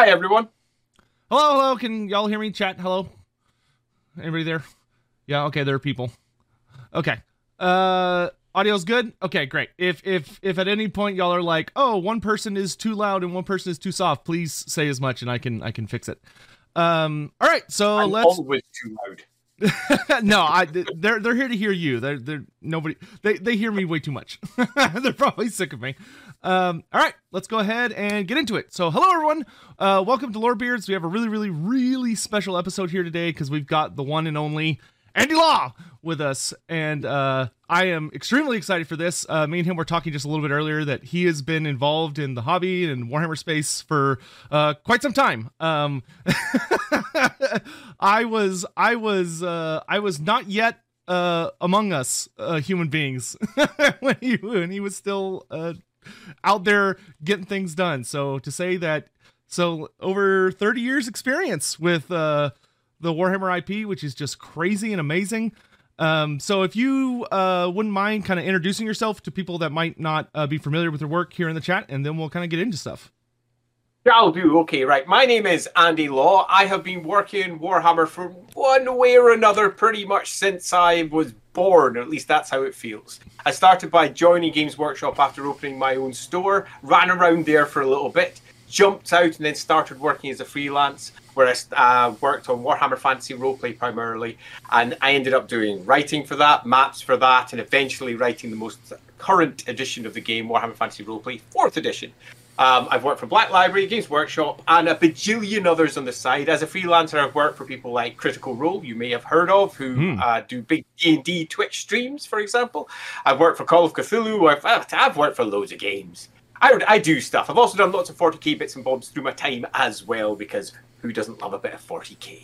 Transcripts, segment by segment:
Hi, everyone. Hello, hello. Can y'all hear me? Chat. Hello. Anybody there? Yeah. Okay. There are people. Okay. Uh, audio's good. Okay, great. If if if at any point y'all are like, oh, one person is too loud and one person is too soft, please say as much, and I can I can fix it. Um. All right. So I'm let's. always too loud. no, I they're they're here to hear you. They're they're nobody they they hear me way too much. they're probably sick of me. Um, all right, let's go ahead and get into it. So, hello everyone. Uh, welcome to Lorebeards. We have a really really really special episode here today because we've got the one and only Andy Law with us, and uh, I am extremely excited for this. Uh, me and him were talking just a little bit earlier that he has been involved in the hobby and Warhammer space for uh, quite some time. Um, I was, I was, uh, I was not yet uh, among us uh, human beings when he when he was still uh, out there getting things done. So to say that, so over thirty years experience with. Uh, the Warhammer IP, which is just crazy and amazing. Um, so if you uh, wouldn't mind kind of introducing yourself to people that might not uh, be familiar with your work here in the chat, and then we'll kind of get into stuff. I'll do. Okay, right. My name is Andy Law. I have been working Warhammer for one way or another pretty much since I was born, or at least that's how it feels. I started by joining Games Workshop after opening my own store, ran around there for a little bit, jumped out, and then started working as a freelance where I uh, worked on Warhammer Fantasy Roleplay primarily, and I ended up doing writing for that, maps for that, and eventually writing the most current edition of the game, Warhammer Fantasy Roleplay, fourth edition. Um, I've worked for Black Library, Games Workshop, and a bajillion others on the side. As a freelancer, I've worked for people like Critical Role, you may have heard of, who mm. uh, do big D and D Twitch streams, for example. I've worked for Call of Cthulhu. I've, I've worked for loads of games. I, I do stuff. I've also done lots of 40k bits and bobs through my time as well because who doesn't love a bit of 40k?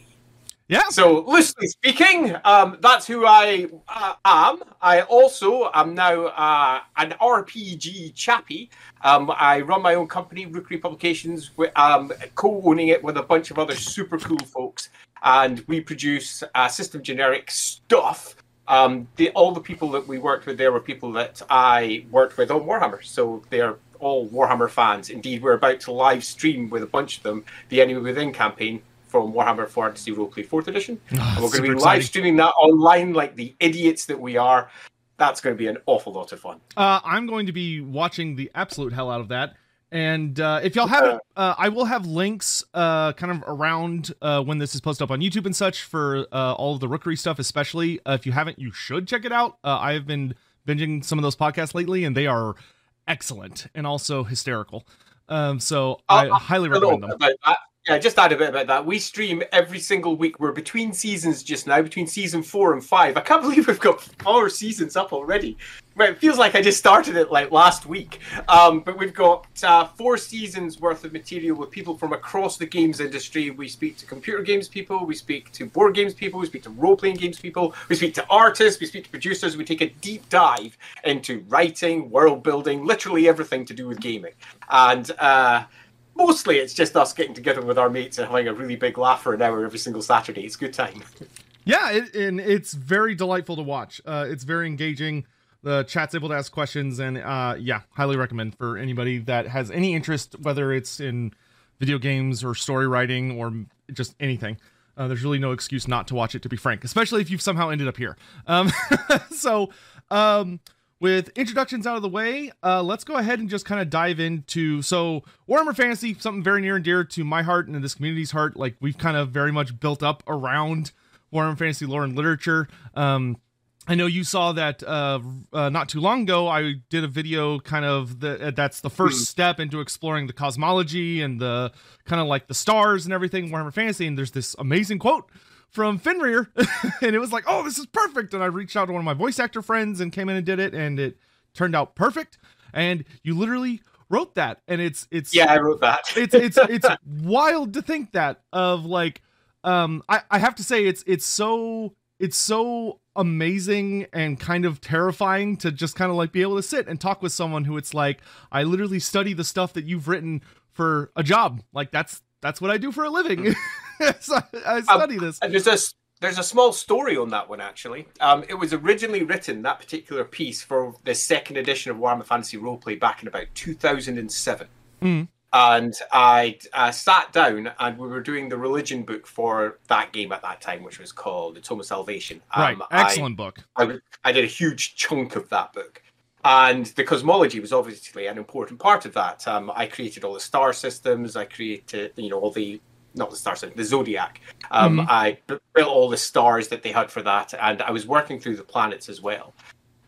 Yeah. So, loosely speaking, um, that's who I uh, am. I also am now uh, an RPG chappie. Um, I run my own company, Rookery Publications, um, co-owning it with a bunch of other super cool folks, and we produce uh, system generic stuff. Um, the, all the people that we worked with there were people that I worked with on Warhammer, so they're all Warhammer fans. Indeed, we're about to live stream with a bunch of them the Enemy Within campaign from Warhammer Fantasy Roleplay 4th Edition. Oh, and we're going to be exciting. live streaming that online like the idiots that we are. That's going to be an awful lot of fun. Uh, I'm going to be watching the absolute hell out of that. And uh, if y'all haven't, uh, I will have links uh, kind of around uh, when this is posted up on YouTube and such for uh, all of the Rookery stuff, especially. Uh, if you haven't, you should check it out. Uh, I have been binging some of those podcasts lately, and they are excellent and also hysterical. Um, so I highly recommend them. Yeah, just add a bit about that. We stream every single week. We're between seasons just now, between season four and five. I can't believe we've got four seasons up already. Well, it feels like I just started it like last week. Um, but we've got uh, four seasons worth of material with people from across the games industry. We speak to computer games people, we speak to board games people, we speak to role playing games people, we speak to artists, we speak to producers. We take a deep dive into writing, world building, literally everything to do with gaming. And uh, mostly it's just us getting together with our mates and having a really big laugh for an hour every single Saturday. It's good time. Yeah, it, and it's very delightful to watch. Uh, it's very engaging. The chat's able to ask questions, and uh, yeah, highly recommend for anybody that has any interest, whether it's in video games or story writing or just anything. Uh, there's really no excuse not to watch it, to be frank, especially if you've somehow ended up here. Um, so, um, with introductions out of the way, uh, let's go ahead and just kind of dive into so Warhammer Fantasy, something very near and dear to my heart and in this community's heart. Like we've kind of very much built up around Warhammer Fantasy lore and literature. Um, I know you saw that uh, uh, not too long ago. I did a video, kind of the uh, that's the first mm. step into exploring the cosmology and the kind of like the stars and everything Warhammer Fantasy. And there's this amazing quote from Fenrir, and it was like, oh, this is perfect. And I reached out to one of my voice actor friends and came in and did it, and it turned out perfect. And you literally wrote that, and it's it's yeah, I wrote that. it's it's it's wild to think that of like, um, I I have to say it's it's so it's so amazing and kind of terrifying to just kind of like be able to sit and talk with someone who it's like I literally study the stuff that you've written for a job. Like that's that's what I do for a living. so I study um, this. There's a there's a small story on that one actually. Um, it was originally written that particular piece for the second edition of Warhammer Fantasy Roleplay back in about 2007. Mm. and I uh, sat down and we were doing the religion book for that game at that time, which was called The Tome of Salvation. right, Um, excellent I, book. I, I did a huge chunk of that book. And the cosmology was obviously an important part of that. Um, I created all the star systems. I created, you know, all the not the star system, the zodiac. Um, Mhm. I built all the stars that they had for that, and I was working through the planets as well.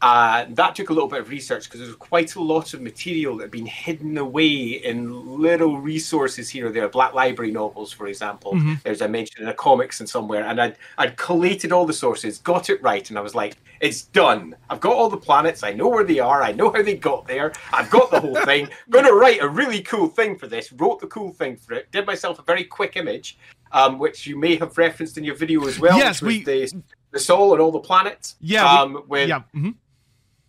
Uh, that took a little bit of research because there was quite a lot of material that had been hidden away in little resources here or there. Black Library novels, for example. Mhm. There's a mention in a comics and somewhere, and I'd I'd collated all the sources, got it right, and I was like, "It's done. I've got all the planets. I know where they are. I know how they got there. I've got the whole thing. Going to write a really cool thing for this. Wrote the cool thing for it. Did myself a very quick image, um, which you may have referenced in your video as well. Yes, we- the the soul and all the planets. Yeah, we- um, with yeah. mhm.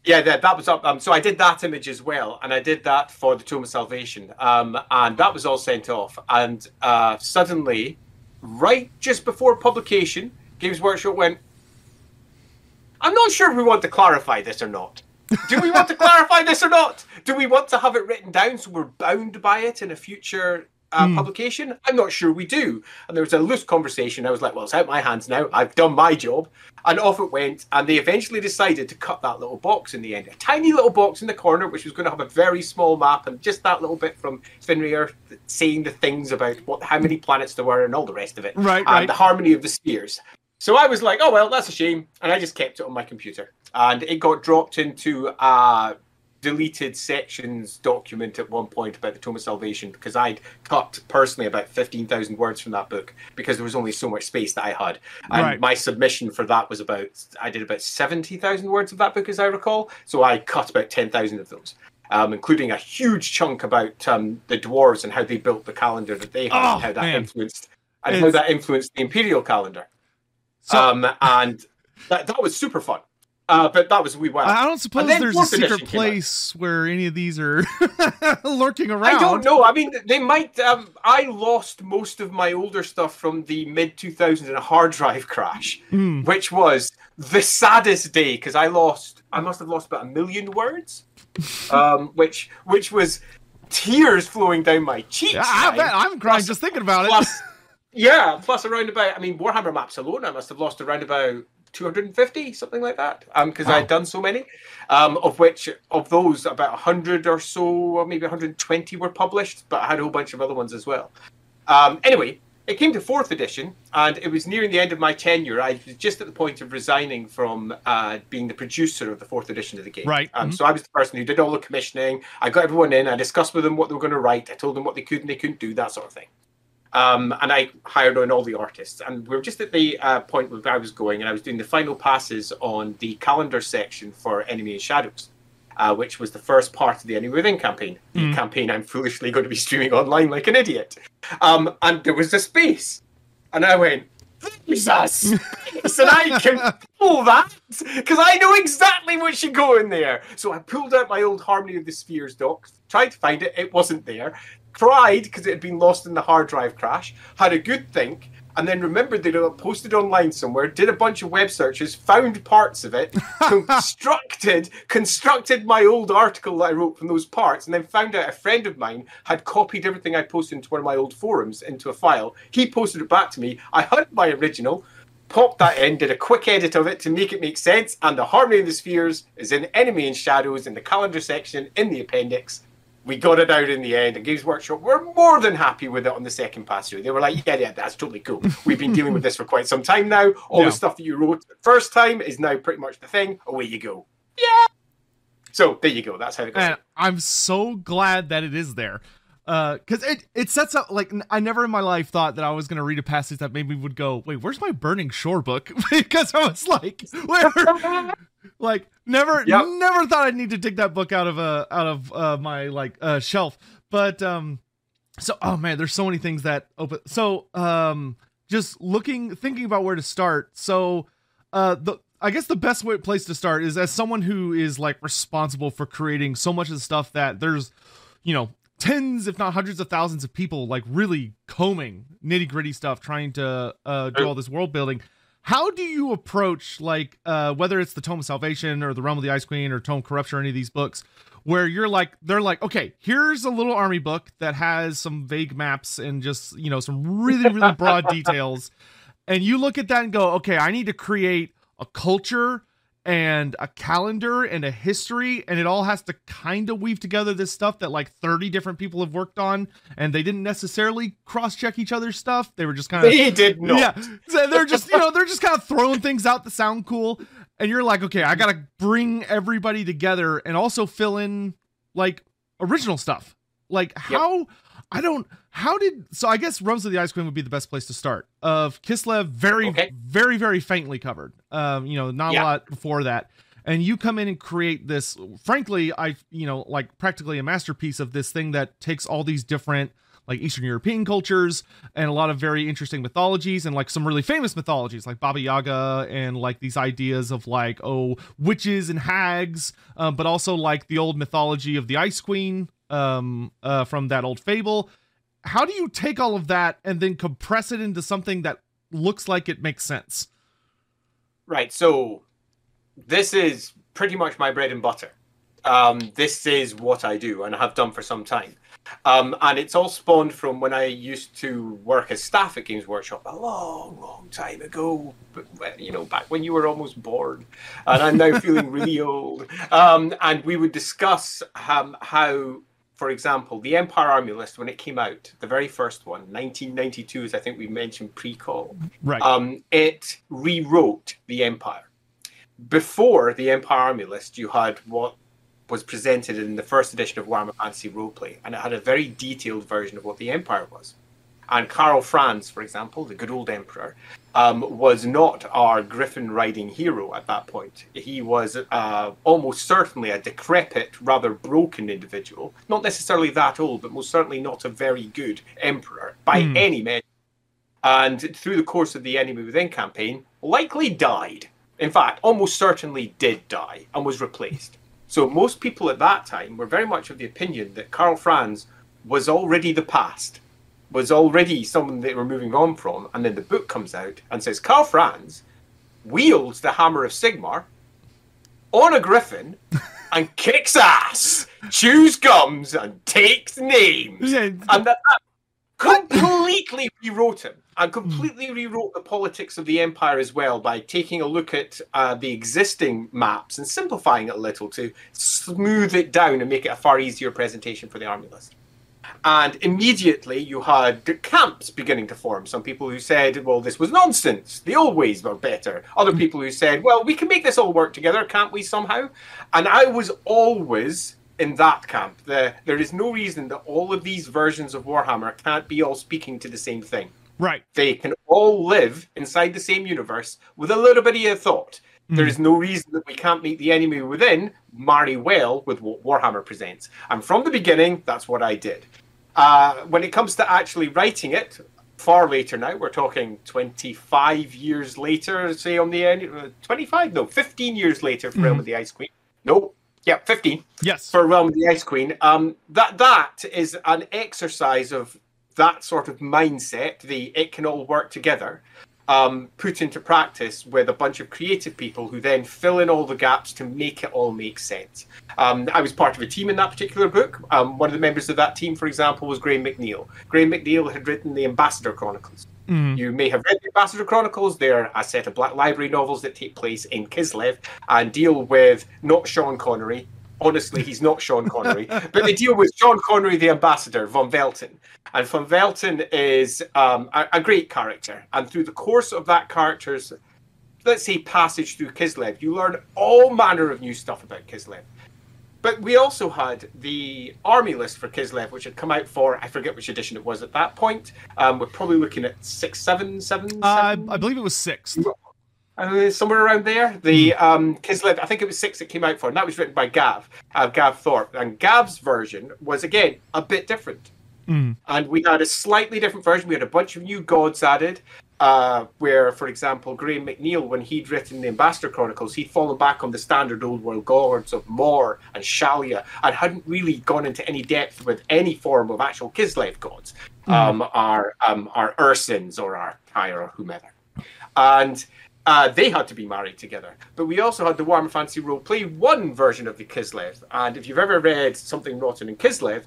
Yeah, that, that was up. Um, so I did that image as well, and I did that for the Tome of Salvation, um, and that was all sent off. And uh, suddenly, right just before publication, Games Workshop went. I'm not sure if we want to clarify this or not. Do we want to clarify this or not? Do we want to have it written down so we're bound by it in a future uh, Hmm. publication? I'm not sure we do. And there was a loose conversation. I was like, well, it's out my hands now. I've done my job. And off it went. And they eventually decided to cut that little box in the end. A tiny little box in the corner, which was going to have a very small map and just that little bit from Fenrir saying the things about what how many planets there were and all the rest of it. Right, and right. the harmony of the spheres. So I was like, oh, well, that's a shame. And I just kept it on my computer. And it got dropped into a deleted sections document at one point about the Tome of Salvation because I'd cut personally about 15,000 words from that book because there was only so much space that I had. And Right. my submission for that was about, I did about 70,000 words of that book as I recall. So I cut about 10,000 of those. Um, including a huge chunk about um, the dwarves and how they built the calendar that they had, Oh, and how that man. influenced and how that influenced the imperial calendar. So um, and that, that was super fun. Uh, but that was wee while. I don't suppose there's a secret place where any of these are lurking around. I don't know. I mean, they might. Um, I lost most of my older stuff from the mid 2000s in a hard drive crash, Hmm. which was the saddest day because I lost. I must have lost about a million words, um, which which was tears flowing down my cheeks. Yeah, I bet I'm crying Plus- just thinking about it. Plus, yeah, plus around about. I mean, Warhammer maps alone, I must have lost around about 250, something like that, because Wow. I'd done so many. Um, of which, of those, about 100 or so, or maybe 120 were published, but I had a whole bunch of other ones as well. Um, anyway, it came to fourth edition, and it was nearing the end of my tenure. I was just at the point of resigning from uh, being the producer of the fourth edition of the game. Right. Um, Mhm. So I was the person who did all the commissioning. I got everyone in. I discussed with them what they were going to write. I told them what they could and they couldn't do, that sort of thing. Um, and I hired on all the artists. And we were just at the uh, point where I was going, and I was doing the final passes on the calendar section for Enemy in Shadows, uh, which was the first part of the Enemy Within campaign. The Mm. campaign I'm foolishly going to be streaming online like an idiot. Um, and there was a space. And I went, there's a space, and I can pull that because I know exactly what should go in there. So I pulled out my old Harmony of the Spheres doc, tried to find it, it wasn't there. Cried because it had been lost in the hard drive crash. Had a good think, and then remembered that it posted online somewhere. Did a bunch of web searches, found parts of it, constructed constructed my old article that I wrote from those parts, and then found out a friend of mine had copied everything I posted into one of my old forums into a file. He posted it back to me. I had my original, popped that in, did a quick edit of it to make it make sense, and the Harmony of the Spheres is in Enemy in Shadows in the calendar section in the appendix. We got it out in the end, and Games Workshop were more than happy with it on the second pass through. They were like, "Yeah, yeah, that's totally cool. We've been dealing with this for quite some time now. All Yeah. the stuff that you wrote the first time is now pretty much the thing. Away you go." Yeah. So there you go. That's how it goes. and I'm so glad that it is there. Uh, because it, it sets up, like, n- I never in my life thought that I was going to read a passage that maybe would go, wait, where's my Burning Shore book? because I was like, where? Like, never, Yep. never thought I'd need to dig that book out of, uh, out of uh, my, like, uh, shelf. But, um, so, oh man, there's so many things that open. So, um, just looking, thinking about where to start. So, uh, the, I guess the best way, place to start is as someone who is like responsible for creating so much of the stuff that there's, you know, tens, if not hundreds of thousands of people like really combing nitty gritty stuff, trying to uh, do all this world building. How do you approach like uh, whether it's the Tome of Salvation or the Realm of the Ice Queen or Tome of Corruption or any of these books? where you're like they're like okay here's a little army book that has some vague maps and just you know some really really broad details and you look at that and go okay i need to create a culture and a calendar and a history and it all has to kind of weave together this stuff that like 30 different people have worked on and they didn't necessarily cross check each other's stuff. They were just kind of they did not. Yeah. So they're just you know they're just kind of throwing things out that sound cool and you're like okay i gotta bring everybody together and also fill in like original stuff. Like how I don't. How did so? I guess Realms of the Ice Queen would be the best place to start. Of Kislev, very, Okay. very, very faintly covered. Um, you know, not a lot before that. And you come in and create this. Frankly, I, you know, like practically a masterpiece of this thing that takes all these different like Eastern European cultures and a lot of very interesting mythologies and like some really famous mythologies like Baba Yaga and like these ideas of like oh witches and hags, um, but also like the old mythology of the Ice Queen um, uh, from that old fable. How do you take all of that and then compress it into something that looks like it makes sense? Right. So this is pretty much my bread and butter. Um, this is what I do and have done for some time. Um, and it's all spawned from when I used to work as staff at Games Workshop a long, long time ago. But you know, back when you were almost born, and I'm now feeling really old. Um, and we would discuss um, how, for example, the Empire Army List when it came out, the very first one, 1992, as I think we mentioned pre-call Right. um, it rewrote the Empire. Before the Empire Army List, you had what was presented in the first edition of Warhammer Fantasy Roleplay, and it had a very detailed version of what the Empire was. And Karl Franz, for example, the good old Emperor, um, was not our griffin riding hero at that point. He was uh, almost certainly a decrepit, rather broken individual. Not necessarily that old, but most certainly not a very good emperor by Hmm. any measure and through the course of the Enemy Within campaign, likely died. In fact, almost certainly did die and was replaced. So most people at that time were very much of the opinion that Karl Franz was already the past, was already someone they were moving on from, and then the book comes out and says Karl Franz wields the hammer of Sigmar on a griffin and kicks ass, chews gums, and takes names Yeah, and that, that completely rewrote him and completely rewrote the politics of the empire as well by taking a look at uh, the existing maps and simplifying it a little to smooth it down and make it a far easier presentation for the army list. And immediately you had camps beginning to form. Some people who said, well, this was nonsense. The old ways were better. Other hmm. people who said, well, we can make this all work together, can't we, somehow? And I was always in that camp. The, there is no reason that all of these versions of Warhammer can't be all speaking to the same thing. right. They can all live inside the same universe with a little bit of thought. Hmm. There is no reason that we can't meet the enemy within marry well with what Warhammer presents. And from the beginning, that's what I did. Uh, when it comes to actually writing it, far later now, we're talking 25 years later, say on the end, uh, 25? No, 15 years later for Realm of the Ice Queen. No, yeah, 15 Yes. for Realm of the Ice Queen. Um, that that is an exercise of that sort of mindset. The it can all work together. Um, put into practice with a bunch of creative people who then fill in all the gaps to make it all make sense. Um, I was part of a team in that particular book. Um, one of the members of that team, for example, was Graham McNeill. Graham McNeill had written the Ambassador Chronicles. Mhm. You may have read the Ambassador Chronicles. They're a set of Black Library novels that take place in Kislev and deal with not Sean Connery. Honestly, he's not Sean Connery, but the deal was Sean Connery, the ambassador, von Velten. And von Velten is um, a, a great character. And through the course of that character's, let's say, passage through Kislev, you learn all manner of new stuff about Kislev. But we also had the army list for Kislev, which had come out for, I forget which edition it was at that point. Um, we're probably looking at six, seven, seven, Uh, I, seven? I believe it was sixth. Uh, somewhere around there. The um, Kislev, I think it was six that came out for, and that was written by Gav, uh, Gav Thorpe. And Gav's version was again a bit different, Mm. and we had a slightly different version. We had a bunch of new gods added. Uh, where, for example, Graham McNeill, when he'd written the Ambassador Chronicles, he'd fallen back on the standard old world gods of Morr and Shallya and hadn't really gone into any depth with any form of actual Kislev gods, um, our um, our Ursins or our Tyre or whomever. And uh, they had to be married together. But we also had the Warhammer Fantasy Roleplay 1 version of the Kislev. And if you've ever read Something Rotten in Kislev,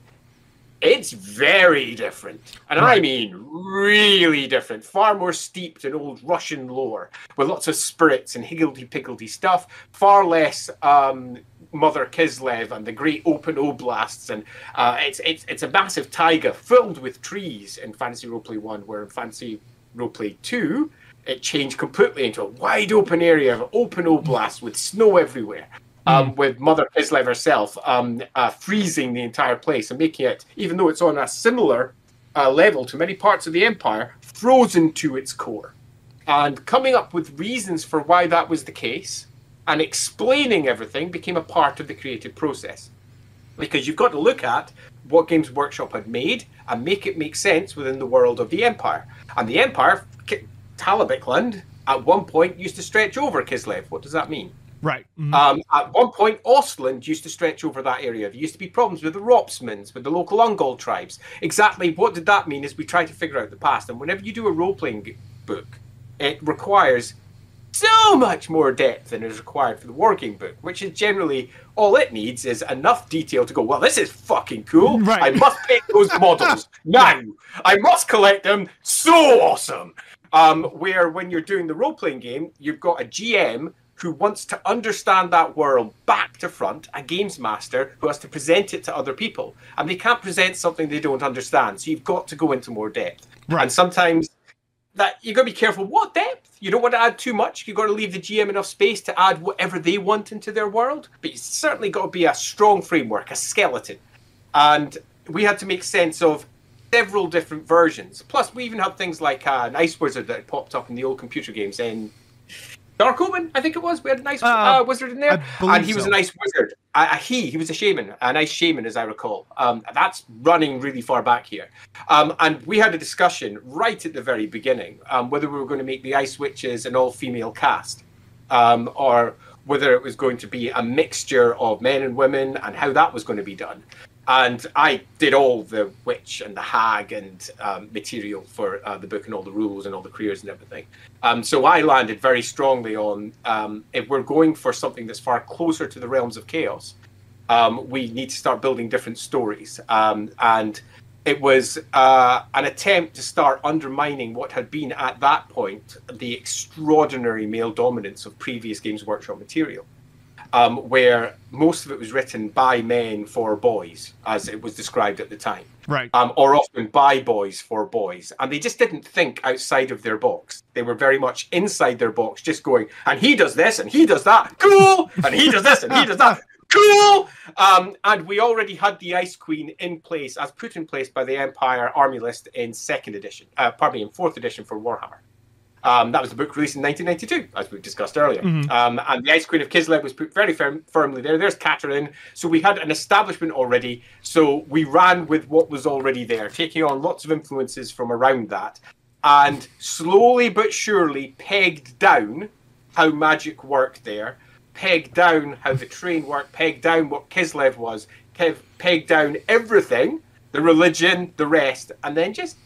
it's very different. And right. I mean really different. Far more steeped in old Russian lore with lots of spirits and higgledy piggledy stuff. Far less um, Mother Kislev and the great open oblasts. And uh, it's, it's, it's a massive taiga filled with trees in Fantasy Roleplay 1, where in Fantasy Roleplay 2, it changed completely into a wide open area of open oblast with snow everywhere um, mm. with Mother Kislev herself um, uh, freezing the entire place and making it, even though it's on a similar uh, level to many parts of the Empire, frozen to its core. And coming up with reasons for why that was the case and explaining everything became a part of the creative process. Because you've got to look at what Games Workshop had made and make it make sense within the world of the Empire. And the Empire, Talabecland, at one point used to stretch over Kislev. What does that mean? Right. Mm-hmm. Um, at one point, Ostland used to stretch over that area. There used to be problems with the Ropsmenn, with the local Ungol tribes. Exactly what did that mean is we try to figure out the past. And whenever you do a role playing book, it requires so much more depth than is required for the working book, which is generally all it needs is enough detail to go, well, this is fucking cool. Right. I must pick those models now. I must collect them. So awesome. Um, where when you're doing the role playing game, you've got a GM who wants to understand that world back to front, a games master who has to present it to other people. And they can't present something they don't understand. So you've got to go into more depth. Right. And sometimes that you've got to be careful. What depth? You don't want to add too much. You've got to leave the GM enough space to add whatever they want into their world. But you certainly got to be a strong framework, a skeleton. And we had to make sense of several different versions. Plus, we even had things like uh, an ice wizard that popped up in the old computer games and Dark Omen, I think it was. We had a nice uh, uh, wizard in there, and he was a nice wizard. Uh, he he was a shaman, a nice shaman, as I recall. Um, that's running really far back here, um, and we had a discussion right at the very beginning um, whether we were going to make the Ice Witches an all-female cast, um, or whether it was going to be a mixture of men and women, and how that was going to be done and I did all the witch and the hag and um, material for uh, the book and all the rules and all the careers and everything. Um, so I landed very strongly on um, if we're going for something that's far closer to the realms of chaos, um, we need to start building different stories. Um, and it was uh, an attempt to start undermining what had been at that point the extraordinary male dominance of previous Games Workshop material um, where most of it was written by men for boys, as it was described at the time. Right. Um, or often by boys for boys. And they just didn't think outside of their box. They were very much inside their box, just going, and he does this and he does that. Cool. And he does this and he does that. Cool. Um, and we already had the Ice Queen in place, as put in place by the Empire Army List in second edition, uh, pardon me, in fourth edition for Warhammer. Um, that was the book released in 1992, as we discussed earlier. Mm-hmm. Um, and the Ice Queen of Kislev was put very firm, firmly there. There's Catherine. So we had an establishment already. So we ran with what was already there, taking on lots of influences from around that, and slowly but surely pegged down how magic worked there, pegged down how the train worked, pegged down what Kislev was, pegged down everything, the religion, the rest, and then just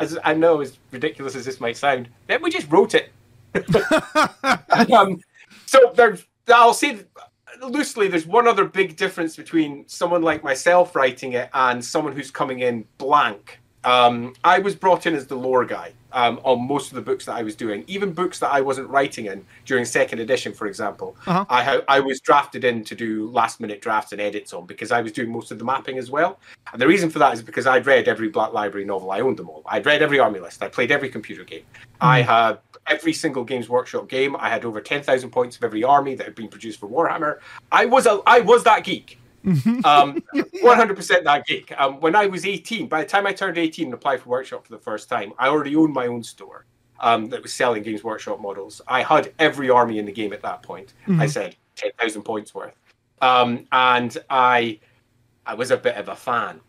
as I know, as ridiculous as this might sound, then we just wrote it. um, so there, I'll say loosely, there's one other big difference between someone like myself writing it and someone who's coming in blank. Um, I was brought in as the lore guy um, on most of the books that I was doing, even books that I wasn't writing in during second edition, for example. Uh-huh. I ha- I was drafted in to do last minute drafts and edits on because I was doing most of the mapping as well. And the reason for that is because I'd read every Black Library novel. I owned them all. I'd read every army list. I played every computer game. Mm-hmm. I had every single Games Workshop game. I had over ten thousand points of every army that had been produced for Warhammer. I was a I was that geek. Mm-hmm. um, 100% that geek. Um, when I was 18, by the time I turned 18 and applied for Workshop for the first time, I already owned my own store um, that was selling Games Workshop models. I had every army in the game at that point. Mm-hmm. I said 10,000 points worth. Um, and I, I was a bit of a fan.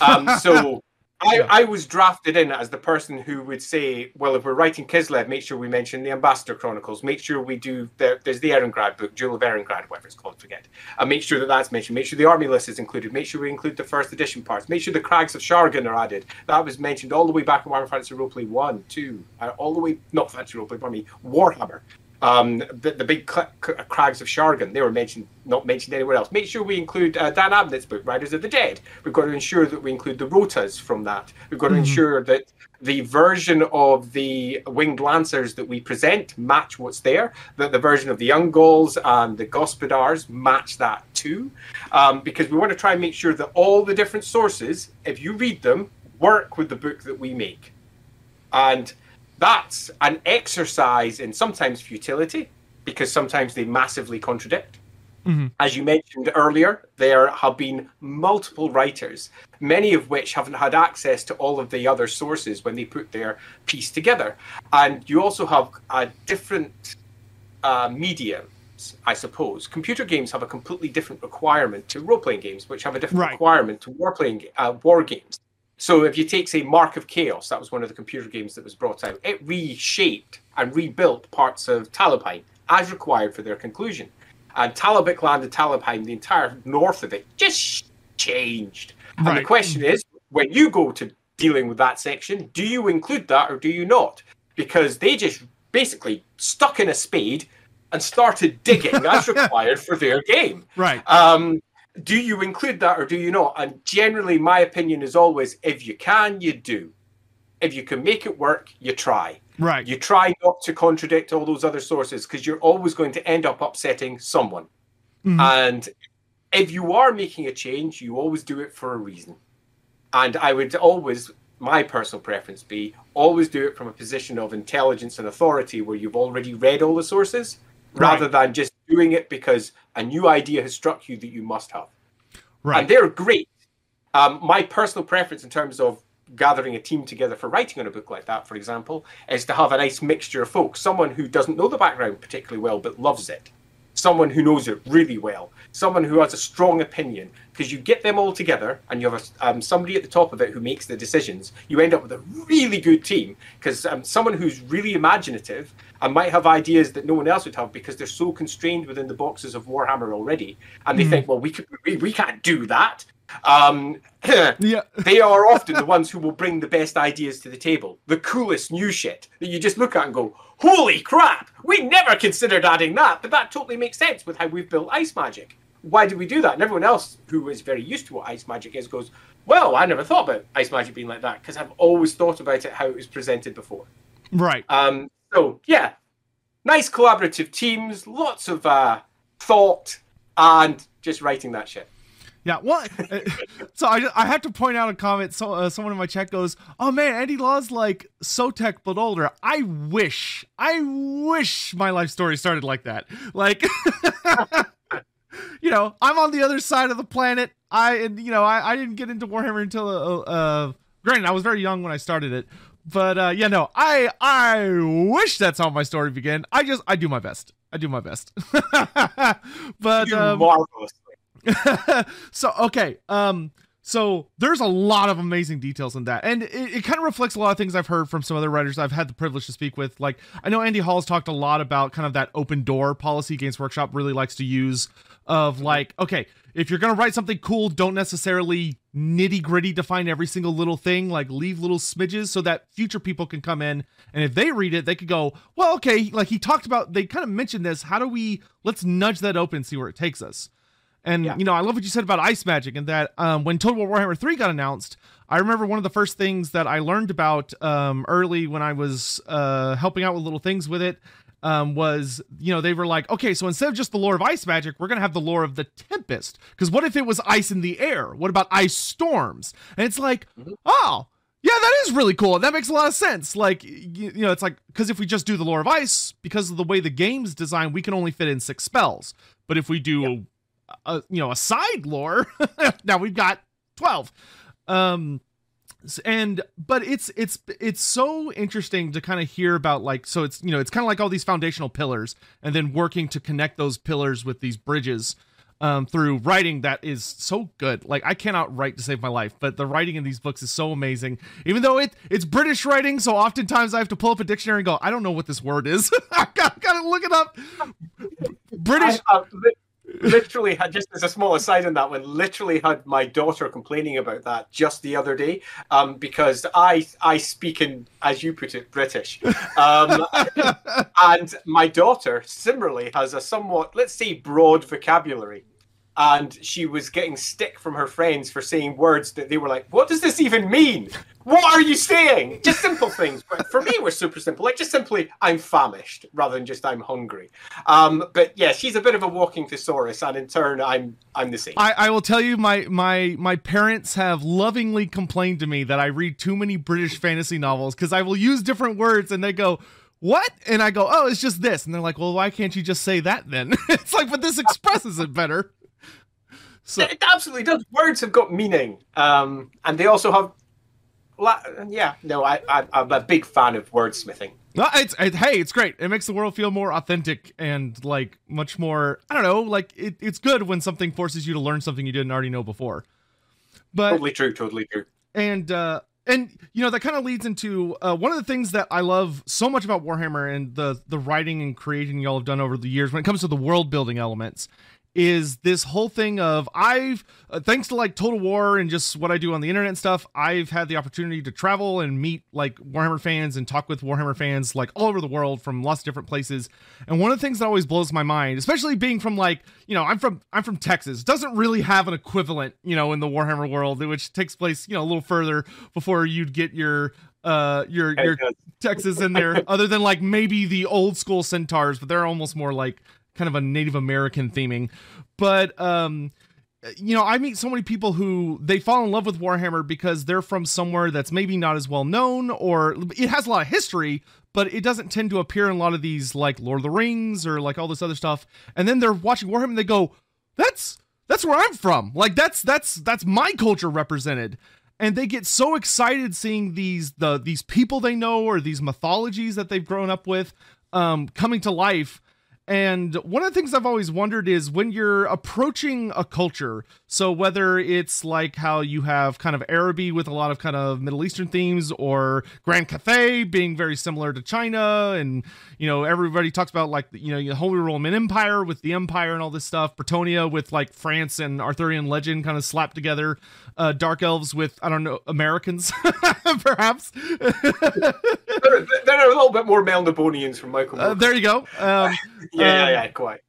Um, so I, I was drafted in as the person who would say, well, if we're writing Kislev, make sure we mention the Ambassador Chronicles. Make sure we do, the, there's the Erengrad book, Jewel of Erengrad, whatever it's called, forget. And make sure that that's mentioned. Make sure the army list is included. Make sure we include the first edition parts. Make sure the Crags of Shargan are added. That was mentioned all the way back in Warhammer Fantasy Roleplay 1, 2, uh, all the way, not Fantasy Roleplay, pardon me, Warhammer. Um, the, the big cl- crags of Shargan, they were mentioned, not mentioned anywhere else. Make sure we include uh, Dan Abnett's book, Riders of the Dead. We've got to ensure that we include the rotas from that. We've got to mm-hmm. ensure that the version of the winged lancers that we present match what's there. That the version of the Ungolics and the Gospodars match that too, um, because we want to try and make sure that all the different sources, if you read them, work with the book that we make, and that's an exercise in sometimes futility because sometimes they massively contradict. Mm-hmm. As you mentioned earlier, there have been multiple writers, many of which haven't had access to all of the other sources when they put their piece together. And you also have a different uh, mediums, I suppose. Computer games have a completely different requirement to role playing games, which have a different right. requirement to war playing uh, war games. So if you take, say, Mark of Chaos, that was one of the computer games that was brought out, it reshaped and rebuilt parts of Talabheim as required for their conclusion. And Talabecland and Talabheim, the entire north of it, just changed. Right. And the question is, when you go to dealing with that section, do you include that or do you not? Because they just basically stuck in a spade and started digging as required for their game. Right. Um, do you include that or do you not? And generally, my opinion is always if you can, you do. If you can make it work, you try. Right. You try not to contradict all those other sources because you're always going to end up upsetting someone. Mm-hmm. And if you are making a change, you always do it for a reason. And I would always, my personal preference be, always do it from a position of intelligence and authority where you've already read all the sources right. rather than just doing it because a new idea has struck you that you must have. Right. And they're great. Um, my personal preference in terms of gathering a team together for writing on a book like that, for example, is to have a nice mixture of folks. Someone who doesn't know the background particularly well but loves it. Someone who knows it really well. Someone who has a strong opinion. Because you get them all together and you have a, um, somebody at the top of it who makes the decisions. You end up with a really good team. Because um, someone who's really imaginative and might have ideas that no one else would have because they're so constrained within the boxes of Warhammer already. And they mm. think, well, we, could, we, we can't do that. Um, yeah. they are often the ones who will bring the best ideas to the table, the coolest new shit that you just look at and go, "Holy crap! We never considered adding that, but that totally makes sense with how we've built ice magic. Why did we do that?" And everyone else who is very used to what ice magic is goes, "Well, I never thought about ice magic being like that because I've always thought about it how it was presented before." Right. Um, so yeah, nice collaborative teams, lots of uh, thought, and just writing that shit. Yeah, what? So I, I have to point out a comment. So uh, someone in my chat goes, "Oh man, Andy Law's like Sotek but older." I wish, I wish my life story started like that. Like, you know, I'm on the other side of the planet. I and you know, I, I didn't get into Warhammer until uh, uh, granted I was very young when I started it, but uh, yeah, no, I I wish that's how my story began. I just I do my best. I do my best. but um, so okay, um, so there's a lot of amazing details in that, and it, it kind of reflects a lot of things I've heard from some other writers I've had the privilege to speak with. Like I know Andy Hall's talked a lot about kind of that open door policy Games Workshop really likes to use. Of like, okay, if you're gonna write something cool, don't necessarily nitty gritty define every single little thing. Like leave little smidges so that future people can come in and if they read it, they could go, well, okay. Like he talked about, they kind of mentioned this. How do we let's nudge that open see where it takes us. And yeah. you know, I love what you said about ice magic and that um, when Total War Warhammer 3 got announced, I remember one of the first things that I learned about um, early when I was uh, helping out with little things with it um, was, you know, they were like, okay, so instead of just the lore of ice magic, we're going to have the lore of the Tempest. Because what if it was ice in the air? What about ice storms? And it's like, mm-hmm. oh, yeah, that is really cool. That makes a lot of sense. Like, you, you know, it's like, because if we just do the lore of ice, because of the way the game's designed, we can only fit in six spells. But if we do yep a you know a side lore. now we've got twelve. Um, and but it's it's it's so interesting to kind of hear about like so it's you know it's kind of like all these foundational pillars and then working to connect those pillars with these bridges um, through writing that is so good. Like I cannot write to save my life, but the writing in these books is so amazing. Even though it it's British writing, so oftentimes I have to pull up a dictionary and go, I don't know what this word is. I gotta, gotta look it up. British. I, uh, literally had just as a small aside on that one. Literally had my daughter complaining about that just the other day, um, because I I speak in as you put it British, um, and my daughter similarly has a somewhat let's say broad vocabulary and she was getting stick from her friends for saying words that they were like, "What does this even mean? What are you saying?" Just simple things, but for me, was super simple. Like just simply, "I'm famished," rather than just "I'm hungry." Um, but yeah, she's a bit of a walking thesaurus, and in turn, I'm I'm the same. I, I will tell you, my my my parents have lovingly complained to me that I read too many British fantasy novels because I will use different words, and they go what? And I go, oh, it's just this. And they're like, well, why can't you just say that then? it's like, but this expresses it better. So it absolutely does. Words have got meaning, um, and they also have. Yeah, no, I, I am a big fan of wordsmithing. No, it's it, hey, it's great. It makes the world feel more authentic and like much more. I don't know, like it, it's good when something forces you to learn something you didn't already know before. But totally true, totally true. And uh, and you know that kind of leads into uh, one of the things that I love so much about Warhammer and the the writing and creating y'all have done over the years when it comes to the world building elements is this whole thing of I've uh, thanks to like Total War and just what I do on the internet and stuff, I've had the opportunity to travel and meet like Warhammer fans and talk with Warhammer fans like all over the world from lots of different places. And one of the things that always blows my mind, especially being from like, you know, I'm from I'm from Texas, doesn't really have an equivalent, you know, in the Warhammer world, which takes place, you know, a little further before you'd get your uh your your Texas in there other than like maybe the old school centaurs, but they're almost more like kind of a Native American theming. But um you know, I meet so many people who they fall in love with Warhammer because they're from somewhere that's maybe not as well known or it has a lot of history, but it doesn't tend to appear in a lot of these like Lord of the Rings or like all this other stuff. And then they're watching Warhammer and they go, "That's that's where I'm from. Like that's that's that's my culture represented." And they get so excited seeing these the these people they know or these mythologies that they've grown up with um coming to life and one of the things I've always wondered is when you're approaching a culture, so whether it's like how you have kind of Araby with a lot of kind of Middle Eastern themes, or Grand Cathay being very similar to China, and you know everybody talks about like you know the Holy Roman Empire with the Empire and all this stuff, Bretonnia with like France and Arthurian legend kind of slapped together, uh, Dark Elves with I don't know Americans, perhaps. there, are a little bit more Melnibonéans from Michael. Uh, there you go. Um, yeah, um, yeah, quite.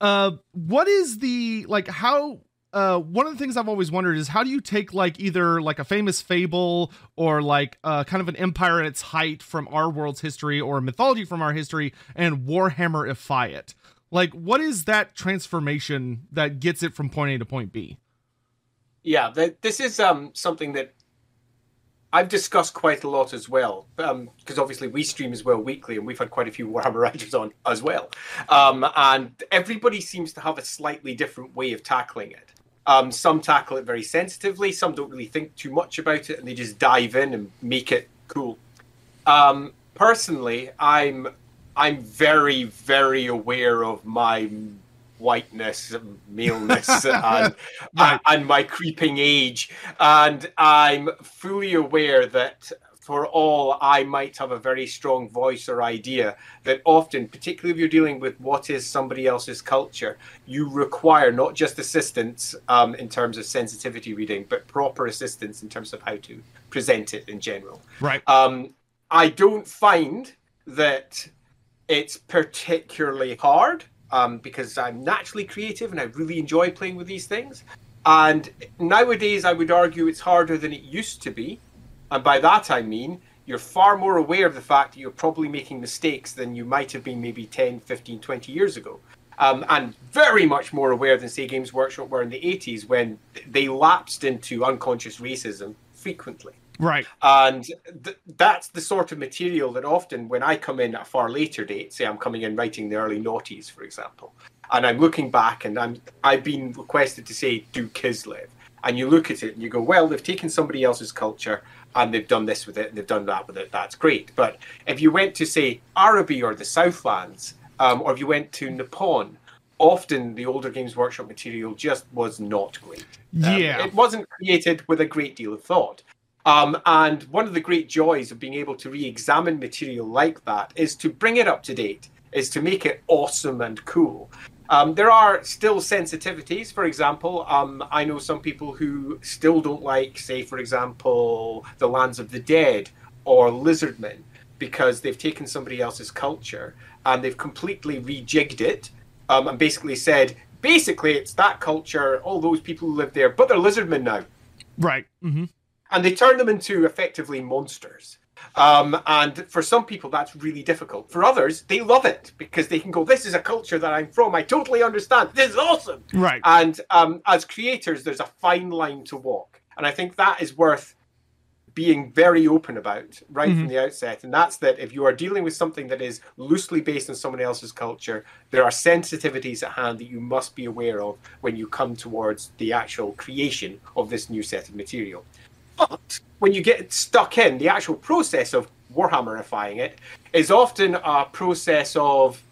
Uh, what is the like? How? Uh, one of the things I've always wondered is how do you take like either like a famous fable or like uh, kind of an empire at its height from our world's history or mythology from our history and Warhammerify it? Like, what is that transformation that gets it from point A to point B? Yeah, this is um something that I've discussed quite a lot as well, because um, obviously we stream as well weekly, and we've had quite a few Warhammer writers on as well. Um, and everybody seems to have a slightly different way of tackling it. Um, some tackle it very sensitively, some don't really think too much about it, and they just dive in and make it cool. Um, personally, I'm I'm very very aware of my whiteness, maleness, and, right. and my creeping age. And I'm fully aware that for all I might have a very strong voice or idea, that often, particularly if you're dealing with what is somebody else's culture, you require not just assistance um, in terms of sensitivity reading, but proper assistance in terms of how to present it in general. Right. Um, I don't find that it's particularly hard um, because I'm naturally creative and I really enjoy playing with these things. And nowadays, I would argue it's harder than it used to be. And by that, I mean you're far more aware of the fact that you're probably making mistakes than you might have been maybe 10, 15, 20 years ago. Um, and very much more aware than, say, Games Workshop were in the 80s when they lapsed into unconscious racism frequently. Right. And th- that's the sort of material that often, when I come in at a far later date, say I'm coming in writing the early noughties, for example, and I'm looking back and I'm I've been requested to say do Kislev, and you look at it and you go, well, they've taken somebody else's culture and they've done this with it, and they've done that with it. That's great. But if you went to say Araby or the Southlands, um, or if you went to Nippon, often the older Games Workshop material just was not great. Um, yeah, it wasn't created with a great deal of thought. Um, and one of the great joys of being able to re-examine material like that is to bring it up to date, is to make it awesome and cool. Um, there are still sensitivities. For example, um, I know some people who still don't like, say, for example, the Lands of the Dead or Lizardmen because they've taken somebody else's culture and they've completely rejigged it um, and basically said, basically, it's that culture, all those people who live there, but they're Lizardmen now. Right. Mm-hmm. And they turn them into effectively monsters. Um, and for some people, that's really difficult. For others, they love it because they can go, This is a culture that I'm from. I totally understand. This is awesome. Right. And um, as creators, there's a fine line to walk. And I think that is worth being very open about right mm-hmm. from the outset. And that's that if you are dealing with something that is loosely based on someone else's culture, there are sensitivities at hand that you must be aware of when you come towards the actual creation of this new set of material. But when you get stuck in, the actual process of Warhammerifying it is often a process of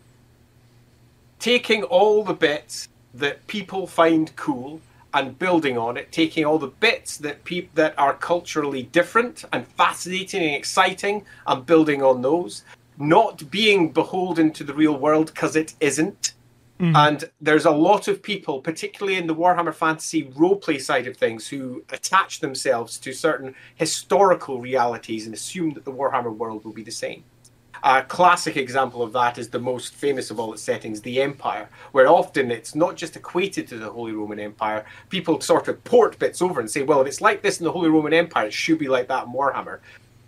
taking all the bits that people find cool and building on it, taking all the bits that that are culturally different and fascinating and exciting and building on those, not being beholden to the real world because it isn't, Mm-hmm. And there's a lot of people, particularly in the Warhammer Fantasy roleplay side of things, who attach themselves to certain historical realities and assume that the Warhammer world will be the same. A classic example of that is the most famous of all its settings, the Empire, where often it's not just equated to the Holy Roman Empire. People sort of port bits over and say, well, if it's like this in the Holy Roman Empire, it should be like that in Warhammer.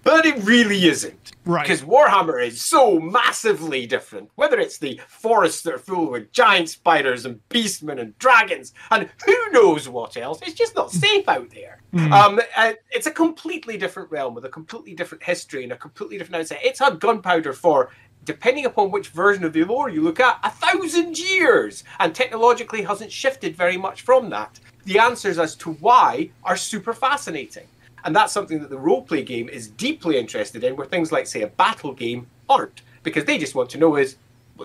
But it really isn't. Right. Because Warhammer is so massively different. Whether it's the forests that are full with giant spiders and beastmen and dragons and who knows what else, it's just not safe out there. Mm. Um, uh, it's a completely different realm with a completely different history and a completely different outset. It's had gunpowder for depending upon which version of the lore you look at, a thousand years, and technologically hasn't shifted very much from that. The answers as to why are super fascinating. And that's something that the role play game is deeply interested in, where things like, say, a battle game aren't, because they just want to know is,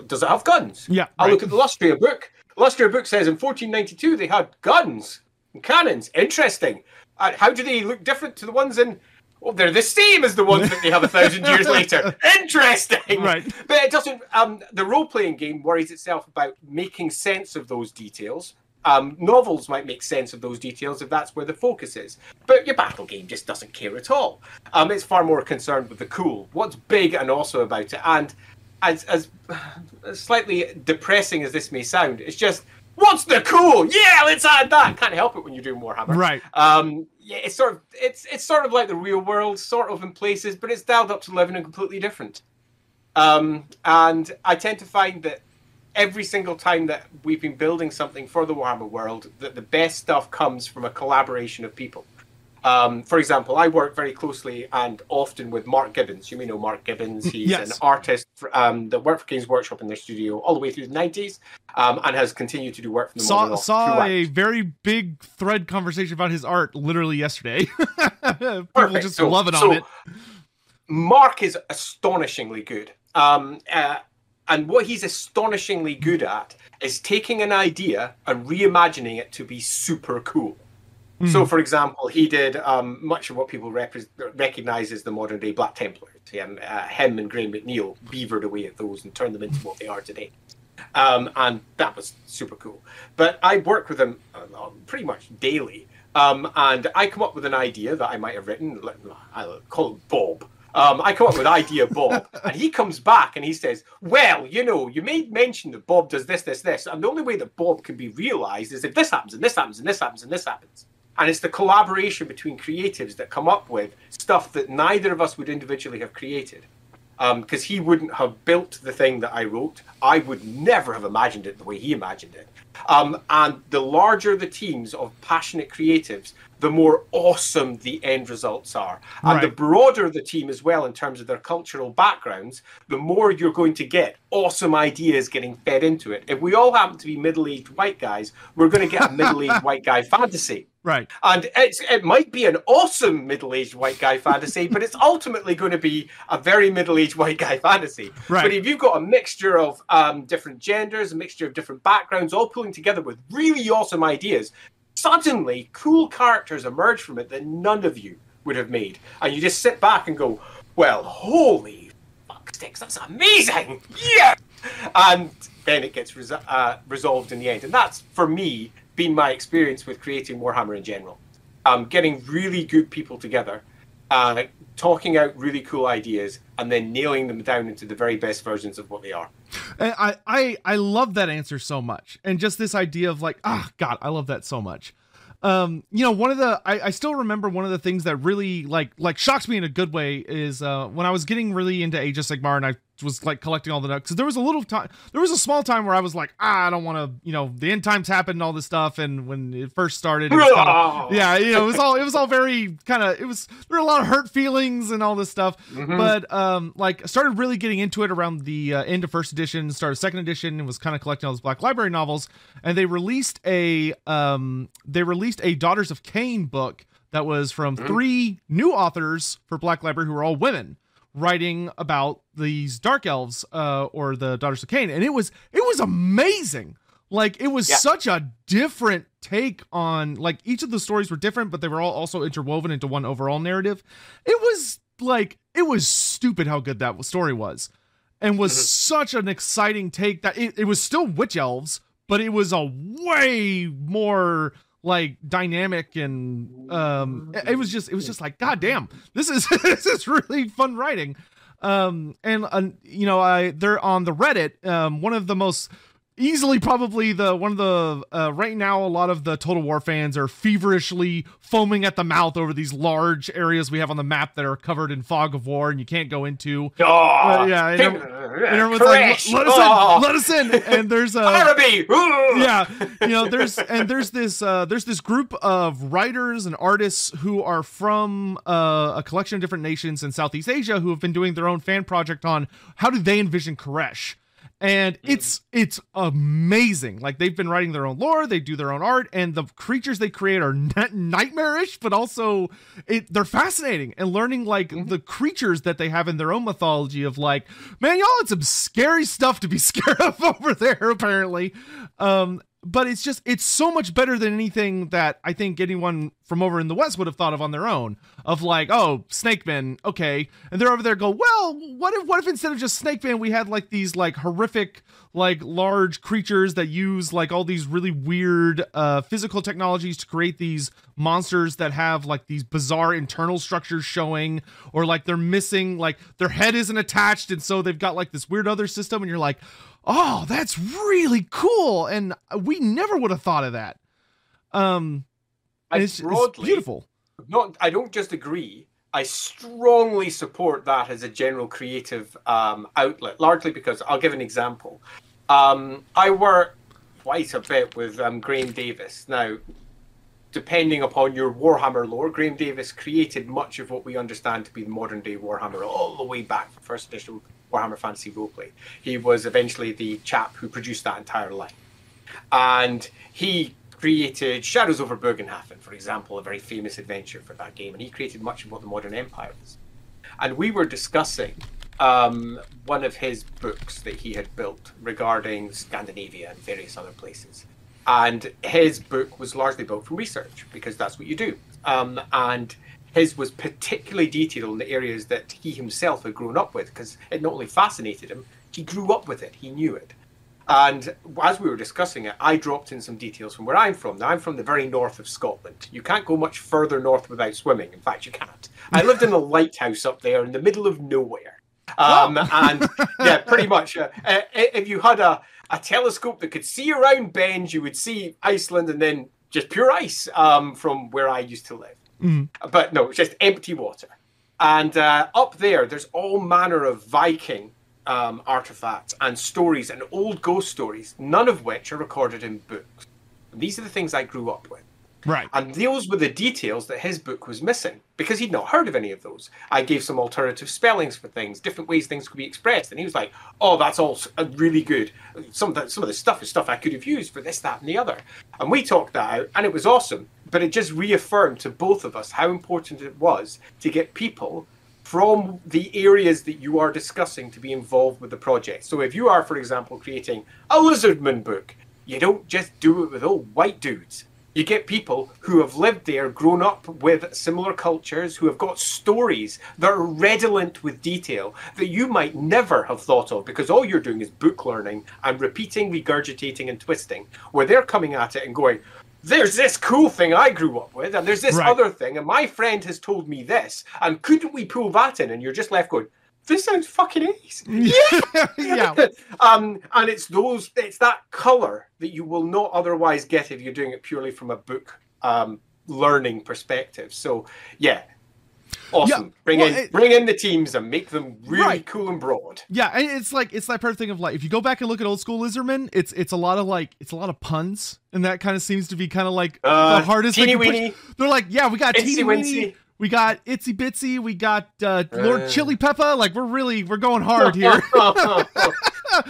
does it have guns? Yeah. I right. look at the Lustria book. Lustria book says in 1492 they had guns and cannons. Interesting. Uh, how do they look different to the ones in well, they're the same as the ones that they have a thousand years later. Interesting, right? But it doesn't. Um, the role-playing game worries itself about making sense of those details, um, novels might make sense of those details if that's where the focus is, but your battle game just doesn't care at all. Um, it's far more concerned with the cool, what's big and also about it. And as, as, as slightly depressing as this may sound, it's just what's the cool? Yeah, let's add that. Can't help it when you're doing Warhammer, right? Um, yeah, it's sort of it's it's sort of like the real world, sort of in places, but it's dialed up to eleven and completely different. Um, and I tend to find that every single time that we've been building something for the Warhammer world, that the best stuff comes from a collaboration of people. Um, for example, I work very closely and often with Mark Gibbons. You may know Mark Gibbons. He's yes. an artist for, um, that worked for Games Workshop in their studio all the way through the 90s um, and has continued to do work for the Saw, saw a very big thread conversation about his art literally yesterday. People Perfect. just so, love it so, on it. Mark is astonishingly good. Um, uh, and what he's astonishingly good at is taking an idea and reimagining it to be super cool. Mm. So, for example, he did um, much of what people rep- recognize as the modern day Black Templars. Him, uh, him and Graham McNeill beavered away at those and turned them into what they are today. Um, and that was super cool. But I work with him uh, pretty much daily. Um, and I come up with an idea that I might have written. I'll call it Bob um, I come up with idea Bob, and he comes back and he says, "Well, you know, you made mention that Bob does this, this, this, and the only way that Bob can be realised is if this happens and this happens and this happens and this happens." And it's the collaboration between creatives that come up with stuff that neither of us would individually have created. Because um, he wouldn't have built the thing that I wrote. I would never have imagined it the way he imagined it. Um, and the larger the teams of passionate creatives, the more awesome the end results are. And right. the broader the team as well, in terms of their cultural backgrounds, the more you're going to get awesome ideas getting fed into it. If we all happen to be middle aged white guys, we're going to get a middle aged white guy fantasy. Right. And it's, it might be an awesome middle aged white guy fantasy, but it's ultimately going to be a very middle aged white guy fantasy. Right. But if you've got a mixture of um, different genders, a mixture of different backgrounds, all pulling together with really awesome ideas, suddenly cool characters emerge from it that none of you would have made. And you just sit back and go, well, holy fuck sticks, that's amazing! Yeah! And then it gets uh, resolved in the end. And that's for me been my experience with creating Warhammer in general. Um, getting really good people together, uh, talking out really cool ideas, and then nailing them down into the very best versions of what they are. And I, I I love that answer so much, and just this idea of like, ah, God, I love that so much. Um, you know, one of the I, I still remember one of the things that really like like shocks me in a good way is uh when I was getting really into Age of Sigmar and I was like collecting all the notes because there was a little time there was a small time where i was like ah, i don't want to you know the end times happened and all this stuff and when it first started it kinda, yeah you know it was all it was all very kind of it was there were a lot of hurt feelings and all this stuff mm-hmm. but um like started really getting into it around the uh, end of first edition started second edition and was kind of collecting all those black library novels and they released a um they released a daughters of Khaine book that was from mm-hmm. three new authors for black library who are all women writing about these dark elves uh, or the daughters of Khaine, and it was it was amazing. Like it was yeah. such a different take on like each of the stories were different, but they were all also interwoven into one overall narrative. It was like it was stupid how good that story was, and was mm-hmm. such an exciting take that it, it was still witch elves, but it was a way more like dynamic and um it was just it was just like god damn this is this is really fun writing. Um and uh, you know i they're on the reddit um one of the most easily probably the one of the uh, right now a lot of the total war fans are feverishly foaming at the mouth over these large areas we have on the map that are covered in fog of war and you can't go into. Oh, uh, yeah and, and everyone's like let us oh. in let us in. And there's a yeah you know there's and there's this uh there's this group of writers and artists who are from uh, a collection of different nations in southeast asia who have been doing their own fan project on how do they envision Khuresh and mm. it's it's amazing like they've been writing their own lore they do their own art and the creatures they create are nightmarish but also it, they're fascinating and learning like mm-hmm. the creatures that they have in their own mythology of like man y'all had some scary stuff to be scared of over there apparently um but it's just it's so much better than anything that I think anyone from over in the West would have thought of on their own. Of like, oh, Snake Men, okay, and they're over there go, well, what if what if instead of just Snake Men, we had like these like horrific like large creatures that use like all these really weird uh physical technologies to create these monsters that have like these bizarre internal structures showing or like they're missing like their head isn't attached and so they've got like this weird other system and you're like oh, that's really cool. And we never would have thought of that. Um, I it's, broadly, it's beautiful. Not, I don't just agree. I strongly support that as a general creative um, outlet, largely because I'll give an example. Um, I work quite a bit with um, Graeme Davis. Now, depending upon your Warhammer lore, Graeme Davis created much of what we understand to be the modern day Warhammer all the way back from first edition Warhammer Fantasy Roleplay. He was eventually the chap who produced that entire line. And he created Shadows over Bögenhafen, for example, a very famous adventure for that game. And he created much of what the Modern Empire is. And we were discussing um, one of his books that he had built regarding Scandinavia and various other places. And his book was largely built from research because that's what you do. Um, and his was particularly detailed in the areas that he himself had grown up with because it not only fascinated him, he grew up with it, he knew it. And as we were discussing it, I dropped in some details from where I'm from. Now, I'm from the very north of Scotland. You can't go much further north without swimming. In fact, you can't. I lived in a lighthouse up there in the middle of nowhere. Um, oh. and yeah, pretty much. Uh, uh, if you had a, a telescope that could see around Bend, you would see Iceland and then just pure ice um, from where I used to live. Mm. But no, it's just empty water. And uh, up there, there's all manner of Viking um, artifacts and stories and old ghost stories, none of which are recorded in books. And these are the things I grew up with. Right. And those were the details that his book was missing because he'd not heard of any of those. I gave some alternative spellings for things, different ways things could be expressed. And he was like, oh, that's all uh, really good. Some of, the, some of the stuff is stuff I could have used for this, that, and the other. And we talked that out, and it was awesome. But it just reaffirmed to both of us how important it was to get people from the areas that you are discussing to be involved with the project. So if you are, for example, creating a Lizardman book, you don't just do it with old white dudes You get people who have lived there, grown up with similar cultures, who have got stories that are redolent with detail that you might never have thought of because all you're doing is book learning and repeating, regurgitating, and twisting, where they're coming at it and going, there's this cool thing I grew up with, and there's this Right. other thing, and my friend has told me this, and couldn't we pull that in? And you're just left going, this sounds fucking ace. yeah. um, and it's those, it's that color that you will not otherwise get if you're doing it purely from a book um, learning perspective. So, yeah, awesome. Yeah, bring well, in, it- bring in the teams and make them really Right. cool and broad. Yeah, and it's like it's that perfect thing of like if you go back and look at old school Lizardman, it's it's a lot of like it's a lot of puns, and that kind of seems to be kind of like Uh, the hardest thing. weeny. They're like, yeah, we got teeny weeny, we got itsy bitsy, we got uh, Lord Uh. Chili Pepper. Like we're really we're going hard here.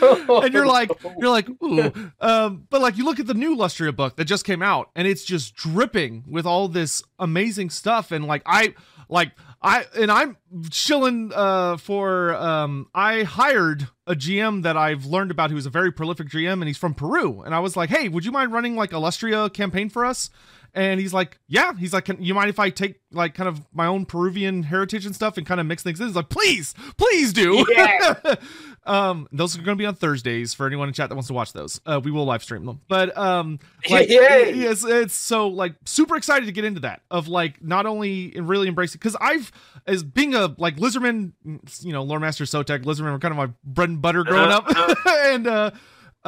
and you're like you're like ooh um but like you look at the new lustria book that just came out and it's just dripping with all this amazing stuff and like i like i and i'm chilling uh for um i hired a gm that i've learned about who's a very prolific gm and he's from peru and i was like hey would you mind running like a lustria campaign for us and he's like, yeah. He's like, can you mind if I take like kind of my own Peruvian heritage and stuff and kind of mix things in? He's like, please, please do. Yeah. um, those are going to be on Thursdays for anyone in chat that wants to watch those. Uh, we will live stream them. But um, like, yes, it's so like super excited to get into that of like not only really embracing because I've as being a like Lizardman, you know, Lore Master Sotek, Lizardman were kind of my bread and butter growing up, and uh,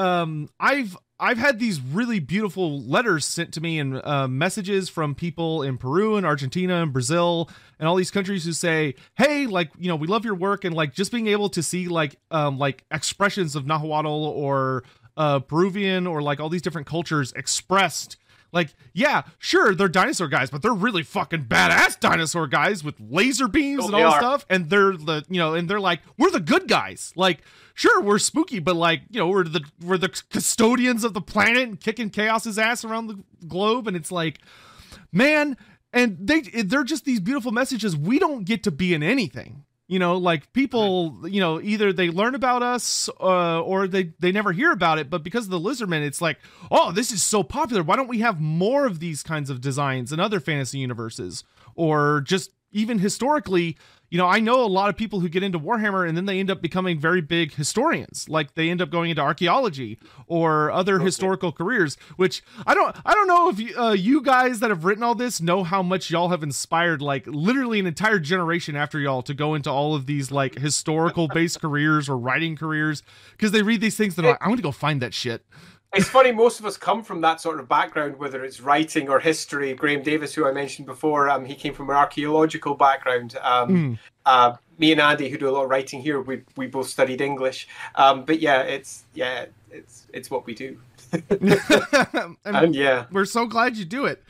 um, I've I've had these really beautiful letters sent to me and uh, messages from people in Peru and Argentina and Brazil and all these countries who say, "Hey, like you know, we love your work," and like just being able to see like um like expressions of Nahuatl or uh Peruvian or like all these different cultures expressed. Like, yeah, sure, they're dinosaur guys, but they're really fucking badass dinosaur guys with laser beams Oh, and all this stuff. And they're the, you know, and they're like, we're the good guys. Like, sure, we're spooky, but like, you know, we're the we're the custodians of the planet and kicking chaos's ass around the globe. And it's like, man, and they they're just these beautiful messages. We don't get to be in anything. You know, like people, you know, either they learn about us uh, or they they never hear about it. But because of the Lizardmen, it's like, oh, this is so popular. Why don't we have more of these kinds of designs in other fantasy universes, or just even historically? You know, I know a lot of people who get into Warhammer and then they end up becoming very big historians. Like they end up going into archaeology or other historical careers. Which I don't, I don't know if you, uh, you guys that have written all this know how much y'all have inspired, like literally an entire generation after y'all to go into all of these like historical based careers or writing careers because they read these things they're like, I'm going to go find that shit. It's funny, most of us come from that sort of background, whether it's writing or history. Graeme Davis, who I mentioned before, um, he came from an archaeological background. Um, uh, me and Andy, who do a lot of writing here, we we both studied English. Um, but yeah, it's yeah, it's it's what we do. and And yeah, we're so glad you do it.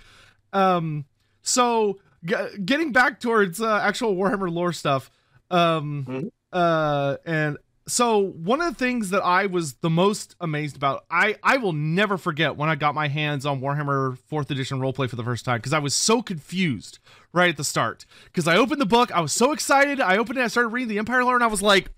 Um, so g- getting back towards uh, actual Warhammer lore stuff, um, Mhm. uh, and so one of the things that I was the most amazed about, I I will never forget when I got my hands on Warhammer Fourth Edition roleplay for the first time because I was so confused right at the start because I opened the book, I was so excited, I opened it, I started reading the Empire lore, and I was like.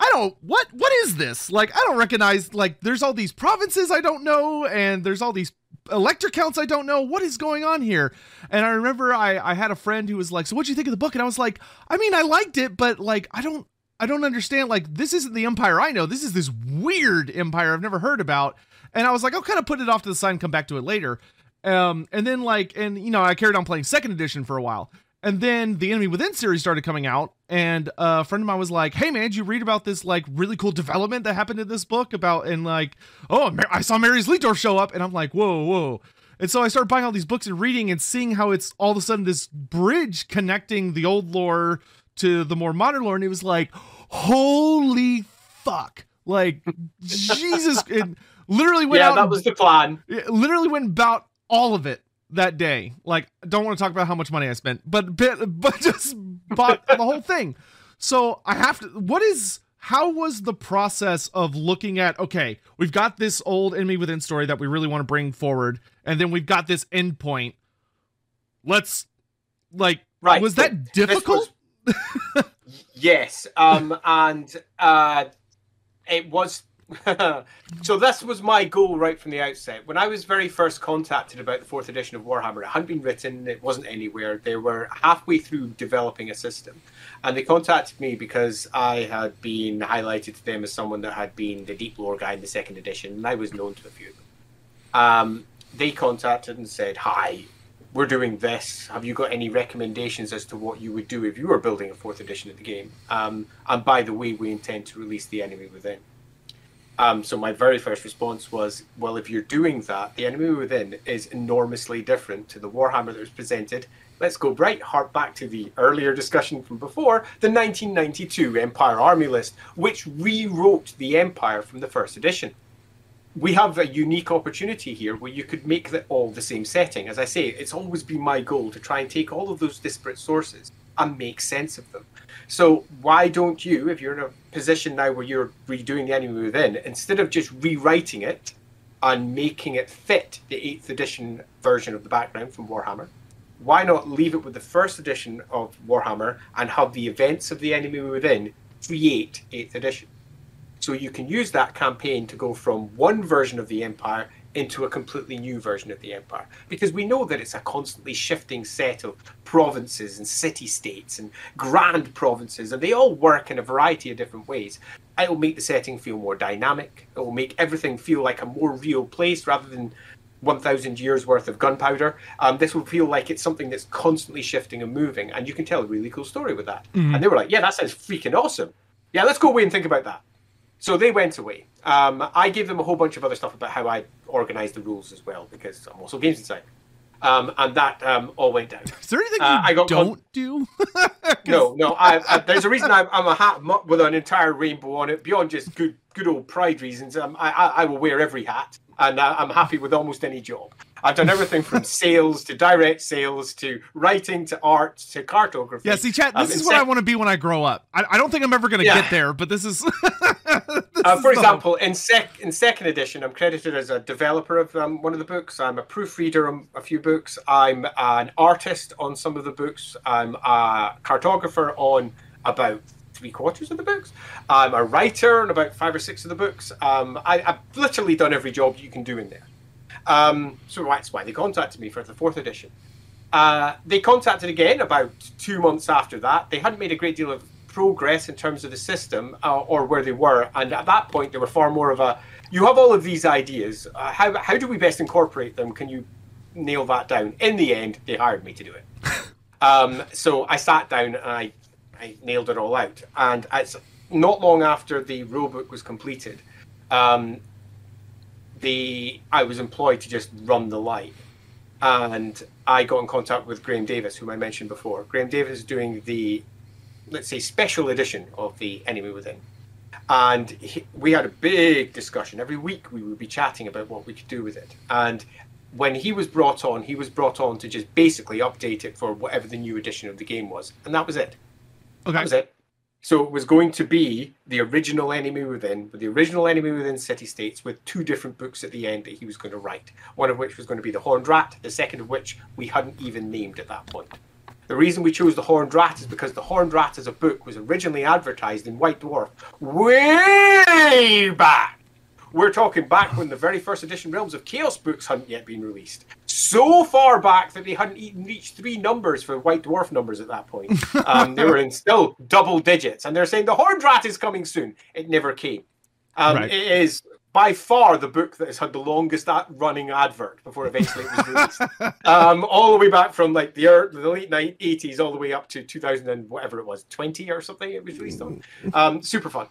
I don't what what is this? Like I don't recognize like there's all these provinces I don't know and there's all these elector counts I don't know. What is going on here? And I remember I I had a friend who was like, "So what do you think of the book?" And I was like, "I mean, I liked it, but like I don't I don't understand like this isn't the empire I know. This is this weird empire I've never heard about." And I was like, "I'll kind of put it off to the side and come back to it later." Um and then like and you know, I carried on playing second edition for a while. And then the Enemy Within series started coming out, and a friend of mine was like, "Hey man, did you read about this like really cool development that happened in this book about and like, oh, I saw Marius Leitdorf show up, and I'm like, whoa, whoa." And so I started buying all these books and reading and seeing how it's all of a sudden this bridge connecting the old lore to the more modern lore, and it was like, holy fuck, like Jesus, it literally went yeah, out that was the plan. it literally went about all of it that day. Like, don't want to talk about how much money I spent, but but, just bought the whole thing. So I have to. What is? How was the process of looking at? Okay, we've got this old enemy within story that we really want to bring forward, and then we've got this endpoint. Let's like. Right. Was that difficult? was- yes. Um, and uh, it was so this was my goal right from the outset. When I was very first contacted about the fourth edition of Warhammer, it hadn't been written, it wasn't anywhere. They were halfway through developing a system. And they contacted me because I had been highlighted to them as someone that had been the deep lore guy in the second edition, and I was known to a few of them. Um, they contacted and said, Hi, we're doing this. Have you got any recommendations as to what you would do if you were building a fourth edition of the game? Um, and by the way, we intend to release the enemy within. Um, so my very first response was, well, if you're doing that, the enemy within is enormously different to the Warhammer that was presented. Let's go right hark back to the earlier discussion from before, the 1992 Empire Army List, which rewrote the Empire from the first edition we have a unique opportunity here where you could make the, all the same setting. As I say, it's always been my goal to try and take all of those disparate sources and make sense of them. So why don't you, if you're in a position now where you're redoing the enemy within, instead of just rewriting it and making it fit the eighth edition version of the background from Warhammer, why not leave it with the first edition of Warhammer and have the events of the enemy within create eighth edition? So you can use that campaign to go from one version of the empire into a completely new version of the empire. Because we know that it's a constantly shifting set of provinces and city states and grand provinces and they all work in a variety of different ways. It will make the setting feel more dynamic. It will make everything feel like a more real place rather than 1000 years worth of gunpowder. Um, this will feel like it's something that's constantly shifting and moving and you can tell a really cool story with that. Mm-hmm. and they were like yeah that sounds freaking awesome. Yeah let's go away and think about that so they went away. Um, I gave them a whole bunch of other stuff about how I organize the rules as well, because I'm also Games Insider. Um, and that um, all went down. Is there anything uh, I got don't con- do? no, no. I, I, there's a reason I'm, I'm, a hat with an entire rainbow on it, beyond just good, good old pride reasons. Um, I, I, will wear every hat, and uh, I'm happy with almost any job. I've done everything from sales to direct sales to writing to art to cartography. Yeah, see, chat. This um, is what sec- I want to be when I grow up. I, I don't think I'm ever going to yeah. get there, but this is. this uh, for example, in sec in second edition, I'm credited as a developer of um, one of the books. I'm a proofreader on a few books. I'm an artist on some of the books. I'm a cartographer on about three quarters of the books. I'm a writer on about five or six of the books. Um, I, have literally done every job you can do in there. Um, so that's why they contacted me for the fourth edition. Uh, they contacted again about two months after that. They hadn't made a great deal of progress in terms of the system uh, or where they were, and at that point they were far more of a. You have all of these ideas. Uh, how how do we best incorporate them? Can you nail that down? In the end, they hired me to do it. um, so I sat down and I I nailed it all out. And it's not long after the rulebook was completed. Um, the I was employed to just run the light, and I got in contact with Graeme Davis, whom I mentioned before. Graeme Davis is doing the, let's say, special edition of the Enemy Within, and he, we had a big discussion. Every week we would be chatting about what we could do with it, and when he was brought on, he was brought on to just basically update it for whatever the new edition of the game was, and that was it. Okay. That was it. So it was going to be the original Enemy Within, with the original Enemy Within City States, with two different books at the end that he was going to write. One of which was going to be The Horned Rat, the second of which we hadn't even named at that point. The reason we chose The Horned Rat is because The Horned Rat as a book was originally advertised in White Dwarf way back we're talking back when the very first edition Realms of Chaos books hadn't yet been released. So far back that they hadn't even reached three numbers for White Dwarf numbers at that point. Um, they were in still double digits, and they're saying the Horned Rat is coming soon. It never came. Um, right. It is by far the book that has had the longest running advert before eventually it was released. um, all the way back from like the, early, the late 80s all the way up to 2000 and whatever it was, 20 or something it was released on. Um, super fun.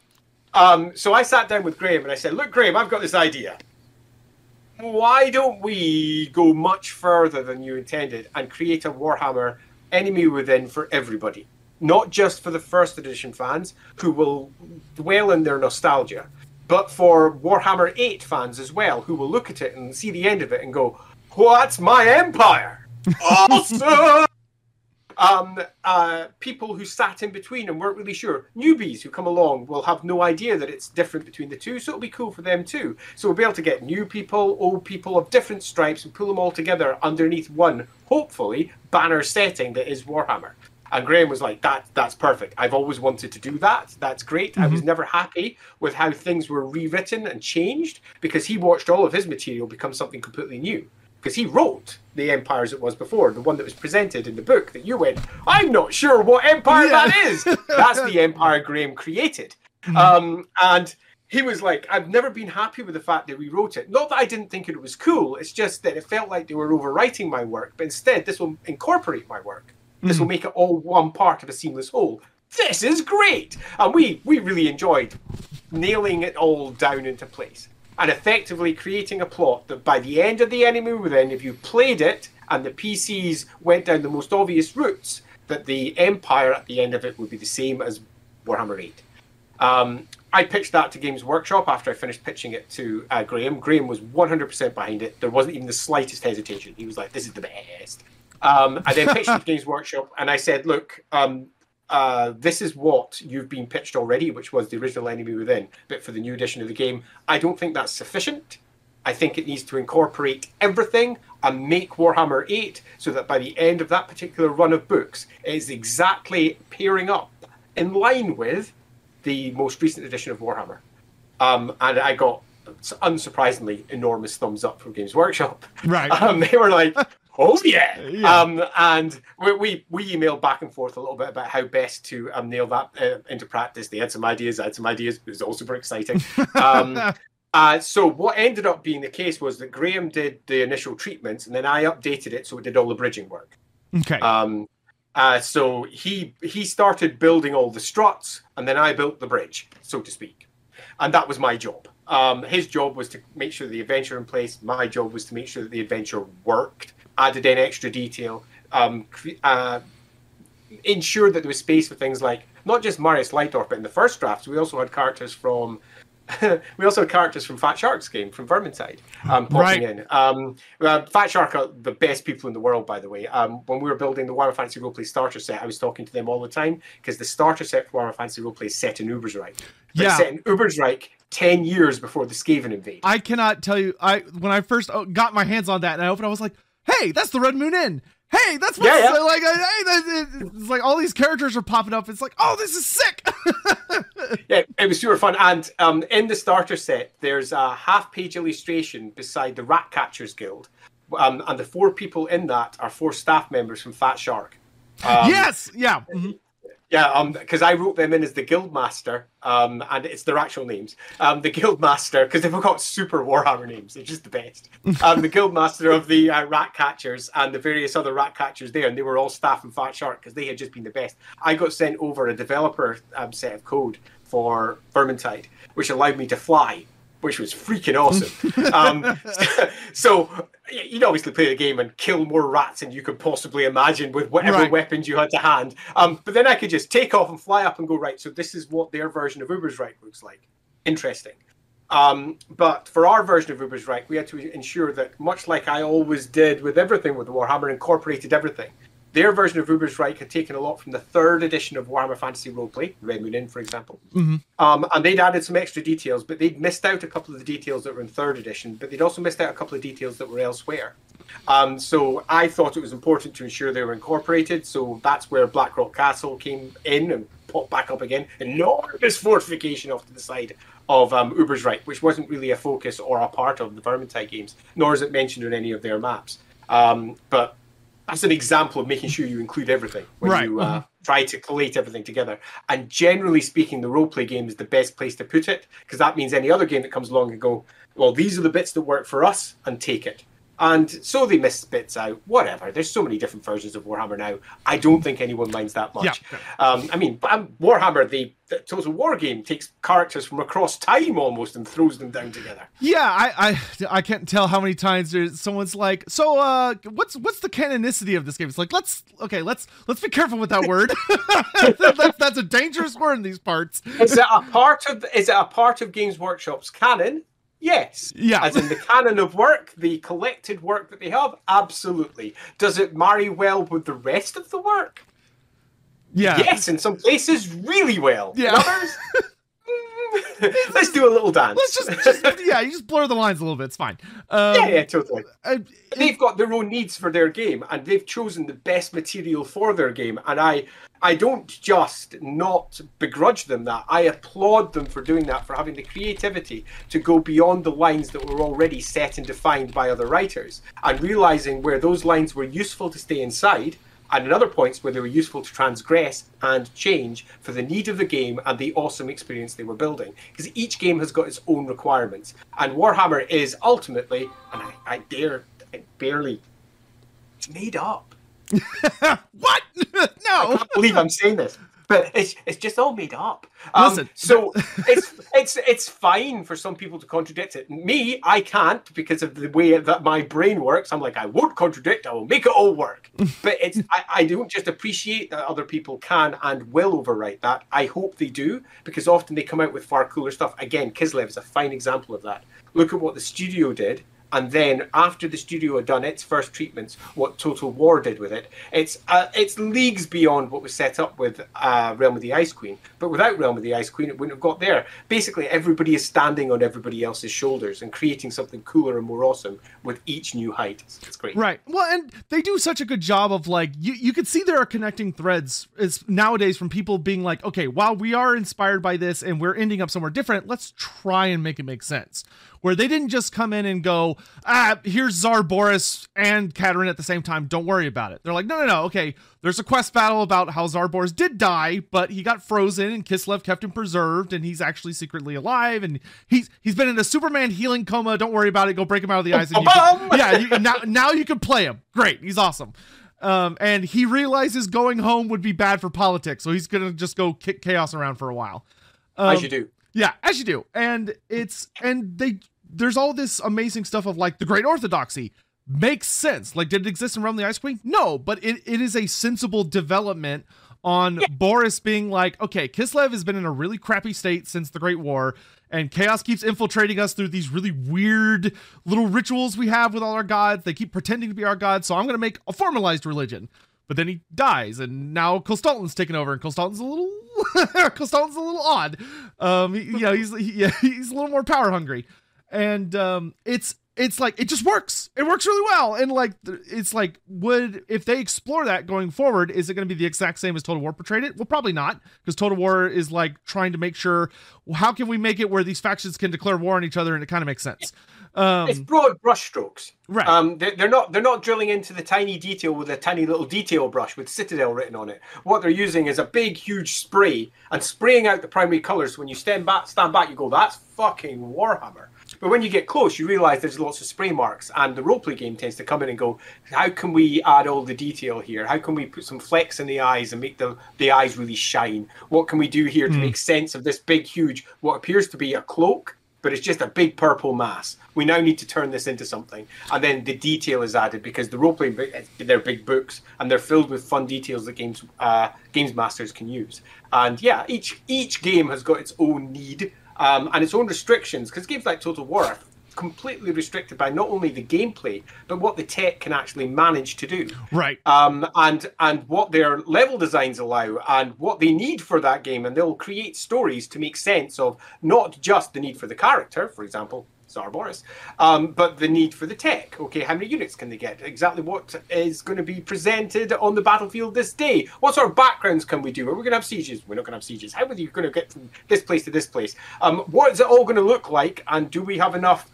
Um, so I sat down with Graham and I said, Look, Graham, I've got this idea. Why don't we go much further than you intended and create a Warhammer enemy within for everybody? Not just for the first edition fans who will dwell in their nostalgia, but for Warhammer 8 fans as well, who will look at it and see the end of it and go, What's my empire? Awesome! Um, uh, people who sat in between and weren't really sure. Newbies who come along will have no idea that it's different between the two, so it'll be cool for them too. So we'll be able to get new people, old people of different stripes, and pull them all together underneath one, hopefully, banner setting that is Warhammer. And Graham was like, "That that's perfect. I've always wanted to do that. That's great. Mm-hmm. I was mm-hmm. never happy with how things were rewritten and changed because he watched all of his material become something completely new." Because he wrote the empire as it was before, the one that was presented in the book that you went, I'm not sure what empire yeah. that is. That's the empire Graham created. Mm-hmm. Um, and he was like, I've never been happy with the fact that we wrote it. Not that I didn't think it was cool, it's just that it felt like they were overwriting my work, but instead, this will incorporate my work. This mm-hmm. will make it all one part of a seamless whole. This is great! And we, we really enjoyed nailing it all down into place and effectively creating a plot that by the end of the enemy within, if you played it and the PCs went down the most obvious routes, that the Empire at the end of it would be the same as Warhammer 8. Um, I pitched that to Games Workshop after I finished pitching it to uh, Graham. Graham was 100% behind it. There wasn't even the slightest hesitation. He was like, "This is the best." Um, I then pitched it to Games Workshop, and I said, "Look, um, uh, this is what you've been pitched already, which was the original Enemy Within, but for the new edition of the game. I don't think that's sufficient. I think it needs to incorporate everything and make Warhammer 8 so that by the end of that particular run of books, it is exactly pairing up in line with the most recent edition of Warhammer. Um, and I got, unsurprisingly, enormous thumbs up from Games Workshop. Right. Um, they were like, oh yeah. yeah. Um, and we, we, we emailed back and forth a little bit about how best to um, nail that uh, into practice. They had some ideas, I had some ideas. It was all super exciting. Um, uh, so what ended up being the case was that Graham did the initial treatments, and then I updated it so it did all the bridging work. Okay. Um, uh, so he he started building all the struts, and then I built the bridge, so to speak, and that was my job. Um, his job was to make sure the adventure in place. My job was to make sure that the adventure worked. Added in extra detail. Um, uh, ensure that there was space for things like not just Marius Leitdorf, but in the first drafts we also had characters from we also had characters from Fat Shark's game from Vermintide um, popping right. in. Um, uh, Fat Shark are the best people in the world, by the way. Um, when we were building the Warhammer Fantasy Roleplay starter set, I was talking to them all the time because the starter set for Warhammer Fantasy Roleplay is set in Ubersreik. Yeah, set in Ubersreik ten years before the Skaven invade. I cannot tell you. I when I first uh, got my hands on that and I opened, it I was like, "Hey, that's the Red Moon Inn." hey, that's what's yeah, yeah. like. Uh, hey, it's like all these characters are popping up. It's like, oh, this is sick. yeah, it was super fun. And um, in the starter set, there's a half-page illustration beside the Rat Catchers Guild, um, and the four people in that are four staff members from Fat Shark. Um, yes, yeah. Mm-hmm. Yeah, um, because I wrote them in as the Guildmaster, um, and it's their actual names. Um, the Guildmaster, because they've got super Warhammer names, they're just the best. Um, the Guildmaster of the uh, Rat Catchers and the various other Rat Catchers there, and they were all staff in Fat Shark because they had just been the best. I got sent over a developer um, set of code for Vermintide, which allowed me to fly which was freaking awesome. um, so you'd obviously play the game and kill more rats than you could possibly imagine with whatever right. weapons you had to hand. Um, but then I could just take off and fly up and go right. So this is what their version of Ubersreik looks like. Interesting. Um, but for our version of Ubersreik, we had to ensure that, much like I always did with everything with Warhammer, incorporated everything their version of Ubersreik had taken a lot from the third edition of Warhammer Fantasy Roleplay, Red Moon Inn, for example. Mm-hmm. Um, and they'd added some extra details, but they'd missed out a couple of the details that were in third edition, but they'd also missed out a couple of details that were elsewhere. Um, so I thought it was important to ensure they were incorporated. So that's where Blackrock Castle came in and popped back up again. Enormous fortification off to the side of um, Ubersreik, which wasn't really a focus or a part of the Vermintide games, nor is it mentioned in any of their maps. Um, but that's an example of making sure you include everything when right. you uh, try to collate everything together. And generally speaking, the role play game is the best place to put it because that means any other game that comes along and go, well, these are the bits that work for us, and take it and so they miss bits out. Whatever. There's so many different versions of Warhammer now. I don't think anyone minds that much. Yeah. Um, I mean, um, Warhammer, the, the, Total War game, takes characters from across time almost and throws them down together. Yeah, I I, I can't tell how many times there's someone's like, so uh, what's what's the canonicity of this game? It's like let's okay, let's let's be careful with that word. that's, that's a dangerous word in these parts. Is it a part of is it a part of Games Workshop's canon? Yes. Yeah. As in the canon of work, the collected work that they have, absolutely. Does it marry well with the rest of the work? Yeah. Yes, in some places, really well. Yeah. others, let's do a little dance. Let's just, just yeah, you just blur the lines a little bit. It's fine. Um, yeah, yeah, totally. uh, they've got their own needs for their game and they've chosen the best material for their game and i i don't just not begrudge them that i applaud them for doing that for having the creativity to go beyond the lines that were already set and defined by other writers and realizing where those lines were useful to stay inside and in other points where they were useful to transgress and change for the need of the game and the awesome experience they were building. Because each game has got its own requirements. And Warhammer is ultimately, and I, I dare I barely. It's made up. what? no. I can't believe I'm saying this, but it's it's just all made up. Um, Listen, so it's it's it's fine for some people to contradict it. Me, I can't because of the way that my brain works. I'm like, I won't contradict. I will make it all work. But it's I, I don't just appreciate that other people can and will overwrite that. I hope they do because often they come out with far cooler stuff. Again, Kislev is a fine example of that. Look at what the studio did and then after the studio had done its first treatments, what Total War did with it, it's uh, it's leagues beyond what was set up with uh, Realm of the Ice Queen. But without Realm of the Ice Queen, it wouldn't have got there. Basically, everybody is standing on everybody else's shoulders and creating something cooler and more awesome with each new height. It's, it's great. Right. Well, and they do such a good job of like you you could see there are connecting threads is nowadays from people being like, okay, while we are inspired by this and we're ending up somewhere different, let's try and make it make sense. Where they didn't just come in and go, ah, here's Tsar Boris and Katarin at the same time. Don't worry about it. They're like, no, no, no. Okay, there's a quest battle about how Tsar Boris did die, but he got frozen and Kislev kept him preserved, and he's actually secretly alive, and he's he's been in a Superman healing coma. Don't worry about it. Go break him out of the ice. And you can, yeah, you, now now you can play him. Great, he's awesome. Um, and he realizes going home would be bad for politics, so he's gonna just go kick chaos around for a while. Um, As you do. Yeah, as you do. And it's and they there's all this amazing stuff of like the great orthodoxy makes sense. Like, did it exist in Realm of the Ice Queen? No, but it, it is a sensible development on yeah. Boris being like, okay, Kislev has been in a really crappy state since the Great War, and chaos keeps infiltrating us through these really weird little rituals we have with all our gods. They keep pretending to be our gods, so I'm gonna make a formalized religion. But then he dies, and now Kostaltin's taken over, and Kostaltin's a little Kostaltin's a little odd. Um, he, you know, he's he, yeah, he's a little more power hungry and um, it's it's like it just works. It works really well, and like it's like would if they explore that going forward, is it going to be the exact same as Total War portrayed it? Well, probably not, because Total War is like trying to make sure well, how can we make it where these factions can declare war on each other, and it kind of makes sense. Um, it's broad brushstrokes, right? Um, they're, they're not they're not drilling into the tiny detail with a tiny little detail brush with Citadel written on it. What they're using is a big, huge spray and spraying out the primary colors. When you stand back, stand back, you go, "That's fucking Warhammer." But when you get close, you realize there's lots of spray marks, and the roleplay game tends to come in and go, "How can we add all the detail here? How can we put some flex in the eyes and make the the eyes really shine? What can we do here to mm. make sense of this big, huge, what appears to be a cloak?" But it's just a big purple mass. We now need to turn this into something, and then the detail is added because the roleplay they're big books and they're filled with fun details that games uh, games masters can use. And yeah, each each game has got its own need um, and its own restrictions, because games like Total War are completely restricted by not only the gameplay but what the tech can actually manage to do. Right. Um, and and what their level designs allow and what they need for that game, and they'll create stories to make sense of not just the need for the character, for example, Tsar Boris, um, but the need for the tech. Okay, how many units can they get? Exactly what is going to be presented on the battlefield this day? What sort of backgrounds can we do? Are we going to have sieges? We're not going to have sieges. How are you going to get from this place to this place? Um, what is it all going to look like? And do we have enough,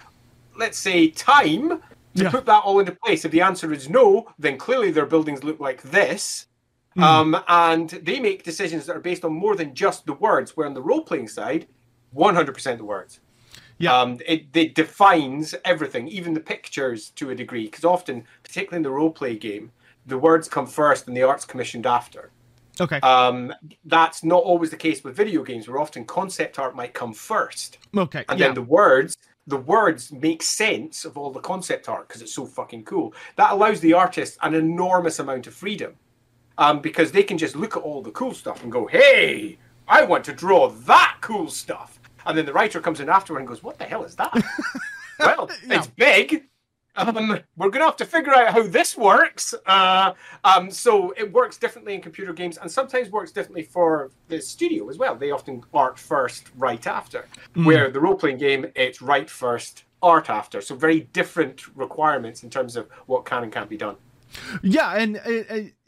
let's say, time to yeah. put that all into place? If the answer is no, then clearly their buildings look like this. Mm. Um, and they make decisions that are based on more than just the words, where on the role playing side, 100% the words. Yeah. Um, it, it defines everything, even the pictures to a degree, because often, particularly in the role play game, the words come first and the art's commissioned after. Okay. Um, that's not always the case with video games, where often concept art might come first. Okay. And yeah. then the words, the words make sense of all the concept art because it's so fucking cool. That allows the artist an enormous amount of freedom, um, because they can just look at all the cool stuff and go, "Hey, I want to draw that cool stuff." And then the writer comes in afterward and goes, "What the hell is that?" well, yeah. it's big, um, we're going to have to figure out how this works. Uh, um, so it works differently in computer games and sometimes works differently for the studio as well. They often art first, right after. Mm. Where the role playing game, it's right first, art after. So very different requirements in terms of what can and can't be done. Yeah, and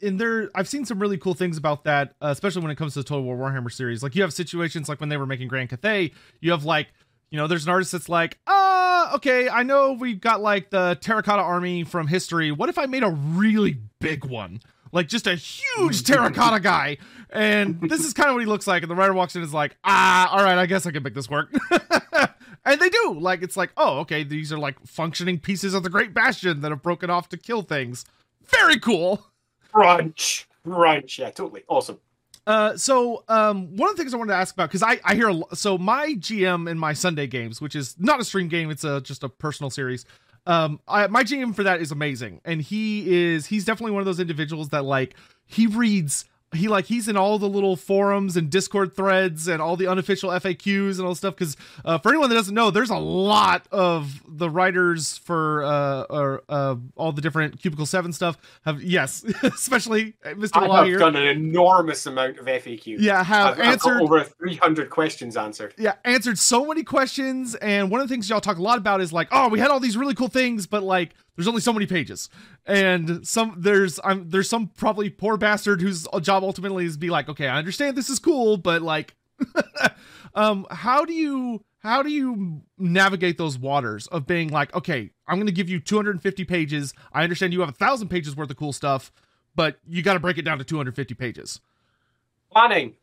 and there I've seen some really cool things about that, uh, especially when it comes to the Total War Warhammer series. Like you have situations like when they were making Grand Cathay, you have like you know, there's an artist that's like, ah, uh, okay, I know we've got like the terracotta army from history. What if I made a really big one? Like just a huge terracotta guy. And this is kind of what he looks like. And the writer walks in and is like, ah, all right, I guess I can make this work. and they do. Like, it's like, oh, okay, these are like functioning pieces of the Great Bastion that have broken off to kill things. Very cool. Brunch. Brunch. Yeah, totally. Awesome. Uh, so um, one of the things I wanted to ask about because I I hear a, so my GM in my Sunday games, which is not a stream game, it's a just a personal series. Um, I, my GM for that is amazing, and he is he's definitely one of those individuals that like he reads he like he's in all the little forums and discord threads and all the unofficial faqs and all stuff because uh, for anyone that doesn't know there's a lot of the writers for uh, or, uh, all the different cubicle 7 stuff have yes especially mr i have done an enormous amount of faq yeah have I've, answered I've over 300 questions answered. Yeah answered so many questions and one of the things y'all talk a lot about is like oh we had all these really cool things but like there's only so many pages. And some there's i'm there's some probably poor bastard whose job ultimately is be like okay i understand this is cool but like um how do you how do you navigate those waters of being like okay i'm to give you 250 pages. I understand you have a thousand pages worth of cool stuff but you got to break it down to 250 pages. Planning.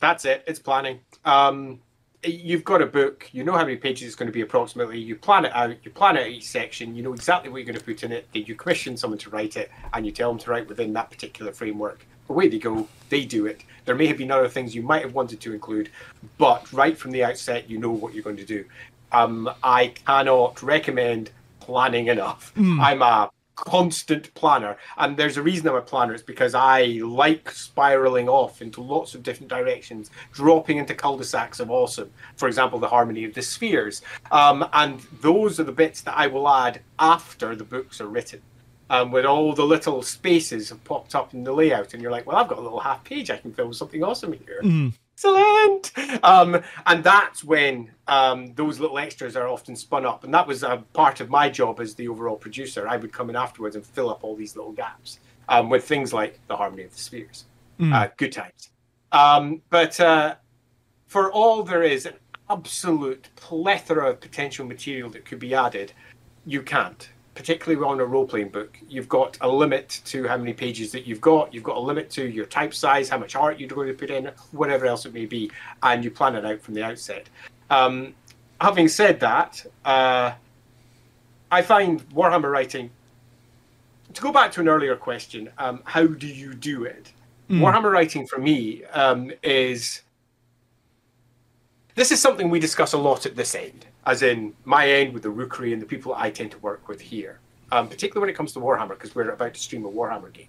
That's it. It's planning. Um you've got a book, you know how many pages it's going to be approximately, you plan it out, you plan out each section, you know exactly what you're going to put in it, then you commission someone to write it, and you tell them to write within that particular framework. Away they go, they do it. There may have been other things you might have wanted to include, but right from the outset, you know what you're going to do. Um, I cannot recommend planning enough. Mm. I'm a constant planner. And there's a reason I'm a planner. It's because I like spiraling off into lots of different directions, dropping into cul-de-sacs of awesome. For example, the harmony of the spheres. Um, and those are the bits that I will add after the books are written. Um, when all the little spaces have popped up in the layout, and you're like, well, I've got a little half page. I can fill with something awesome here. Mm excellent. Um, and that's when um, those little extras are often spun up. And that was a part of my job as the overall producer. I would come in afterwards and fill up all these little gaps um, with things like the harmony of the spheres. Mm. Uh, good times. Um, but uh, for all there is an absolute plethora of potential material that could be added, you can't particularly on a role playing book, you've got a limit to how many pages that you've got. You've got a limit to your type size, how much art you're going to put in, whatever else it may be, and you plan it out from the outset. Um, having said that, uh, I find Warhammer writing. To go back to an earlier question, um, how do you do it? Mm. Warhammer writing for me um, is. This is something we discuss a lot at this end as in my end with the Rookery and the people I tend to work with here, um, particularly when it comes to Warhammer, because we're about to stream a Warhammer game.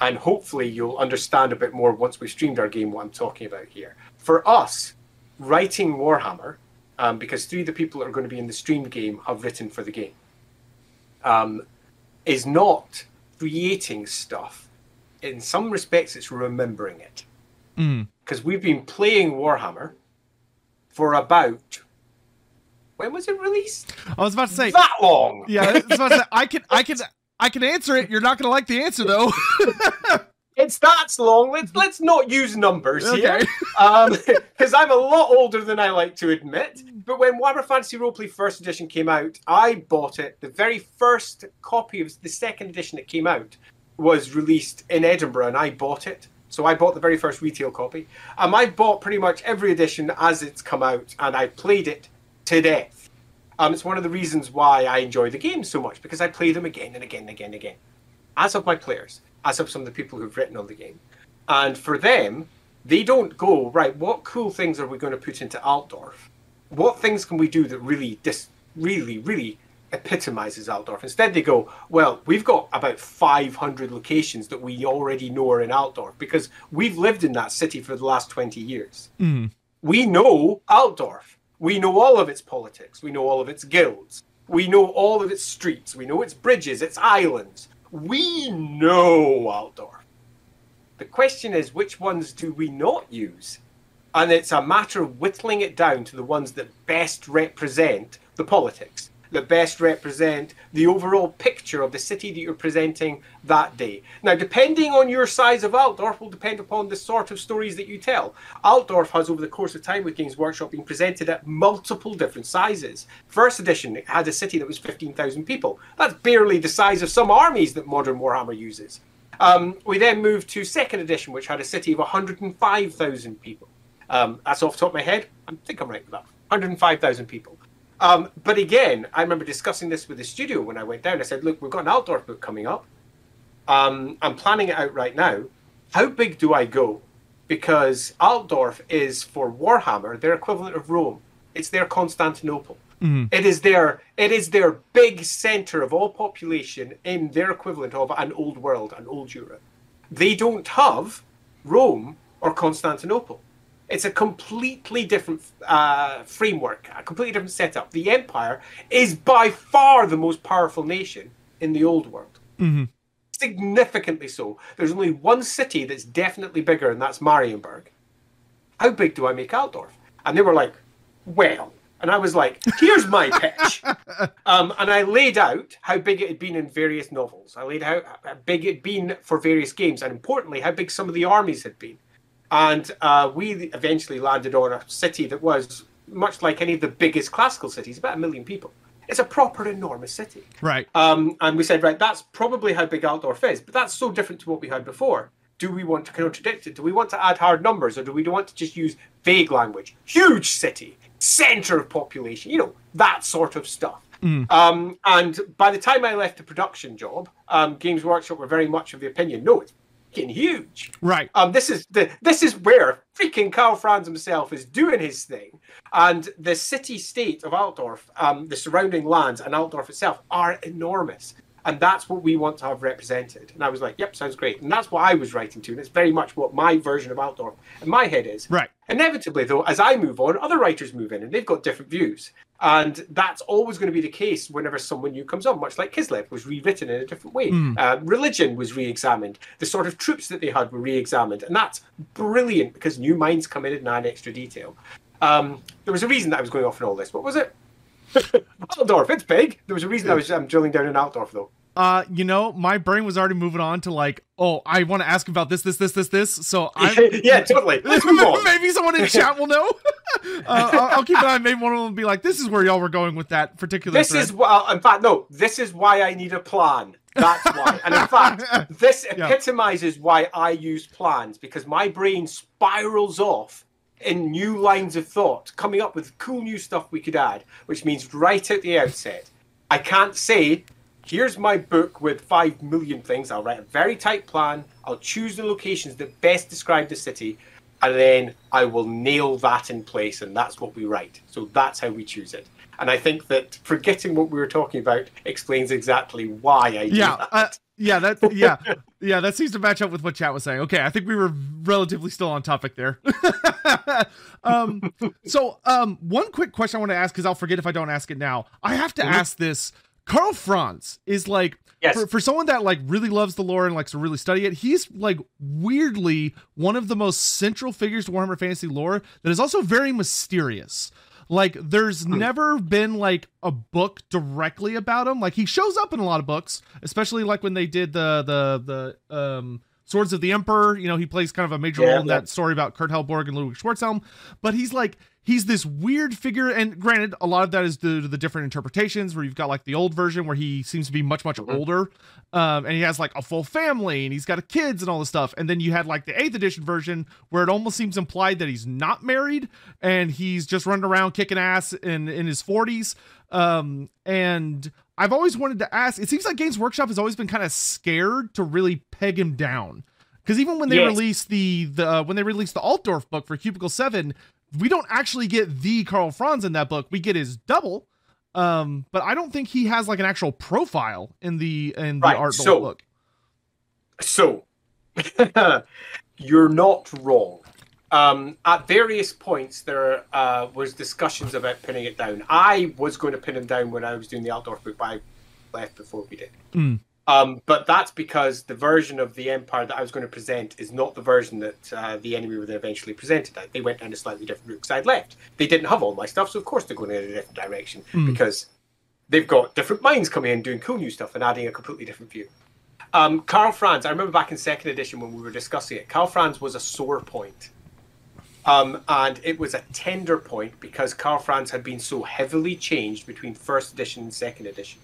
And hopefully you'll understand a bit more once we've streamed our game what I'm talking about here. For us, writing Warhammer, um, because three of the people that are going to be in the streamed game have written for the game, um, is not creating stuff. In some respects, it's remembering it. Because mm. we've been playing Warhammer for about when was it released? I was about to say that long. Yeah, I, was about to say, I can, I can, I can answer it. You're not going to like the answer though. it's that long. Let's let's not use numbers okay. here, because um, I'm a lot older than I like to admit. But when Warhammer Fantasy Roleplay First Edition came out, I bought it. The very first copy of the second edition that came out was released in Edinburgh, and I bought it. So I bought the very first retail copy. Um, I bought pretty much every edition as it's come out, and I played it to death. Um, it's one of the reasons why I enjoy the game so much because I play them again and again and again and again. As of my players, as of some of the people who've written on the game. And for them, they don't go, right, what cool things are we going to put into Altdorf? What things can we do that really, dis- really, really epitomizes Altdorf? Instead, they go, well, we've got about 500 locations that we already know are in Altdorf because we've lived in that city for the last 20 years. Mm. We know Altdorf we know all of its politics, we know all of its guilds. We know all of its streets. We know its bridges, its islands. We know Altdorf. The question is, which ones do we not use? And it's a matter of whittling it down to the ones that best represent the politics, that best represent the overall picture of the city that you're presenting that day. Now, depending on your size of Altdorf, will depend upon the sort of stories that you tell. Altdorf has, over the course of time with Games Workshop, been presented at multiple different sizes. First edition it had a city that was 15,000 people. That's barely the size of some armies that modern Warhammer uses. Um, we then moved to second edition, which had a city of 105,000 people. Um, that's off the top of my head. I think I'm right with that. 105,000 people. Um, but again, I remember discussing this with the studio when I went down. I said, look, we've got an Altdorf book coming up. Um, I'm planning it out right now. How big do I go? Because Altdorf is for Warhammer their equivalent of Rome. It's their Constantinople. Mm-hmm. It is their it is their big center of all population in their equivalent of an old world, an old Europe. They don't have Rome or Constantinople. It's a completely different uh, framework, a completely different setup. The Empire is by far the most powerful nation in the old world. Mm-hmm. Significantly so. There's only one city that's definitely bigger, and that's Marienburg. How big do I make Altdorf? And they were like, well, and I was like, here's my pitch. Um, and I laid out how big it had been in various novels. I laid out how big it had been for various games, and importantly, how big some of the armies had been. And uh, we eventually landed on a city that was much like any of the biggest classical cities, about a million people. It's a proper enormous city. Right. Um, and we said, right, that's probably how big Altdorf is, but that's so different to what we had before. Do we want to contradict it? Do we want to add hard numbers or do we want to just use vague language? Huge city, center of population, you know, that sort of stuff. Mm. Um, and by the time I left the production job, um, Games Workshop were very much of the opinion, no, it's freaking huge. Right. Um, this is the this is where freaking Karl Franz himself is doing his thing, and the city state of Altdorf, um, the surrounding lands, and Altdorf itself are enormous. And that's what we want to have represented. And I was like, yep, sounds great. And that's what I was writing to. And it's very much what my version of Altdorf in my head is. Right. Inevitably, though, as I move on, other writers move in and they've got different views. And that's always going to be the case whenever someone new comes on, much like Kislev was rewritten in a different way. Mm. Uh, religion was re examined. The sort of troops that they had were re examined. And that's brilliant because new minds come in and add extra detail. Um, there was a reason that I was going off in all this. What was it? Altdorf, it's big. There was a reason I was um, drilling down in Altdorf, though uh, you know, my brain was already moving on to like, oh, I want to ask about this, this, this, this, this. So I, yeah, totally. Let's move on. maybe someone in chat will know. uh, I'll, I'll, keep an eye. Maybe one of them will be like, this is where y'all were going with that particular. This thread. is well, in fact, no. This is why I need a plan. That's why. and in fact, this epitomizes yeah. why I use plans because my brain spirals off in new lines of thought, coming up with cool new stuff we could add, which means right at the outset, I can't say here's my book with five million things. I'll write a very tight plan. I'll choose the locations that best describe the city, and then I will nail that in place, and that's what we write. So that's how we choose it. And I think that forgetting what we were talking about explains exactly why I do yeah, that. Uh, yeah, that yeah, yeah, that seems to match up with what chat was saying. Okay, I think we were relatively still on topic there. um, so um, one quick question I want to ask because I'll forget if I don't ask it now. I have to mm-hmm. ask this Karl Franz is like yes. for, for someone that like really loves the lore and likes to really study it, he's like weirdly one of the most central figures to Warhammer Fantasy lore that is also very mysterious. Like there's hmm. never been like a book directly about him. Like he shows up in a lot of books, especially like when they did the the the um Swords of the Emperor. You know, he plays kind of a major yeah, role in that story about Kurt Helborg and Ludwig Schwarzhelm. But he's like he's this weird figure and granted a lot of that is due to the different interpretations where you've got like the old version where he seems to be much much mm-hmm. older um, and he has like a full family and he's got kids and all this stuff and then you had like the eighth edition version where it almost seems implied that he's not married and he's just running around kicking ass in in his 40s um, and i've always wanted to ask it seems like games workshop has always been kind of scared to really peg him down because even when they yes. released the the uh, when they released the Altdorf book for Cubicle Seven, we don't actually get the Karl Franz in that book. We get his double, um, but I don't think he has like an actual profile in the in the right. art so, book. So you're not wrong. Um, at various points, there uh, was discussions about pinning it down. I was going to pin him down when I was doing the Altdorf book, but I left before we did. Mm. Um, but that's because the version of the Empire that I was going to present is not the version that uh, the enemy were eventually presented at. They went down a slightly different route because I'd left. They didn't have all my stuff, so of course they're going in a different direction Mm. because they've got different minds coming in doing cool new stuff and adding a completely different view. Um, Karl Franz, I remember back in second edition when we were discussing it, Karl Franz was a sore point. Um, and it was a tender point because Karl Franz had been so heavily changed between first edition and second edition.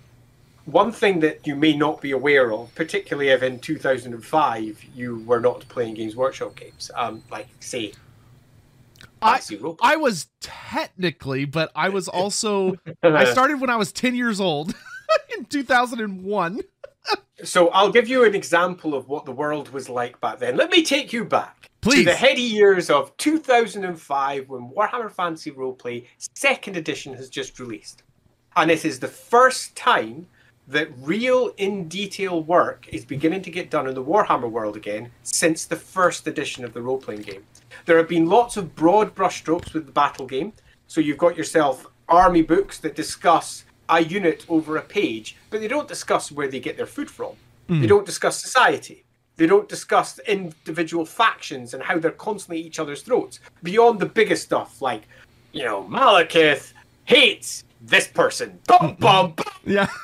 One thing that you may not be aware of, particularly if in 2005 you were not playing Games Workshop games, um, like, say, I, I was technically, but I was also I started when I was 10 years old in 2001. So I'll give you an example of what the world was like back then. Let me take you back Please. to the heady years of 2005 when Warhammer Fantasy Roleplay Second Edition has just released. And it is the first time that real in detail work is beginning to get done in the Warhammer world again since the first edition of the role playing game. There have been lots of broad brushstrokes with the battle game. So you've got yourself army books that discuss a unit over a page, but they don't discuss where they get their food from. Hmm. They don't discuss society. They don't discuss individual factions and how they're constantly at each other's throats. Beyond the biggest stuff, like, you know, Malekith hates this person. Bum, bum, bum. Yeah.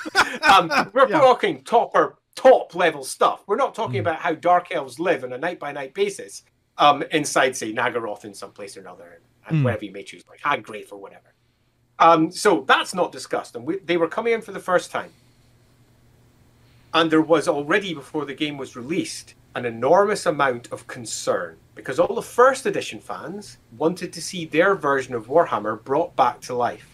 Um, we're Yeah. talking top or top level stuff. We're not talking about how dark elves live on a night by night basis um, inside, say, Naggaroth in some place or another, and Mm. wherever you may choose, like Hag Graef or whatever. Um, so that's not discussed, and we, they were coming in for the first time. And there was already, before the game was released, an enormous amount of concern because all the first edition fans wanted to see their version of Warhammer brought back to life.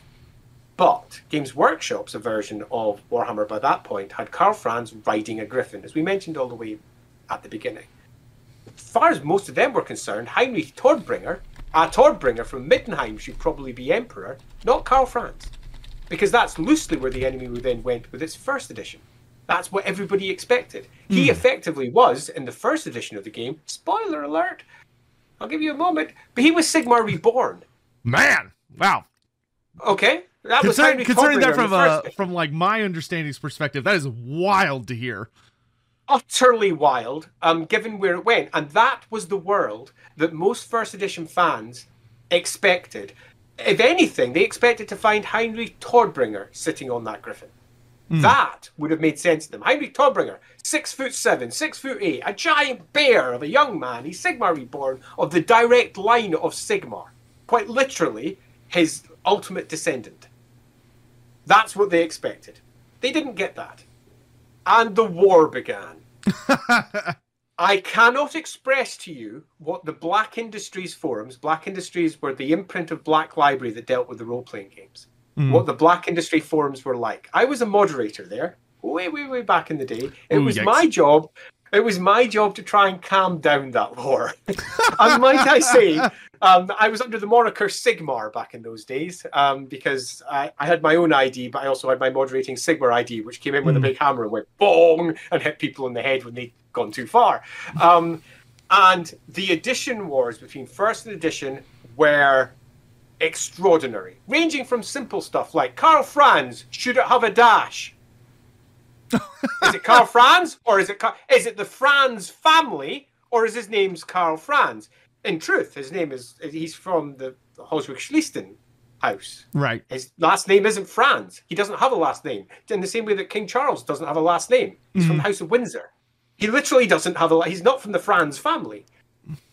But Games Workshop's a version of Warhammer by that point had Karl Franz riding a griffin, as we mentioned all the way at the beginning. As far as most of them were concerned, Heinrich Todbringer, a Todbringer from Middenheim, should probably be Emperor, not Karl Franz. Because that's loosely where the enemy then went with its first edition. That's what everybody expected. He hmm. effectively was, in the first edition of the game, spoiler alert, I'll give you a moment, but he was Sigmar Reborn. Man. Wow. Okay? That Considering, considering that from uh, from like my understanding's perspective, that is wild to hear. utterly wild, um, given where it went. And that was the world that most first edition fans expected. If anything, they expected to find Heinrich Todbringer sitting on that griffin. That would have made sense to them. Heinrich Todbringer, six foot seven, six foot eight, a giant bear of a young man. He's Sigmar reborn of the direct line of Sigmar. Quite literally, his ultimate descendant. That's what they expected. They didn't get that. And the war began. I cannot express to you what the Black Industries forums, Black Industries were the imprint of Black Library that dealt with the role playing games, hmm. what the Black Industry forums were like. I was a moderator there, way, way, way back in the day. It Ooh, was yikes. my job. It was my job to try and calm down that war. and might I say, um, I was under the moniker Sigmar back in those days um, because I, I had my own ID, but I also had my moderating Sigmar ID, which came in with a big hammer and went bong and hit people in the head when they'd gone too far. Um, and the edition wars between first and edition were extraordinary, ranging from simple stuff like Karl Franz, should it have a dash? Is it Karl Franz or is it Karl, is it the Franz family or is his name's Karl Franz? In truth, his name is he's from the Holswig Schliestein house. Right. His last name isn't Franz. He doesn't have a last name. In the same way that King Charles doesn't have a last name. He's from the House of Windsor. He literally doesn't have a. He's not from the Franz family,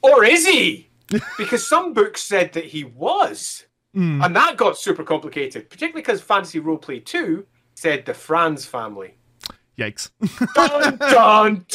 or is he? Because some books said that he was, Mm. and that got super complicated. Particularly because Fantasy Roleplay Two said the Franz family. Yikes. Dun dun. dun.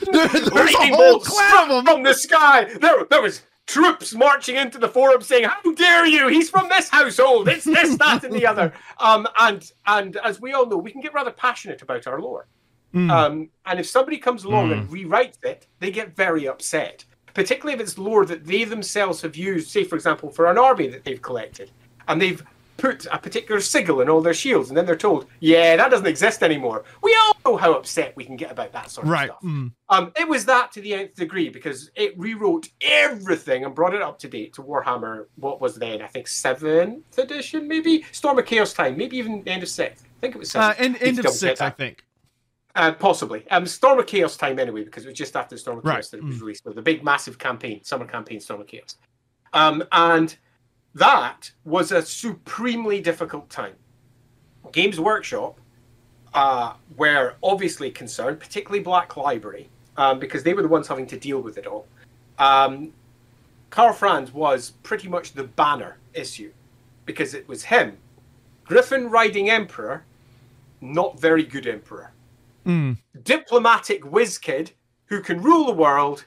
There's a whole struck of them. from the sky. There, there was troops marching into the forum saying, "How dare you? He's from this household. It's this, that, and the other." Um, and and as we all know, we can get rather passionate about our lore. Mm. Um, and if somebody comes along and rewrites it, they get very upset. Particularly if it's lore that they themselves have used, say, for example, for an army that they've collected, and they've put a particular sigil in all their shields, and then they're told, "Yeah, that doesn't exist anymore." We all know how upset we can get about that sort of right. stuff. Mm. Um, it was that to the nth degree because it rewrote everything and brought it up to date to Warhammer. What was then, I think, seventh edition, maybe Storm of Chaos time, maybe even the end of sixth. I think it was Uh, end, end of sixth, I think. Uh, possibly. Um, Storm of Chaos time anyway, because it was just after Storm of Right. Chaos that it was Mm. released. with the big, massive campaign, summer campaign, Storm of Chaos. Um, and that was a supremely difficult time. Games Workshop uh, were obviously concerned, particularly Black Library, um, because they were the ones having to deal with it all. Um, Karl Franz was pretty much the banner issue because it was him, Griffin riding Emperor, not very good Emperor Mm. diplomatic whiz kid who can rule the world,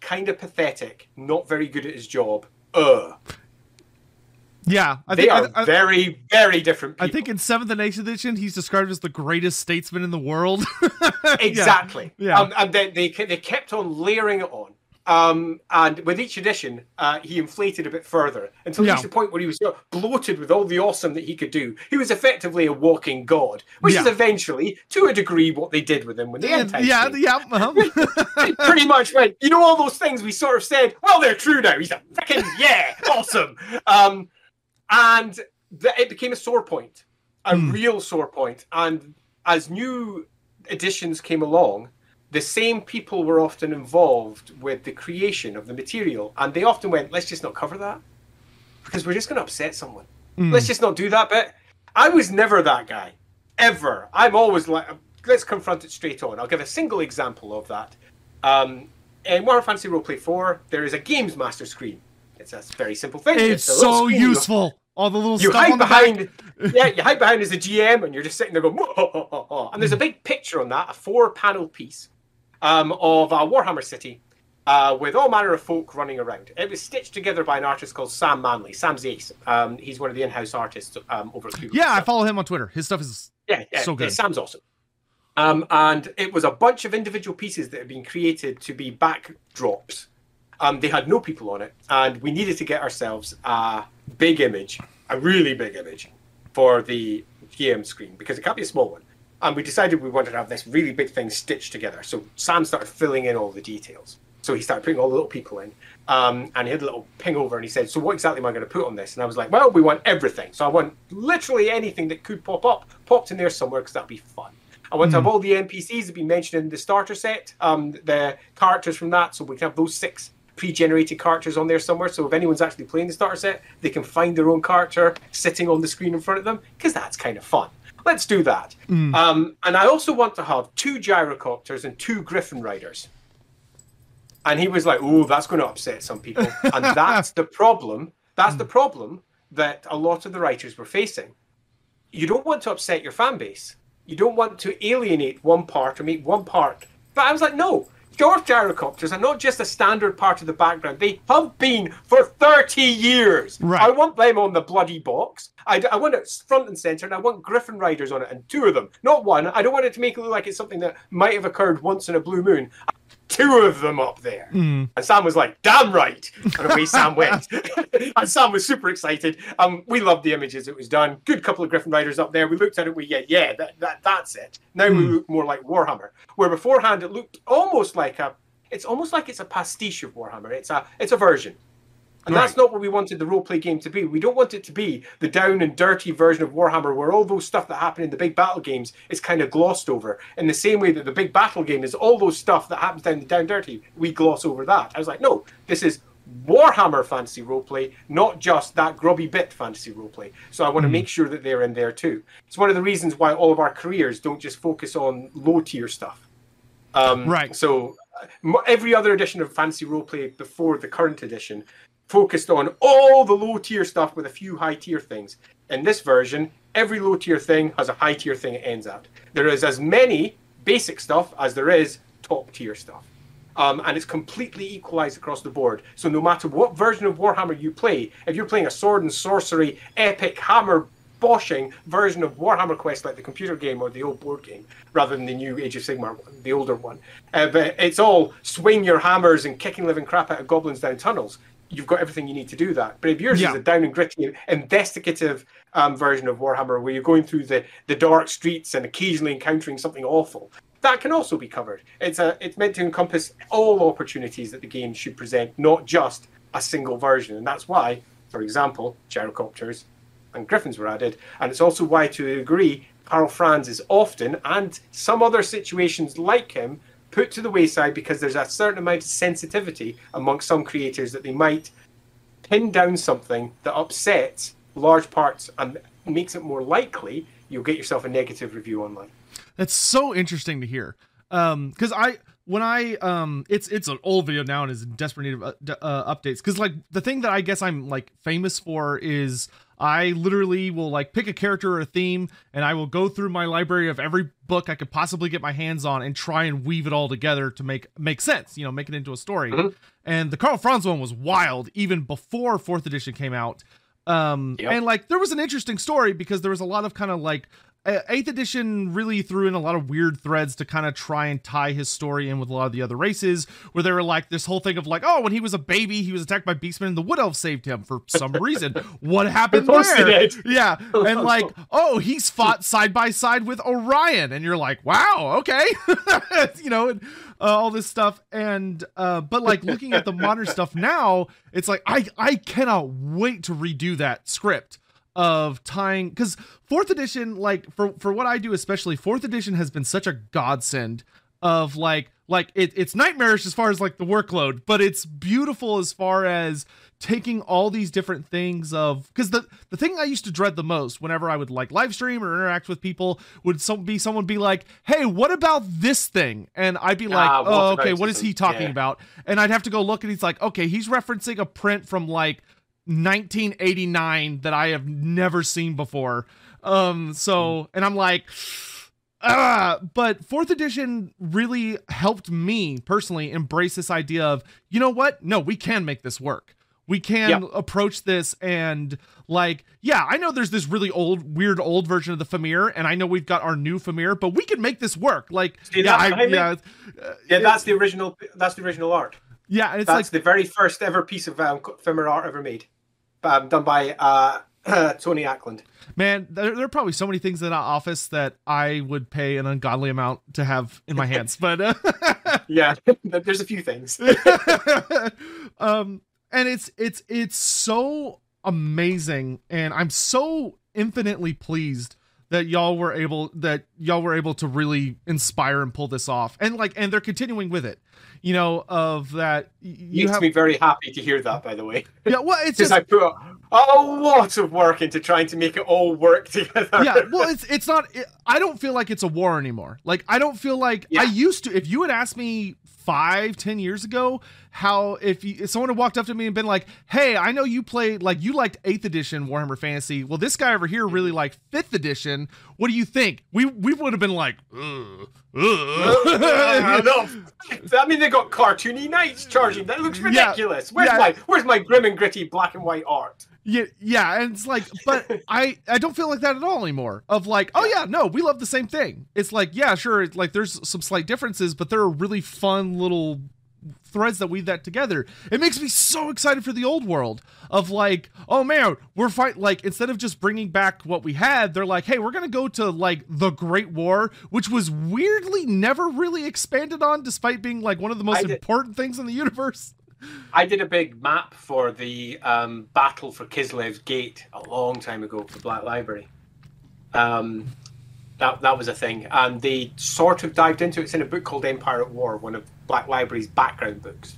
kind of pathetic, not very good at his job. Uh, Yeah, I they think are I, I, very, very different people. I think in seventh and eighth edition, he's described as the greatest statesman in the world. Exactly. Yeah. Um, and then they they kept on layering it on. Um, and with each edition, uh, he inflated a bit further until he Yeah. reached the point where he was so bloated with all the awesome that he could do. He was effectively a walking god, which is eventually, to a degree, what they did with him when the end yeah, yeah. uh-huh. pretty much went, you know, all those things we sort of said, well, they're true now. He's a freaking yeah, awesome. Um, and th- it became a sore point, a Hmm. real sore point. And as new editions came along, the same people were often involved with the creation of the material. And they often went, let's just not cover that because we're just going to upset someone. Mm. Let's just not do that bit. I was never that guy, ever. I'm always like, let's confront it straight on. I'll give a single example of that. Um, in Warhammer Fantasy Roleplay 4, there is a Games Master screen. It's a very simple thing. It's little so. Useful. All the little You stuff hide on the back. behind, yeah, you hide behind as a GM, and you're just sitting there going, and there's a big picture on that, a four-panel piece um, of a Warhammer City uh, with all manner of folk running around. It was stitched together by an artist called Sam Manley. Sam's the ace. Um, he's one of the in-house artists um, over at Cubicle Yeah, I follow him on Twitter. His stuff is Yeah, yeah, So yeah, good. Sam's awesome. Um, and it was a bunch of individual pieces that had been created to be backdrops. Um, they had no people on it, and we needed to get ourselves a big image, a really big image, for the GM screen because it can't be a small one. And we decided we wanted to have this really big thing stitched together. So Sam started filling in all the details. So he started putting all the little people in, um, and he had a little ping over, and he said, "So what exactly am I going to put on this?" And I was like, "Well, we want everything. So I want literally anything that could pop up, popped in there somewhere because that'd be fun. I want to have all the NPCs that be mentioned in the starter set, um, the characters from that, so we can have those six pre-generated characters on there somewhere. So if anyone's actually playing the starter set, they can find their own character sitting on the screen in front of them because that's kind of fun. Let's do that. Um, and I also want to have two gyrocopters and two griffin riders. And he was like, "Oh, that's going to upset some people." And that's the problem. That's the problem that a lot of the writers were facing. You don't want to upset your fan base. You don't want to alienate one part or make one part. But I was like, no. Your gyrocopters are not just a standard part of the background. They have been for 30 years. Right. I want them on the bloody box. I, I want it front and center, and I want Griffin Riders on it, and two of them, not one. I don't want it to make it look like it's something that might have occurred once in a blue moon. Two of them up there. And Sam was like, damn right. And away Sam went. and Sam was super excited. Um, we loved the images it was done. Good couple of Griffin Riders up there. We looked at it, we yeah, yeah, that, that that's it. Now we look more like Warhammer. Where beforehand it looked almost like a it's almost like it's a pastiche of Warhammer. It's a it's a version. And that's not what we wanted the roleplay game to be. We don't want it to be the down and dirty version of Warhammer where all those stuff that happened in the big battle games is kind of glossed over. In the same way that the big battle game is all those stuff that happens down the down dirty, we gloss over that. I was like, no, this is Warhammer fantasy roleplay, not just that grubby bit fantasy roleplay. So I want to make sure that they're in there too. It's one of the reasons why all of our careers don't just focus on low tier stuff. Um, Right. So uh, every other edition of Fantasy Roleplay before the current edition focused on all the low tier stuff with a few high tier things. In this version, every low tier thing has a high tier thing it ends at. There is as many basic stuff as there is top tier stuff. Um, and it's completely equalized across the board. So no matter what version of Warhammer you play, if you're playing a sword and sorcery, epic hammer boshing version of Warhammer Quest, like the computer game or the old board game, rather than the new Age of Sigmar one, the older one, uh, but it's all swing your hammers and kicking living crap out of goblins down tunnels. You've got everything you need to do that. But if yours Yeah. is a down and gritty, investigative um, version of Warhammer, where you're going through the, the dark streets and occasionally encountering something awful, that can also be covered. It's a it's meant to encompass all opportunities that the game should present, not just a single version. And that's why, for example, gyrocopters and griffins were added. And it's also why, to a degree, Karl Franz is often, and some other situations like him, put to the wayside because there's a certain amount of sensitivity amongst some creators that they might pin down something that upsets large parts and makes it more likely you'll get yourself a negative review online. That's so interesting to hear. Um, because I when I um, it's it's an old video now and is in desperate need of uh, d- uh, updates. Because like the thing that I guess I'm like famous for is I literally will like pick a character or a theme and I will go through my library of every book I could possibly get my hands on and try and weave it all together to make make sense. You know, make it into a story. Mhm. And the Karl Franz one was wild even before fourth edition came out. Um, Yep. and like there was an interesting story because there was a lot of kind of like eighth edition really threw in a lot of weird threads to kind of try and tie his story in with a lot of the other races where they were like this whole thing of like oh when he was a baby he was attacked by beastmen and the wood elves saved him for some reason. What happened Of course they there? yeah. And like oh he's fought side by side with orion. And you're like wow okay. You know and, uh, all this stuff. And uh but like looking at the modern stuff now it's like i i cannot wait to redo that script of tying because fourth edition like for for what i do especially fourth edition has been such a godsend of like like it, it's nightmarish as far as like the workload but it's beautiful as far as taking all these different things of because the the thing i used to dread the most whenever i would like live stream or interact with people would some be someone be like hey what about this thing? And i'd be like Ah, oh okay what is he talking yeah. about? And i'd have to go look and he's like okay he's referencing a print from like 1989 that I have never seen before. Um, so, and I'm like, ah, but fourth edition really helped me personally embrace this idea of, you know what? No, we can make this work. We can Yeah. approach this and like, yeah, I know there's this really old, weird old version of the Fimir, and I know we've got our new Fimir, but we can make this work. Like, See, yeah, that's I, I mean. yeah, Yeah, that's the original. That's the original art. yeah. and It's that's like the very first ever piece of um, art ever made, um, done by uh, Tony Ackland. Man, there, there are probably so many things in our office that I would pay an ungodly amount to have in my hands. But uh, Yeah, there's a few things. um and it's it's it's so amazing and I'm so infinitely pleased that y'all were able that y'all were able to really inspire and pull this off. And like and they're continuing with it. You know, of that you Makes have me very happy to hear that. By the way, Yeah, well it's just I put a, lot of work into trying to make it all work together. yeah well it's it's not it, i don't feel like it's a war anymore like i don't feel like Yeah. i used to if you had asked me five ten years ago how if, you, if someone had walked up to me and been like hey i know you played like you liked 8th edition warhammer fantasy well this guy over here really mm-hmm. liked 5th edition what do you think we we would have been like Ugh, I ugh. know. I mean, they got cartoony knights charging. That looks Yeah, ridiculous. Where's yeah. my Where's my grim and gritty black and white art? Yeah, yeah, and it's like, but I I don't feel like that at all anymore. Of like, oh yeah, no, we love the same thing. It's like, yeah, sure, it's like there's some slight differences, but there are really fun little threads that weave that together. It makes me so excited for the old world of like, oh man, we're fight like instead of just bringing back what we had, they're like, hey, we're gonna go to like the Great War, which was weirdly never really expanded on, despite being like one of the most did- important things in the universe. I did a big map for the um, battle for Kislev's Gate a long time ago for Black Library. Um, that that was a thing, and they sort of dived into it. It's in a book called Empire at War, one of Black Library's background books.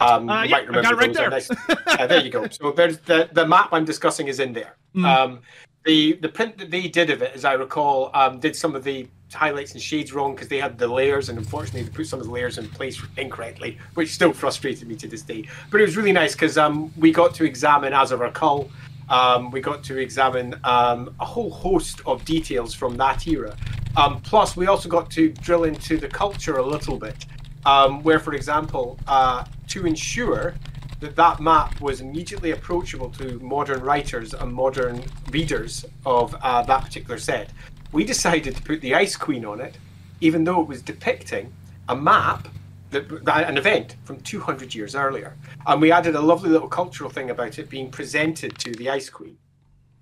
Um, Uh, you yeah, might remember right those there. nice- Yeah, there you go. So there's the the map I'm discussing is in there. Mm. Um, the the print that they did of it, as I recall, um, did some of the highlights and shades wrong because they had the layers, and unfortunately they put some of the layers in place incorrectly, which still frustrated me to this day. But it was really nice because um, we got to examine Asavar Kul. Um, we got to examine um, a whole host of details from that era. Um, plus, we also got to drill into the culture a little bit, um, where, for example, uh, to ensure that that map was immediately approachable to modern writers and modern readers of uh, that particular set. We decided to put the Ice Queen on it, even though it was depicting a map an event from 200 years earlier. And we added a lovely little cultural thing about it being presented to the Ice Queen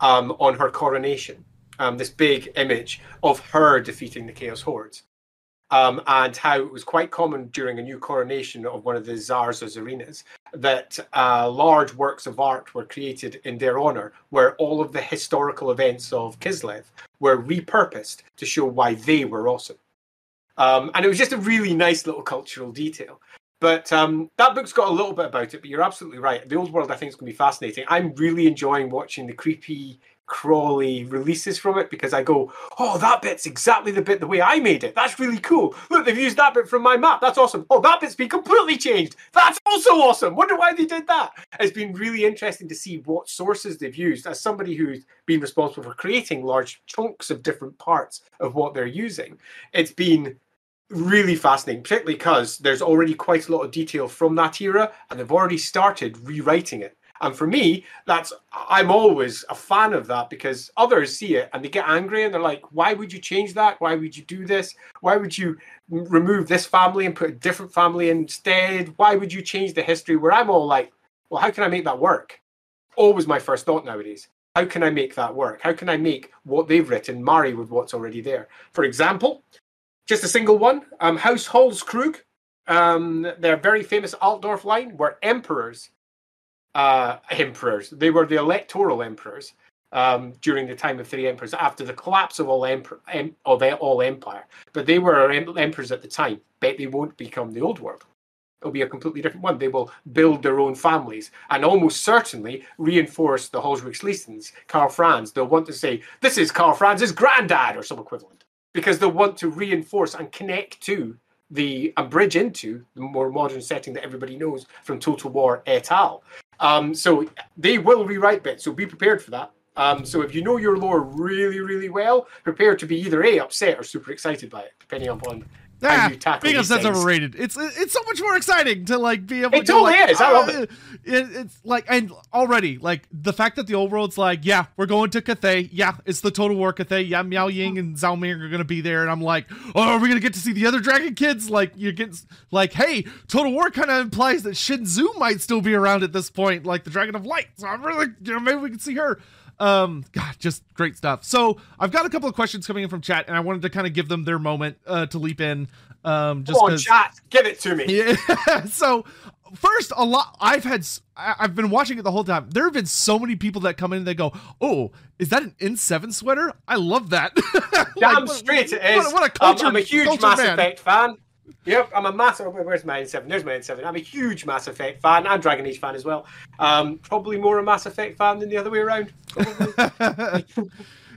um, on her coronation. Um, this big image of her defeating the Chaos Hordes. Um, and how it was quite common during a new coronation of one of the czars or czarinas that uh, large works of art were created in their honor, where all of the historical events of Kislev were repurposed to show why they were awesome. Um, and it was just a really nice little cultural detail. But um, that book's got a little bit about it, but you're absolutely right. The old world, I think, is going to be fascinating. I'm really enjoying watching the creepy, crawly releases from it because I go, oh, that bit's exactly the bit the way I made it. That's really cool. Look, they've used that bit from my map. That's awesome. Oh, that bit's been completely changed. That's also awesome. Wonder why they did that. It's been really interesting to see what sources they've used. As somebody who's been responsible for creating large chunks of different parts of what they're using, it's been really fascinating, particularly because there's already quite a lot of detail from that era, and they've already started rewriting it. And for me, that's I'm always a fan of that because others see it and they get angry and they're like, "Why would you change that? Why would you do this? Why would you remove this family and put a different family instead? Why would you change the history?" Where I'm all like, "Well, how can I make that work?" Always my first thought nowadays. How can I make that work? How can I make what they've written marry with what's already there? For example, just a single one. Um, House Holzkrug, um, their very famous Altdorf line, were emperors. Uh, emperors. They were the electoral emperors um, during the time of three emperors after the collapse of all emperor em- of all empire. But they were em- emperors at the time. Bet they won't become the old world. It'll be a completely different one. They will build their own families and almost certainly reinforce the Holzrichs Karl Franz. They'll want to say, this is Karl Franz's granddad or some equivalent because they'll want to reinforce and connect to the and bridge into the more modern setting that everybody knows from Total War et al. Um, so they will rewrite bits. So be prepared for that. Um, so if you know your lore really, really well, prepare to be either a upset or super excited by it, depending upon Ah, being upset's overrated. It's it's so much more exciting to like be able. It to totally like, is. I love it. it. It's like and already like the fact that the old world's like, yeah, we're going to Cathay. Yeah, it's the Total War Cathay. Yeah, Miao Ying and Zhao Ming are gonna be there, and I'm like, oh, are we gonna get to see the other Dragon Kids? Like you get like, hey, Total War kind of implies that Shinzu might still be around at this point, like the Dragon of Light. So I'm really, you know, maybe we can see her. Um, God, just great stuff. So I've got a couple of questions coming in from chat, and I wanted to kind of give them their moment uh, to leap in. Um, just Come on, chat, give it to me. Yeah. so first, a lot. I've had. I've been watching it the whole time. There have been so many people that come in and they go, "Oh, is that an N7 sweater? I love that." Damn like, straight it is. What, what a culture, um, I'm a huge Mass man. Effect fan. Yep, I'm a massive. Where's my N7? There's my N7. I'm a huge Mass Effect fan and Dragon Age fan as well. Um, probably more a Mass Effect fan than the other way around.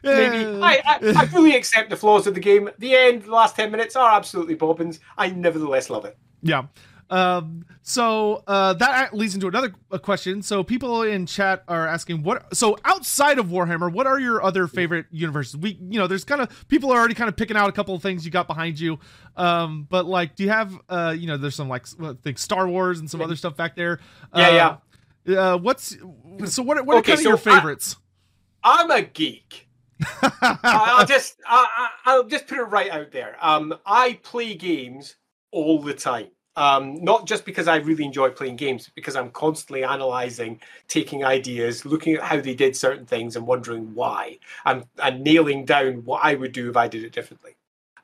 Maybe I, I, I, fully accept the flaws of the game. The end, the last ten minutes are absolutely bobbins. I nevertheless love it. Yeah. Um, so uh, that leads into another question. So people in chat are asking what. So outside of Warhammer, what are your other favorite universes? We, you know, there's kind of people are already kind of picking out a couple of things you got behind you. Um, but like, do you have, uh, you know, there's some like I think Star Wars and some other stuff back there. Yeah, uh, yeah. Uh, what's so? What? What okay, are kind so of your favorites? I, I'm a geek. I'll just I, will just put it right out there. Um, I play games all the time. Um, not just because I really enjoy playing games, because I'm constantly analyzing, taking ideas, looking at how they did certain things, and wondering why, and, and nailing down what I would do if I did it differently.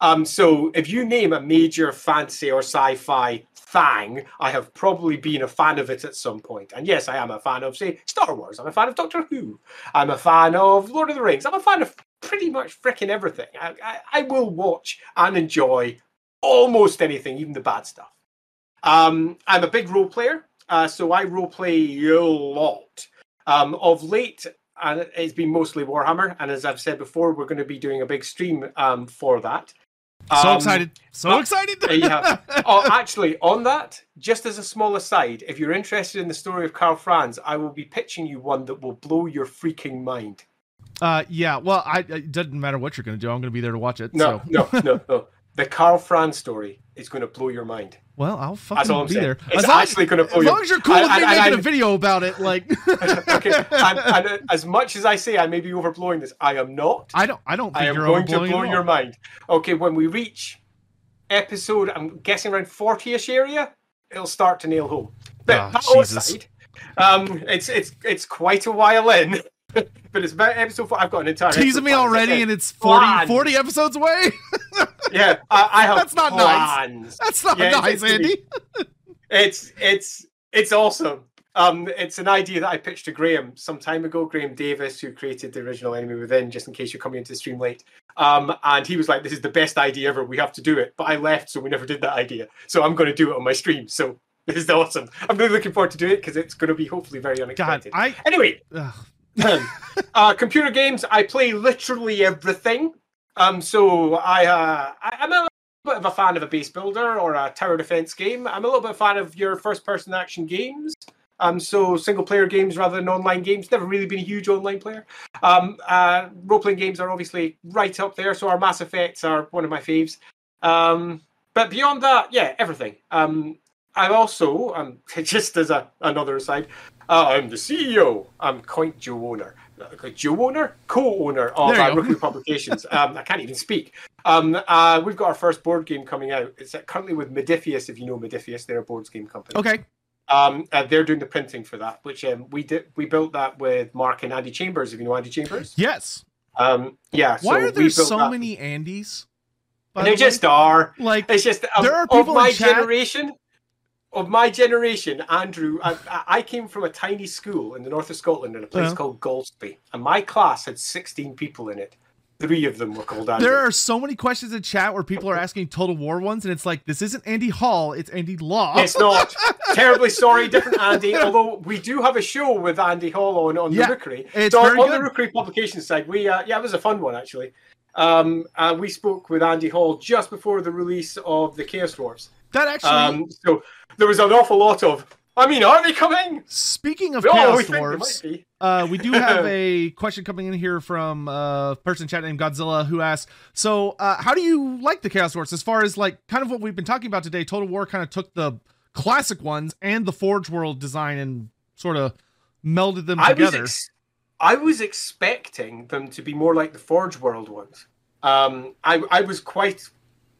Um, so if you name a major fantasy or sci-fi thing, I have probably been a fan of it at some point. And yes, I am a fan of, say, Star Wars. I'm a fan of Doctor Who. I'm a fan of Lord of the Rings. I'm a fan of pretty much freaking everything. I, I, I will watch and enjoy almost anything, even the bad stuff. Um, I'm a big role player, uh, so I role play a lot. Um, of late, and it's been mostly Warhammer, and as I've said before, we're going to be doing a big stream um, for that. So um, excited! So uh, excited! yeah. Oh, actually, on that, just as a small aside, if you're interested in the story of Karl Franz, I will be pitching you one that will blow your freaking mind. Uh, yeah. Well, I it doesn't matter what you're going to do. I'm going to be there to watch it. No, so. no, no, no. The Karl Franz story is going to blow your mind. Well, I'll fucking be saying. there. It's as actually going to blow As long as you're cool with me making a video about it, like. okay, and, as much as I say I may be overblowing this, I am not. I don't. I don't. I am going to blow your mind. Okay, when we reach episode, I'm guessing around 40ish area, it'll start to nail home. But that Jesus. aside, um, it's it's it's quite a while in. but it's about episode four. I've got an entire Teasing me plan, as I already, and it's 40, 40 episodes away. yeah, I, I have That's not nice. That's not Yeah, nice, it's Andy. It's it's it's awesome. Um, it's an idea that I pitched to Graeme some time ago. Graeme Davis, who created the original Enemy Within, just in case you're coming into the stream late. Um, and he was like, "This is the best idea ever. We have to do it." But I left, so we never did that idea. So I'm going to do it on my stream. So this is awesome. I'm really looking forward to doing it because it's going to be hopefully very God, unexpected. I. Anyway, ugh. uh, computer games. I play literally everything. Um, so I, uh, I I'm a bit of a fan of a base builder or a tower defense game. I'm a little bit a fan of your first-person action games. Um, so single-player games rather than online games. Never really been a huge online player. Um, uh, role-playing games are obviously right up there. So our Mass Effects are one of my faves. Um, but beyond that, yeah, everything. Um, I also, um, just as a another aside, I'm the CEO. I'm Coint Joe owner. Uh, Joe owner, co-owner of uh, Publications. Um, I can't even speak. Um, uh, we've got our first board game coming out. It's uh, currently with Mophidius. If you know Mophidius, they're a boards game company. Okay. Um, uh, they're doing the printing for that, which um, we did. We built that with Mark and Andy Chambers. If you know Andy Chambers, Yes. um, yeah. Why so are we there built so that. many Andys? There the just are. like It's just um, There are of people in my chat- generation. Of my generation, Andrew, I, I- came from a tiny school in the north of Scotland in a place Uh-huh. called Golspie, and my class had 16 people in it. Three of them were called Andrew. there are so many questions in chat where people are asking Total War ones, and it's like this isn't Andy Hall, it's Andy Law. It's not. Terribly sorry, different Andy. Although we do have a show with Andy Hall on, on Yeah, the Rookery. it's so very on good. the Rookery publication side, we uh, yeah, it was a fun one actually. Um, uh, we spoke with Andy Hall just before the release of the Chaos Dwarfs. That actually. Um, so there was an awful lot of. I mean, are they coming? speaking of No, Chaos we think they Dwarfs, might be. Uh, we do have a question coming in here from a person chat named Godzilla who asks, "So, uh, how do you like the Chaos Dwarfs? As far as like kind of what we've been talking about today, Total War kind of took the classic ones and the Forge World design and sort of melded them I was, together." ex- I was expecting them to be more like the Forge World ones. Um, I, I was quite,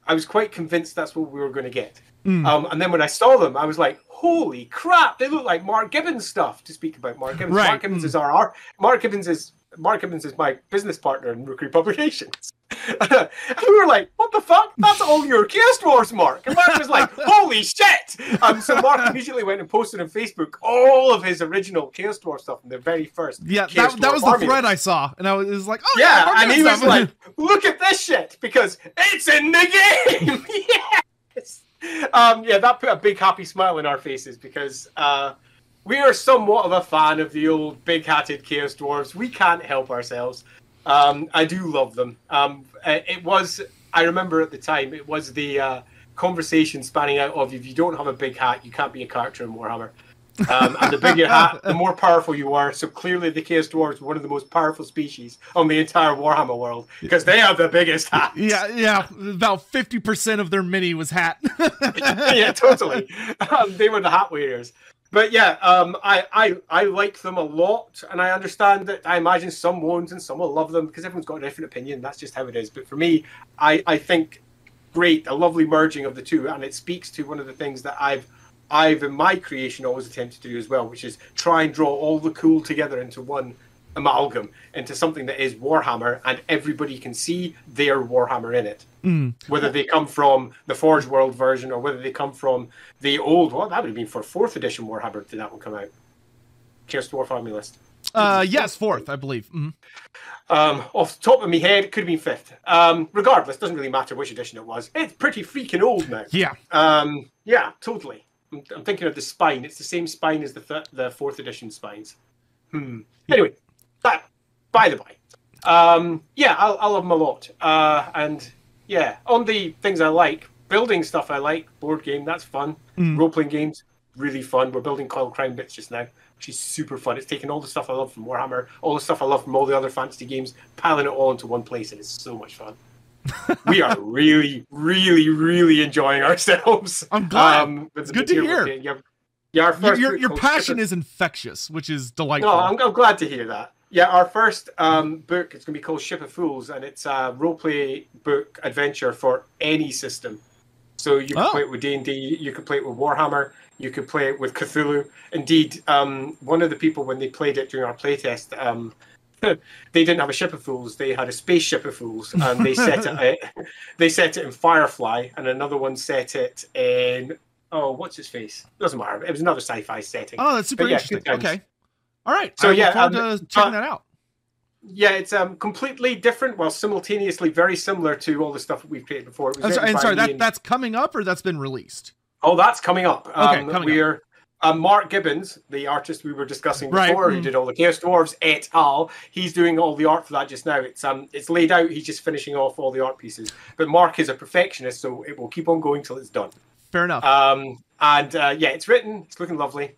I was quite convinced that's what we were going to get. Mm. Um, and then when I saw them, I was like, "Holy crap! They look like Mark Gibbons stuff." To speak about Mark Gibbons, Right, Mark Gibbons mm. is our. Mark Gibbons is Mark Evans is my business partner in Rookery Publications. and we were like, "What the fuck? That's all your Chaos Dwarfs, Mark." And Mark was like, "Holy shit!" Um, so Mark immediately went and posted on Facebook all of his original Chaos Dwarf stuff from the very first. yeah, Chaos that, that was the thread. I saw, and I was, was like, "Oh Yeah, Mark and he was like, "Look at this shit because it's in the game." yes. Um, yeah, that put a big happy smile in our faces because uh, we are somewhat of a fan of the old big-hatted Chaos Dwarves. We can't help ourselves. Um, I do love them. Um, uh, it was, I remember at the time, it was the uh, conversation spanning out of if you don't have a big hat, you can't be a character in Warhammer. Um, and the bigger your hat, the more powerful you are. So clearly, the Chaos Dwarves were one of the most powerful species on the entire Warhammer world because they have the biggest hat. yeah, yeah, about fifty percent of their mini was hat. yeah, totally. Um, they were the hat wearers. But yeah, um, I, I I like them a lot, and I understand that I imagine some won't and some will love them because everyone's got a different opinion. That's just how it is. But for me, I, I think great, a lovely merging of the two, and it speaks to one of the things that I've I've in my creation always attempted to do as well, which is try and draw all the cool together into one amalgam, into something that is Warhammer, and everybody can see their Warhammer in it Mm. whether they come from the Forge World version or whether they come from the old. Well, that would have been for fourth edition Warhammer. Did that one come out? Chaos Dwarf Army list. Uh, yes, fourth, I believe. Mhm. Um, off the top of my head, could have been fifth. Um, regardless, doesn't really matter which edition it was. It's pretty freaking old now. Yeah, Um, yeah, totally. I'm, I'm thinking of the spine. It's the same spine as the th- the fourth edition spines. Hmm. Anyway, that by the way, Um, yeah, I, I love them a lot. Uh, and yeah, on the things I like, building stuff I like, board game, that's fun. Mm. Role playing games, really fun. We're building Coil Crown bits just now, which is super fun. It's taking all the stuff I love from Warhammer, all the stuff I love from all the other fantasy games, piling it all into one place, and it's so much fun. we are really, really, really enjoying ourselves. I'm glad. Um, It's good to hear. Yeah, yeah our your your, your passion is infectious, which is delightful. no, I'm, I'm glad to hear that. Yeah, our first um, book is going to be called Ship of Fools, and it's a roleplay book adventure for any system. So you can Oh. play it with D and D. You could play it with Warhammer. You could play it with Cthulhu. Indeed, um, one of the people when they played it during our playtest, um, they didn't have a ship of fools. They had a spaceship of fools, and they set it. they set it in Firefly, and another one set it in. Oh, what's his face? Doesn't matter. It was another sci-fi setting. Oh, that's super But yeah, interesting. Okay. All right. So, I look yeah, forward um, to checking uh, that out. Yeah, it's um completely different while simultaneously very similar to all the stuff that we've created before. It was sorry, and sorry that and- that's coming up or that's been released. Oh, that's coming up. Okay, Um, coming up. we're uh, Mark Gibbons, the artist we were discussing Right, before, who mm. did all the Chaos Dwarves et al. He's doing all the art for that just now. It's um, it's laid out. He's just finishing off all the art pieces. But Mark is a perfectionist, so it will keep on going till it's done. Fair enough. Um, and uh, yeah, it's written. It's looking lovely.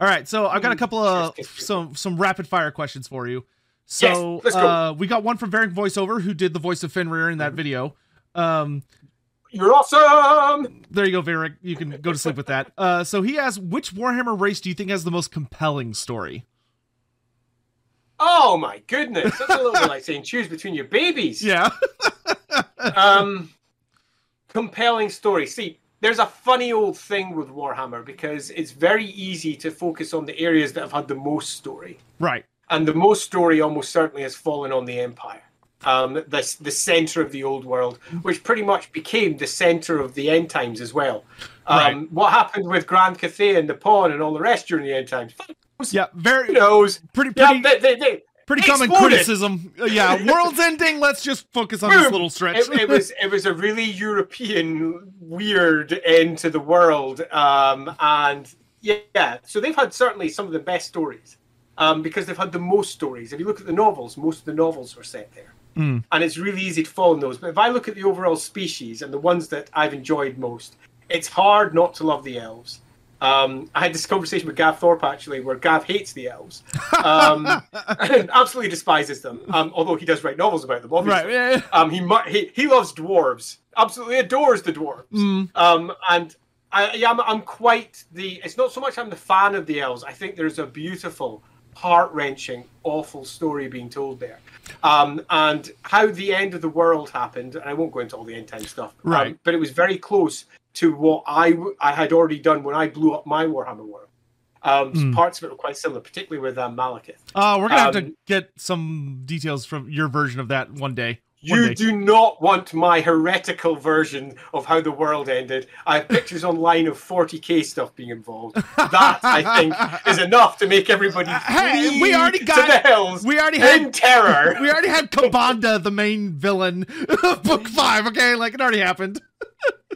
All right, so I've got a couple of yes, yes, some some rapid fire questions for you. So go. uh, we got one from Variant Voiceover who did the voice of Fenrir in that Mhm. video. Um, You're awesome. there you go, Varick. You can go to sleep with that. Uh, so he asks, which Warhammer race do you think has the most compelling story? Oh my goodness, that's a little bit like saying choose between your babies. Yeah. um, compelling story. See, there's a funny old thing with Warhammer because it's very easy to focus on the areas that have had the most story, right. and the most story almost certainly has fallen on the Empire. Um, the the center of the old world, which pretty much became the center of the end times as well. Um, Right. What happened with Grand Cathay and the Pawn and all the rest during the end times? Yeah. Very Who knows? pretty Yeah, they, they, they, pretty common criticism. Uh, yeah. World's ending. Let's just focus on this little stretch. it, it was it was a really European weird end to the world, um, and yeah, so they've had certainly some of the best stories um, because they've had the most stories. If you look at the novels, most of the novels were set there, Mm. and it's really easy to fall in those. But if I look at the overall species and the ones that I've enjoyed most, it's hard not to love the elves. Um, I had this conversation with Gav Thorpe actually, where Gav hates the elves, um, and absolutely despises them. Um, although he does write novels about them, obviously. right. Yeah. Um, he, mu- he he loves dwarves. Absolutely adores the dwarves. Mm. Um, and I, yeah, I'm, I'm quite the. It's not so much I'm the fan of the elves. I think there's a beautiful, heart wrenching, awful story being told there. Um, and how the end of the world happened. And I won't go into all the end time stuff. Right. but it was very close to what I, I had already done when I blew up my Warhammer world. Um, Mm. Parts of it were quite similar, particularly with um, Malekith. Uh, we're gonna have to Um, get some details from your version of that one day. You do not want my heretical version of how the world ended. I have pictures online of 40k stuff being involved. That I think is enough to make everybody Hey, flee we already to got- the hills We already had in terror. we already had Kabanda, the main villain of book five. Okay, like it already happened.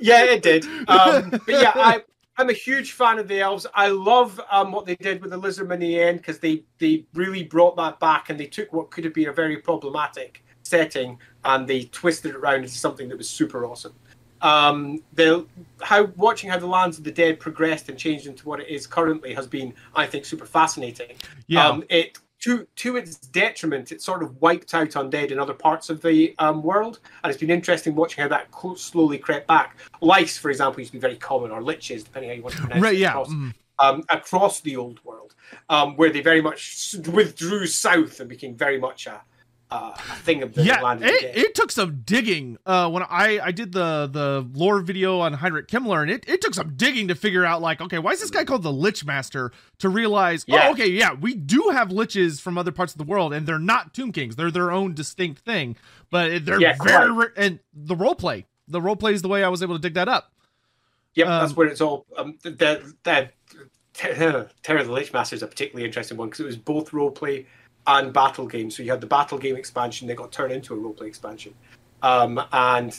yeah, it did. Um, but yeah, I, I'm a huge fan of the elves. I love um, what they did with the lizardmen in the end because they they really brought that back and they took what could have been a very problematic setting and they twisted it around into something that was super awesome. Um, the how watching how the lands of the dead progressed and changed into what it is currently has been, I think, super fascinating. Yeah. Um, it to to its detriment, it sort of wiped out undead in other parts of the um, world, and it's been interesting watching how that slowly crept back. Lice, for example, used to be very common, or liches, depending how you want to pronounce right. it. Yeah. across, mm. um, across the old world, um, where they very much withdrew south and became very much a, uh, thing of the yeah, land of the it, it took some digging. Uh, when I I did the the lore video on Heinrich Kemmler, and it, it took some digging to figure out like, okay, why is this guy called the Lichemaster? To realize, Yeah. oh, okay, yeah, we do have liches from other parts of the world, and they're not Tomb Kings; they're their own distinct thing. But they're Yeah, very and the role play, the role play is the way I was able to dig that up. Yep, Um, that's where it's all. Um, the, the Terror of the Lichemaster is a particularly interesting one because it was both roleplay and battle game. So you had the battle game expansion that got turned into a roleplay expansion, um, and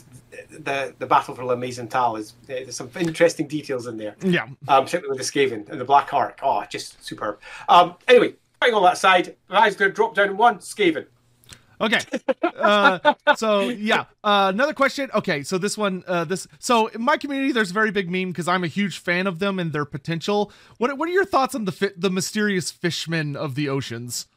the the battle for La Maisontaal is there's some interesting details in there, Yeah, um, particularly with the Skaven and the Black Ark. Oh, just superb. Um, anyway, putting all that aside, Ryan's going to drop down one Skaven. Okay. Uh, so yeah, uh, another question. Okay, so this one, uh, this so in my community, there's a very big meme because I'm a huge fan of them and their potential. What what are your thoughts on the fi- the mysterious fishmen of the oceans?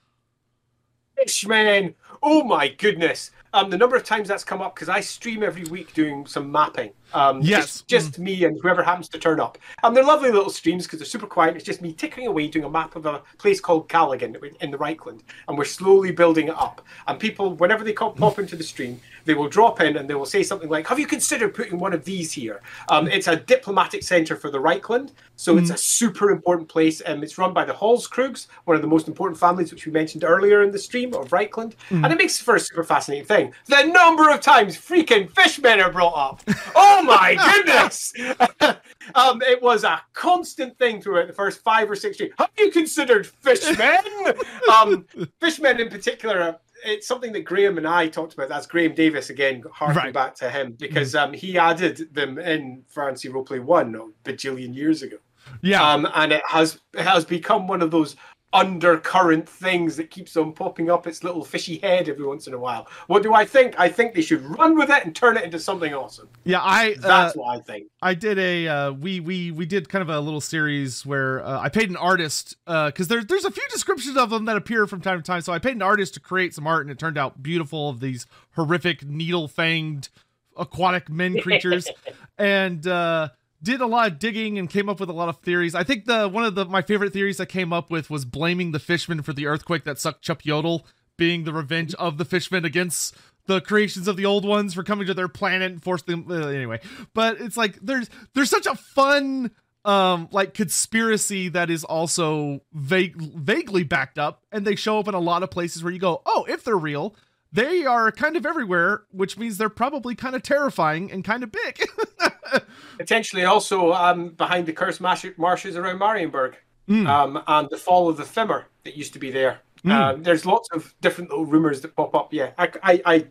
Fishmen. Oh my goodness! Um, the number of times that's come up because I stream every week doing some mapping. Um, Yes. just, just me and whoever happens to turn up. And they're lovely little streams because they're super quiet. It's just me tickering away doing a map of a place called Callaghan in the Reikland, and we're slowly building it up. And people, whenever they come, pop into the stream, they will drop in and they will say something like, "Have you considered putting one of these here?" Um, it's a diplomatic centre for the Reikland, so it's a super important place. Um, it's run by the Hallskrugs, one of the most important families, which we mentioned earlier in the stream of Reikland, and it makes for a super fascinating thing. The number of times freaking fishmen are brought up. Oh my goodness! um, it was a constant thing throughout the first five or six years. Have you considered fishmen? um, fishmen in particular it's something that Graeme and I talked about. That's Graeme Davis again, harking Right. back to him because um, he added them in Fantasy Roleplay One a bajillion years ago, Yeah. um, and it has it has become one of those undercurrent things that keeps on popping up its little fishy head every once in a while. What do I think? I think they should run with it and turn it into something awesome. yeah. I uh, That's what I think. I did a uh, we we we did kind of a little series where uh, I paid an artist because there's there's a few descriptions of them that appear from time to time. So I paid an artist to create some art, and it turned out beautiful of these horrific needle fanged aquatic men creatures, and uh, did a lot of digging and came up with a lot of theories. I think the one of the my favorite theories I came up with was blaming the fishmen for the earthquake that sucked Chupayotl being the revenge of the fishmen against the creations of the old ones for coming to their planet and forced them uh, anyway but it's like there's there's such a fun um like conspiracy that is also vague, vaguely backed up and they show up in a lot of places where you go oh if they're real they are kind of everywhere which means they're probably kind of terrifying and kind of big Potentially also um, behind the cursed marsh- marshes around Marienburg Mm. um, and the fall of the Fimir that used to be there. Mm. Um, there's lots of different little rumors that pop up. Yeah, I, I, I,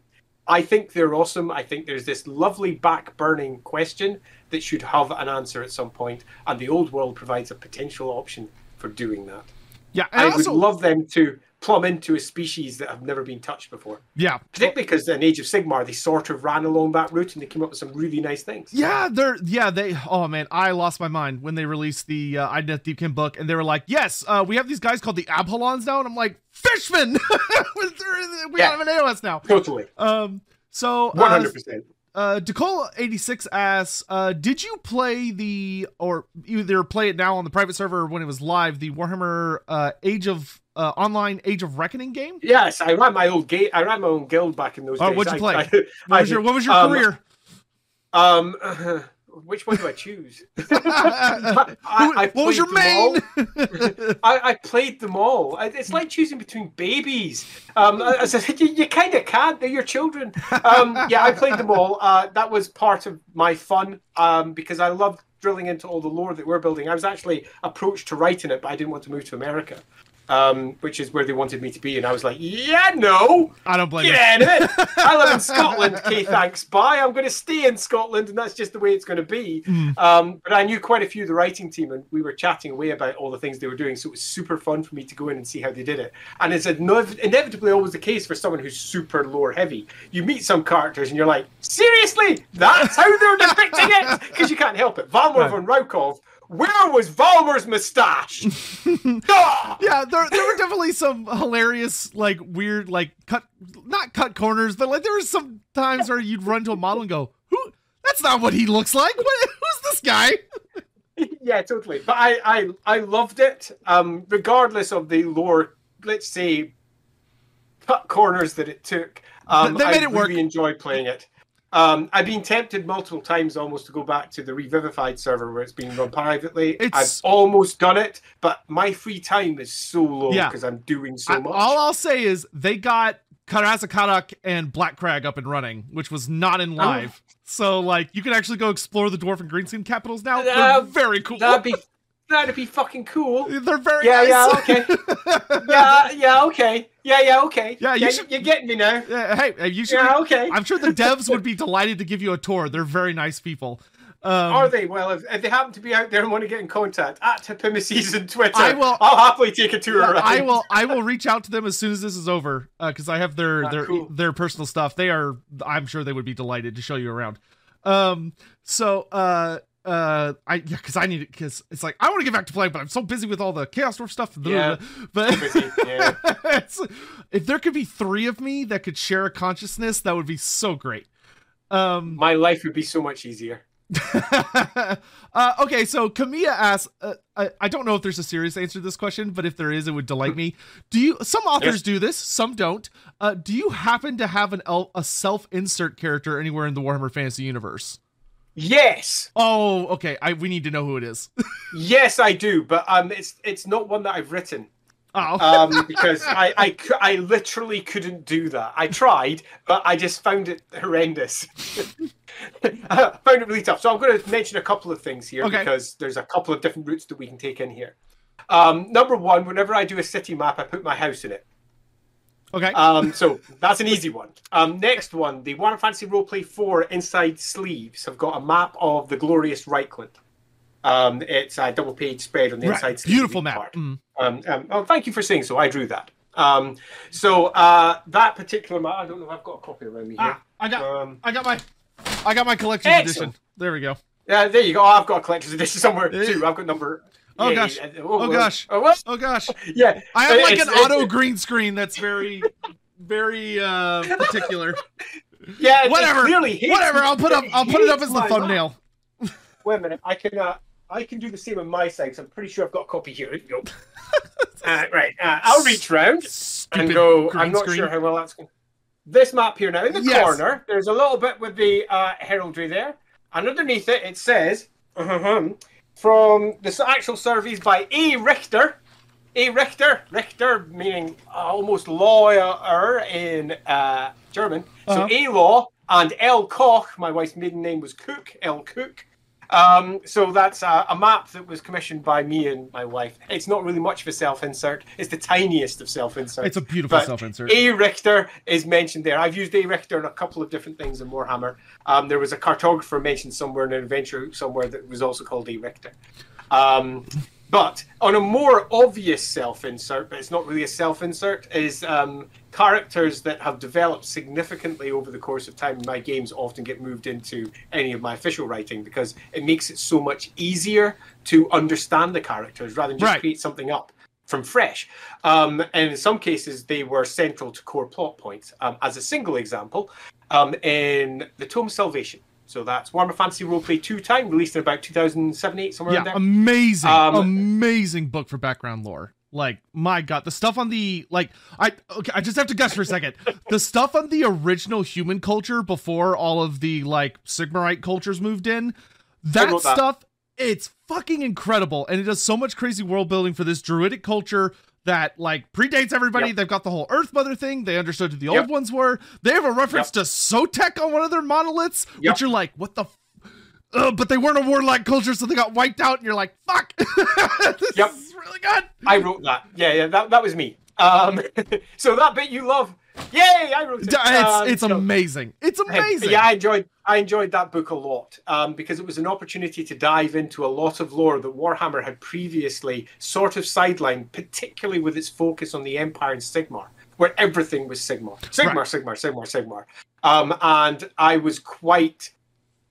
I think they're awesome. I think there's this lovely back burning question that should have an answer at some point, and the old world provides a potential option for doing that. yeah and I also would love them to plumb into a species that have never been touched before. yeah Particularly because in Age of Sigmar, they sort of ran along that route and they came up with some really nice things. Yeah, they're yeah they. Oh man, I lost my mind when they released the uh, Idoneth Deepkin book, and they were like, "Yes, uh, we have these guys called the Akhelians now," and I'm like, "Fishmen, They're- we Yeah. have an AOS now." Totally. Um, so One uh, hundred percent. uh, Decola eighty six asks, uh, "Did you play the or either play it now on the private server or when it was live the Warhammer uh, Age of uh, online Age of Reckoning game?" Yes, I ran my old gate. I ran my own guild back in those Oh, days. what'd you play? I- What I- was your What was your um, career? Um, which one do I choose? I, I what was played your them main? I played them all. It's like choosing between babies. Um, as I said, you, you kind of can't. They're your children. Um, yeah, I played them all. Uh, that was part of my fun um, because I loved drilling into all the lore that we're building. I was actually approached to writing it, but I didn't want to move to America, um, which is where they wanted me to be. And I was like, yeah, no. I don't blame you. Get of it. I live in Scotland, Kay, thanks. Bye. I'm going to stay in Scotland, and that's just the way it's going to be. Mm. Um, but I knew quite a few of the writing team, and we were chatting away about all the things they were doing. So it was super fun for me to go in and see how they did it. And it's inev- inevitably always the case for someone who's super lore heavy. You meet some characters, and you're like, seriously? That's how they're depicting it? Because you can't help it. Valmir Right. von Raukov. Where was Valmir's moustache? Ah! yeah, there there were definitely some hilarious, like weird, like cut not cut corners, but like there were some times where you'd run to a model and go, "Who? That's not what he looks like. What, who's this guy?" yeah, totally. But I, I, I loved it. Um, regardless of the lore, let's say, cut corners that it took. Um, They made I it work. really enjoyed playing it. Um, I've been tempted multiple times almost to go back to the Revivified server where it's being run privately. It's- I've almost done it, but my free time is so low Yeah. because I'm doing so I- much. all I'll say is they got Karaz-a-Karak and Black Crag up and running, which was not in live. So like you can actually go explore the dwarf and green greenskin capitals now. They're Uh, very cool. That'd be that'd be fucking cool. They're very Yeah, yeah, okay. Yeah, yeah, okay. Yeah, yeah, okay. Yeah, you yeah should- You're getting me now. Yeah, hey, you should. Yeah, okay. I'm sure the devs would be delighted to give you a tour. They're very nice people. Um, Are they? Well, if, if they happen to be out there and want to get in contact, at Tipimices on Twitter, I will- I'll happily take a tour around. I will. I will reach out to them as soon as this is over because I have their Ah, their cool. their personal stuff. They are. I'm sure they would be delighted to show you around. Um. So. Uh. Uh, I yeah, because I need it because it's like I want to get back to playing, but I'm so busy with all the Chaos Dwarf stuff. Yeah, but yeah. if there could be three of me that could share a consciousness, that would be so great. Um, my life would be so much easier. uh, okay, so Kamiya asks, uh, I, I, don't know if there's a serious answer to this question, but if there is, it would delight me. Do you? Some authors yes. do this, some don't. Uh, do you happen to have an a self insert character anywhere in the Warhammer Fantasy universe? Yes. Oh, okay. I we need to know who it is. yes, I do, but um, it's it's not one that I've written. Oh. um, because I, I, I literally couldn't do that. I tried, but I just found it horrendous. I found it really tough. So I'm going to mention a couple of things here okay. because there's a couple of different routes that we can take in here. Um, number one, whenever I do a city map, I put my house in it. Okay. Um, so that's an easy one. Um, next one, the Warhammer Fantasy Roleplay 4 inside sleeves have got a map of the glorious Reikland. Um, it's a double page spread on the right. inside. Beautiful map. Mm. Um, um, oh, thank you for saying so. I drew that. Um, so uh, that particular map, I don't know if I've got a copy around me here. Ah, I got, um, I got my, I got my collector's excellent. edition. There we go. Yeah, there you go. Oh, I've got a collector's edition somewhere too. I've got number Oh yeah, gosh! Yeah. Oh, oh, gosh! Oh, what? oh gosh! Yeah, I have like an auto green screen that's very, very uh, particular. Yeah, whatever. Whatever. I'll put up. I'll put it up as the thumbnail. Wait a minute. I can. Uh, I can do the same on my side. So I'm pretty sure I've got a copy here. Go. uh, right. Uh, I'll reach round Stupid and go. I'm not screen. sure how well that's going. This map here now in the yes. corner. There's a little bit with the uh, heraldry there, and underneath it it says. Uh-huh, from the actual surveys by A. Richter. A. Richter, Richter meaning almost lawyer in uh, German. Uh-huh. So A. Law and L. Koch, my wife's maiden name was Cook, L. Cook. Um, so that's a, a, map that was commissioned by me and my wife. It's not really much of a self insert. It's the tiniest of self inserts. It's a beautiful self insert. A Richter is mentioned there. I've used A Richter in a couple of different things in Warhammer. Um, there was a cartographer mentioned somewhere in an adventure somewhere that was also called A Richter. Um, but on a more obvious self insert, but it's not really a self insert, is um, characters that have developed significantly over the course of time in my games often get moved into any of my official writing because it makes it so much easier to understand the characters rather than just right. create something up from fresh. Um, and in some cases, they were central to core plot points. Um, as a single example, um, in the Tome Salvation, so that's Warhammer Fantasy Roleplay 2 Time, released in about 2007 8, somewhere yeah, there. Amazing, um, amazing book for background lore. Like, my god, the stuff on the like I okay, I just have to guess for a second. the stuff on the original human culture before all of the like Sigmarite cultures moved in, that, that. stuff it's fucking incredible and it does so much crazy world building for this druidic culture that like predates everybody. Yep. They've got the whole Earth Mother thing. They understood who the yep. old ones were. They have a reference yep. to Sotek on one of their monoliths, which you're like, what the. F- uh, but they weren't a warlike culture, so they got wiped out, and you're like, "Fuck!" this yep. is really good. I wrote that. Yeah, yeah, that, that was me. Um, so that bit you love Yay! I wrote it. It's, it's amazing. It's amazing. Yeah, I enjoyed I enjoyed that book a lot um, because it was an opportunity to dive into a lot of lore that Warhammer had previously sort of sidelined, particularly with its focus on the Empire and Sigmar, where everything was Sigmar, Sigmar, right. Sigmar, Sigmar, Sigmar. Um, and I was quite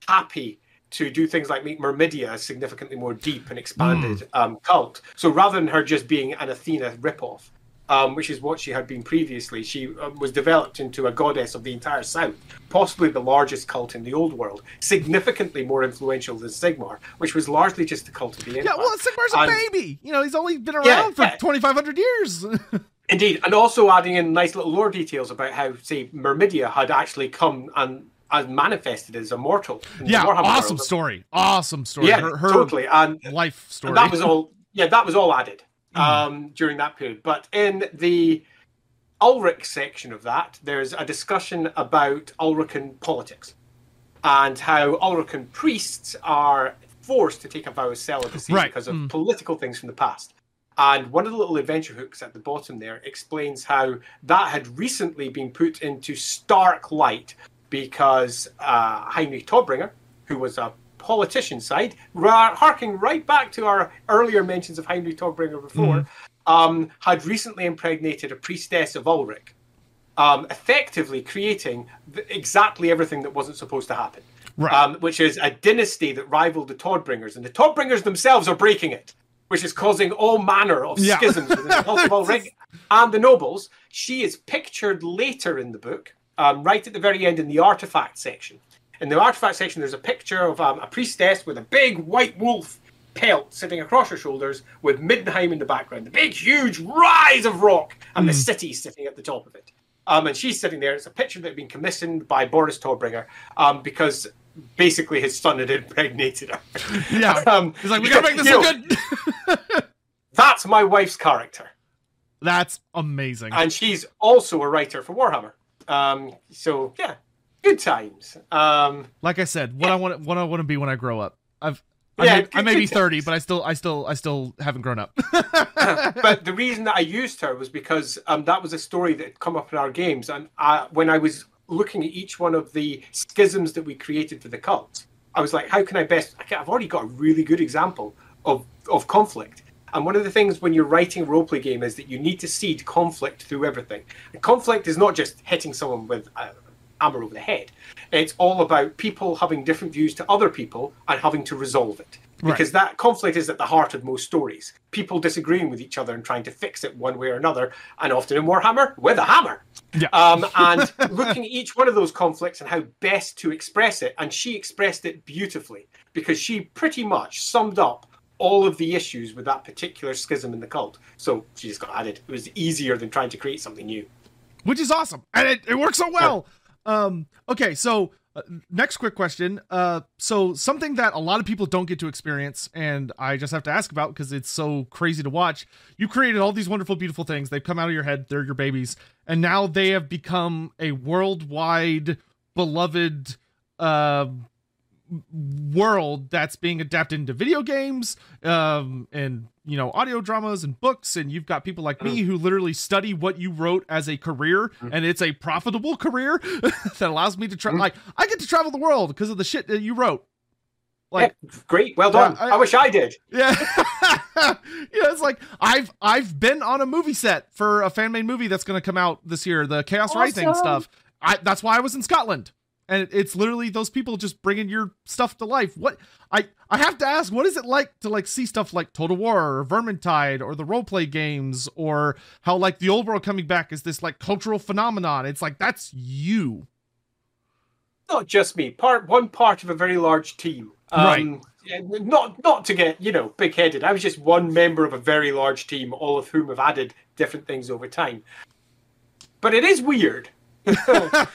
happy to do things like make Myrmidia a significantly more deep and expanded mm. um, cult. So rather than her just being an Athena ripoff, um, which is what she had been previously. She uh, was developed into a goddess of the entire South, possibly the largest cult in the old world, significantly more influential than Sigmar, which was largely just a cult of the Empire. Yeah, well, Sigmar's and, a baby. You know, he's only been around yeah, for yeah. 2,500 years. Indeed, and also adding in nice little lore details about how, say, Myrmidia had actually come and as manifested as immortal. Yeah, awesome world. story. Awesome story. Yeah, her, her totally. And life story. And that was all. Yeah, that was all added. Mm-hmm. um, during that period. But in the Ulric section of that, there's a discussion about Ulrican politics and how Ulrican priests are forced to take a vow of celibacy right. because of mm. political things from the past. And one of the little adventure hooks at the bottom there explains how that had recently been put into stark light because uh, Heinrich Todbringer, who was a politician side, ra- harking right back to our earlier mentions of Heinrich Todbringer before, mm. um, had recently impregnated a priestess of Ulric, um, effectively creating th- exactly everything that wasn't supposed to happen. right. um, which is a dynasty that rivaled the Todbringers, and the Todbringers themselves are breaking it, which is causing all manner of Yeah. schisms within the Hulkable Ring and the nobles. She is pictured later in the book, um, right at the very end in the artifact section. In the artifact section, there's a picture of um, a priestess with a big white wolf pelt sitting across her shoulders with Middenheim in the background, the big, huge rise of rock, and the city sitting at the top of it. Um, and she's sitting there. It's a picture that had been commissioned by Boris Todbringer um, because basically his son had impregnated her. yeah. Um, He's like, we gotta make this look know, good. That's my wife's character. That's amazing. and she's also a writer for Warhammer. Um, so yeah, good times. Um, like I said, what I want what I want to be when I grow up. I've I, Yeah, may, I may be times. 30, but I still I still I still haven't grown up. but the reason that I used her was because um, that was a story that had come up in our games, and I, when I was looking at each one of the schisms that we created for the cult, I was like, how can I best? I can, I've already got a really good example of of conflict. And one of the things when you're writing a roleplay game is that you need to seed conflict through everything. And conflict is not just hitting someone with uh, hammer over the head. It's all about people having different views to other people and having to resolve it. Because that conflict is at the heart of most stories. People disagreeing with each other and trying to fix it one way or another, and often in Warhammer with a hammer. Yeah. Um, and looking at each one of those conflicts and how best to express it, and she expressed it beautifully because she pretty much summed up all of the issues with that particular schism in the cult. So she just got added. It was easier than trying to create something new. which is awesome and it, it works so well um okay so uh, next quick question. Uh so something that a lot of people don't get to experience and i just have to ask about because it's so crazy to watch. You created all these wonderful beautiful things. They've come out of your head. They're your babies. And now they have become a worldwide beloved uh world that's being adapted into video games um and you know audio dramas and books and you've got people like me mm. who literally study what you wrote as a career mm. and it's a profitable career that allows me to try mm. like i get to travel the world because of the shit that you wrote. Like yeah, great, well done. Yeah, I- I, wish I did. yeah. Yeah it's like i've i've been on a movie set for a fan made movie that's going to come out this year the chaos rising stuff. I, that's why i was in scotland and it's literally those people just bringing your stuff to life what i i have to ask what is it like to like see stuff like total war or vermintide or the roleplay games or how like the old world coming back is this like cultural phenomenon it's like that's you not just me, part one part of a very large team. Um, yeah, Not not to get you know big headed. I was just one member of a very large team, all of whom have added different things over time. But it is weird.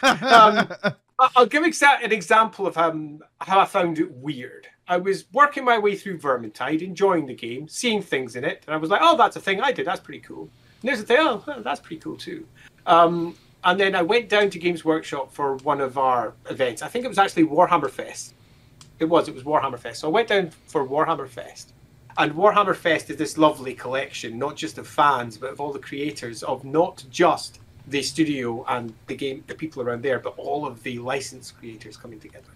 um, I'll give an example of um, how I found it weird. I was working my way through Vermintide, enjoying the game, seeing things in it, and I was like, "Oh, that's a thing I did. That's pretty cool." And there's a thing. Oh, that's pretty cool too. Um, and then I went down to Games Workshop for one of our events. I think it was actually Warhammer Fest. It was. It was Warhammer Fest. So I went down for Warhammer Fest. And Warhammer Fest is this lovely collection, not just of fans, but of all the creators of not just the studio and the game, the people around there, but all of the license creators coming together.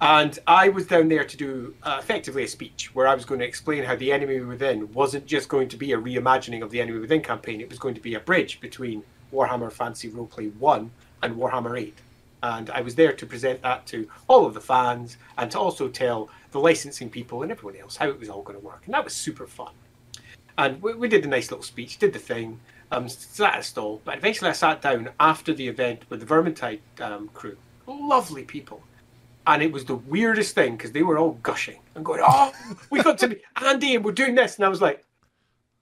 And I was down there to do uh, effectively a speech where I was going to explain how the Enemy Within wasn't just going to be a reimagining of the Enemy Within campaign, it was going to be a bridge between Warhammer Fantasy Roleplay 1 and Warhammer 8. And I was there to present that to all of the fans and to also tell the licensing people and everyone else how it was all going to work. And that was super fun. And we, we did a nice little speech, did the thing, um, sat at a stall. But eventually I sat down after the event with the Vermintide um, crew. Lovely people. And it was the weirdest thing because they were all gushing and going, "Oh, we got to be Andy, and we're doing this." And I was like,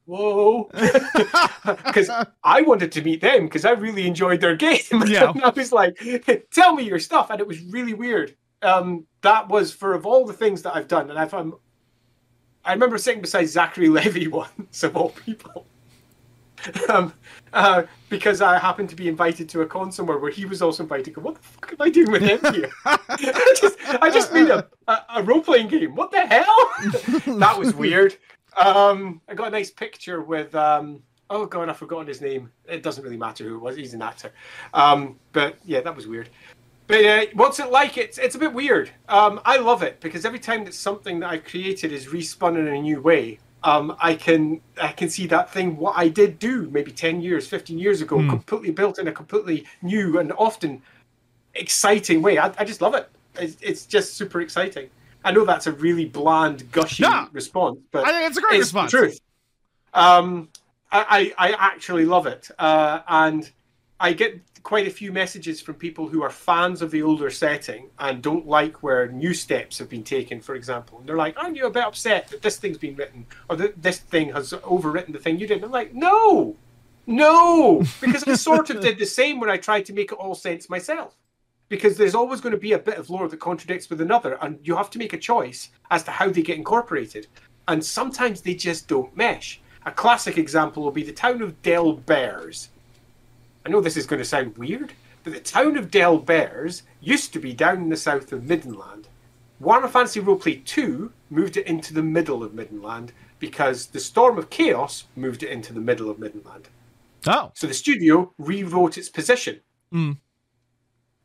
"Whoa," because I wanted to meet them because I really enjoyed their game. Yeah. and I was like, "Tell me your stuff," and it was really weird. Um, that was for of all the things that I've done, and I've um, I remember sitting beside Zachary Levi once of all people. Um, uh, because I happened to be invited to a con somewhere where he was also invited. What the fuck am I doing with him here? I just, I just made a, a, a role playing game. What the hell? that was weird. Um, I got a nice picture with. Um, oh god, I've forgotten his name. It doesn't really matter who it was. He's an actor. Um, but yeah, that was weird. But uh, what's it like? It's it's a bit weird. Um, I love it because every time that something that I've created is respun in a new way, um, I can I can see that thing what I did do maybe ten years, fifteen years ago, completely built in a completely new and often exciting way. I, I just love it. It's, it's just super exciting. I know that's a really bland, gushy response, but I think it's a great it's response. the truth. Um, I, I, I actually love it, uh, and I get quite a few messages from people who are fans of the older setting and don't like where new steps have been taken. For example, and they're like, "Aren't you a bit upset that this thing's been written or that this thing has overwritten the thing you did?" And I'm like, "No, no," because I sort of did the same when I tried to make it all sense myself because there's always going to be a bit of lore that contradicts with another, and you have to make a choice as to how they get incorporated. And sometimes they just don't mesh. A classic example will be the town of Delberz. I know this is going to sound weird, but the town of Delberz used to be down in the south of Middenland. Warhammer Fantasy Roleplay 2 moved it into the middle of Middenland because the Storm of Chaos moved it into the middle of Middenland. Oh, So the studio rewrote its position, Mm.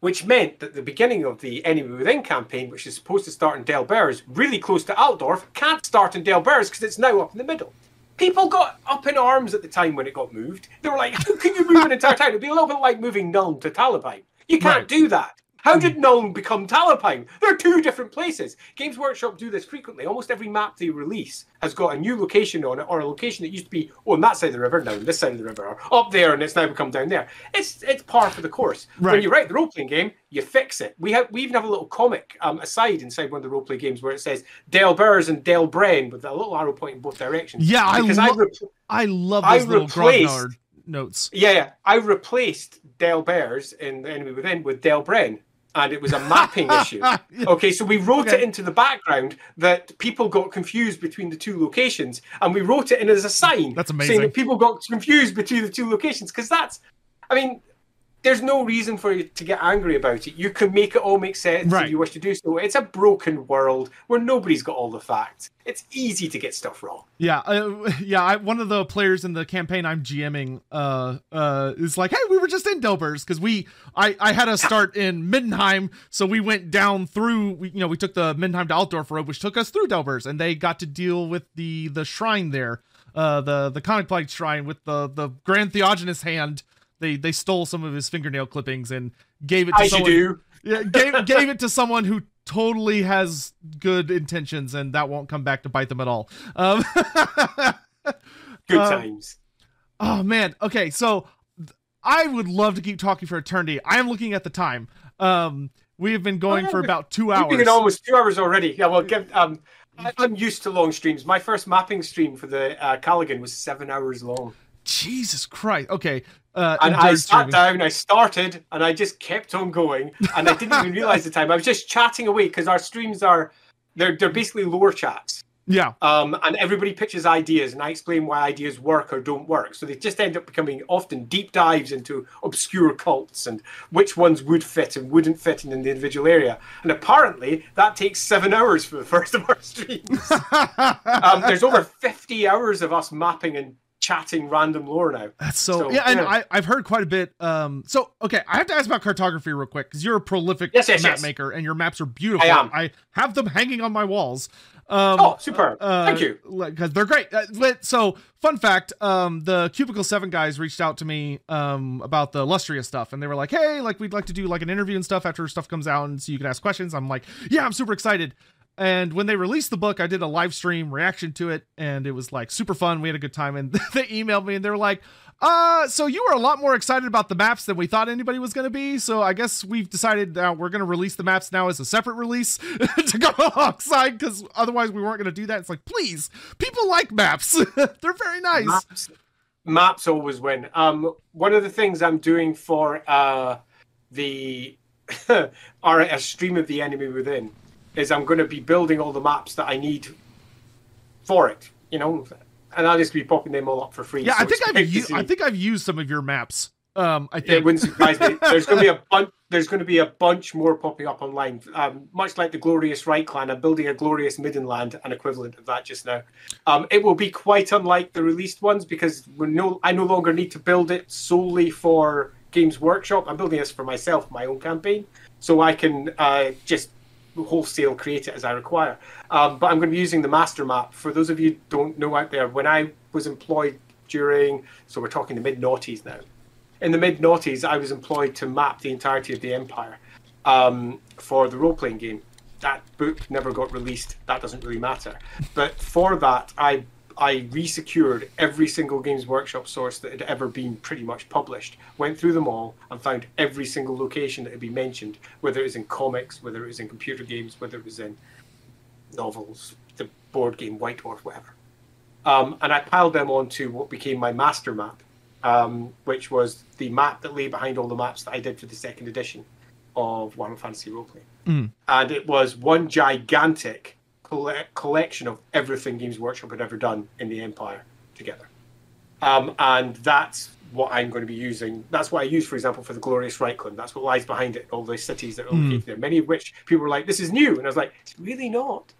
which meant that the beginning of the Enemy Within campaign, which is supposed to start in Delberz, really close to Altdorf, can't start in Delberz because it's now up in the middle. People got up in arms at the time when it got moved. They were like, "How can you move an entire town?" It'd be a little bit like moving Nuln to Talabheim. You can't Right. do that. How did Nuln become Talabheim? They're two different places. Games Workshop do this frequently. Almost every map they release has got a new location on it, or a location that used to be on that side of the river, now on this side of the river, or up there, and it's now become down there. It's it's par for the course. Right. When you write the role playing game, you fix it. We have we even have a little comic um, aside inside one of the role play games where it says Delberz and Del Bren with a little arrow pointing both directions. Yeah, I lo- repl- I love I little replaced- notes. yeah, yeah. I replaced Delberz in the Enemy Within with Del Bren, and it was a mapping issue. Okay, so we wrote Okay. it into the background that people got confused between the two locations, and we wrote it in as a sign. That's Saying amazing. that people got confused between the two locations, because that's, I mean, there's no reason for you to get angry about it. You can make it all make sense Right. if you wish to do so. It's a broken world where nobody's got all the facts. It's easy to get stuff wrong. Yeah, uh, yeah. I, one of the players in the campaign I'm GMing uh, uh, is like, "Hey, we were just in Delberz because we I, I had a start in Middenheim, so we went down through. We, you know, we took the Middenheim to Altdorf road, which took us through Delberz, and they got to deal with the the shrine there, uh, the the Conic Plague shrine with the the Grand Theogonist hand. They they stole some of his fingernail clippings and gave it to you someone. do. Yeah, gave gave it to someone who totally has good intentions, and that won't come back to bite them at all. Um, Good Uh, times. oh man, okay, so I would love to keep talking for eternity. I am looking at the time. Um, we have been going Oh, for about two We've been hours. almost two hours already. Yeah, well, give, um, I- I'm used to long streams. My first mapping stream for the uh, Callaghan was seven hours long, Jesus Christ. Okay. Uh, and I sat down, I started, and I just kept on going, and I didn't even realize the time. I was just chatting away because our streams are they're they're basically lore chats. Yeah. Um, and everybody pitches ideas, and I explain why ideas work or don't work. So they just end up becoming often deep dives into obscure cults and which ones would fit and wouldn't fit in the individual area. And apparently, that takes seven hours for the first of our streams. um, there's over 50 hours of us mapping and chatting random lore now. That's so, So, yeah, and yeah. I, I've heard quite a bit. Um, so okay, I have to ask about cartography real quick because you're a prolific Yes, yes, map yes. maker and your maps are beautiful. I am. I have them hanging on my walls. Um, Oh, superb. uh, Thank you. Because they're great. Uh, so, fun fact: um, the Cubicle Seven guys reached out to me um, about the Lustria stuff, and they were like, "Hey, like we'd like to do like an interview and stuff after stuff comes out, and so you can ask questions." I'm like, "Yeah, I'm super excited." And when they released the book, I did a live stream reaction to it, and it was like super fun. We had a good time, and they emailed me, and they were like, "Uh, so you were a lot more excited about the maps than we thought anybody was going to be. So I guess we've decided that we're going to release the maps now as a separate release to go alongside, because otherwise we weren't going to do that." It's like, please, people like maps; they're very nice. Maps, maps always win. Um, one of the things I'm doing for uh, the our stream of the enemy within is I'm going to be building all the maps that I need for it. You know, and I'll just be popping them all up for free. Yeah, so I think I've u-. I think I've used some of your maps. Um, I it wouldn't surprise me. There's going to be a bunch. There's going to be a bunch more popping up online. Um, much like the glorious Reikland, I'm building a glorious Middenland, an equivalent of that just now. Um, it will be quite unlike the released ones because we're no. I no longer need to build it solely for Games Workshop. I'm building this for myself, my own campaign, so I can uh, just wholesale create it as I require. Um, but I'm going to be using the master map. For those of you don't know out there, when I was employed during, so we're talking the mid noughties now in the mid noughties, I was employed to map the entirety of the empire. um, for the role playing game. That book never got released. That doesn't really matter. But for that, I I resecured every single Games Workshop source that had ever been pretty much published, went through them all, and found every single location that had been mentioned, whether it was in comics, whether it was in computer games, whether it was in novels, the board game White Dwarf, whatever. Um, and I piled them onto what became my master map, um, which was the map that lay behind all the maps that I did for the second edition of Warhammer Fantasy Roleplay. Mm. And it was one gigantic collection of everything Games Workshop had ever done in the Empire together. Um, and that's what I'm going to be using. That's what I use, for example, for the Glorious Reikland. That's what lies behind it, all those cities that are Mm. there. Many of which people were like, this is new. And I was like, it's really not.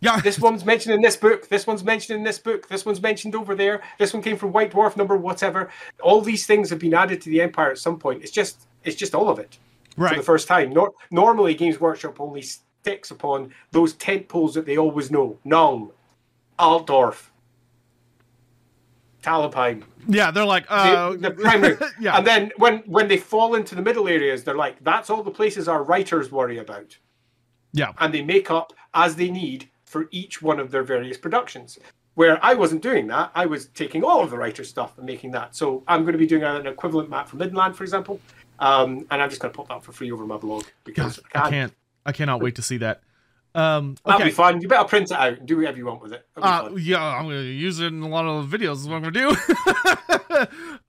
Yeah. This one's mentioned in this book. This one's mentioned in this book. This one's mentioned over there. This one came from White Dwarf number whatever. All these things have been added to the Empire at some point. It's just it's just all of it right. for the first time. Nor- normally, Games Workshop only sticks upon those tent poles that they always know: Nuln, Altdorf, Talabheim, Yeah, they're like, uh, the, the primary. yeah. And then when when they fall into the middle areas, they're like, that's all the places our writers worry about, yeah. and they make up as they need for each one of their various productions. Where I wasn't doing that, I was taking all of the writer stuff and making that. So I'm going to be doing an equivalent map for Middenland, for example, um, and I'm just going to pop that for free over my blog because God, I can. I can't. I cannot wait to see that. Um, That'll okay. be fun. You better print it out and do whatever you want with it. Uh, yeah, I'm gonna use it in a lot of videos. Is what I'm gonna do.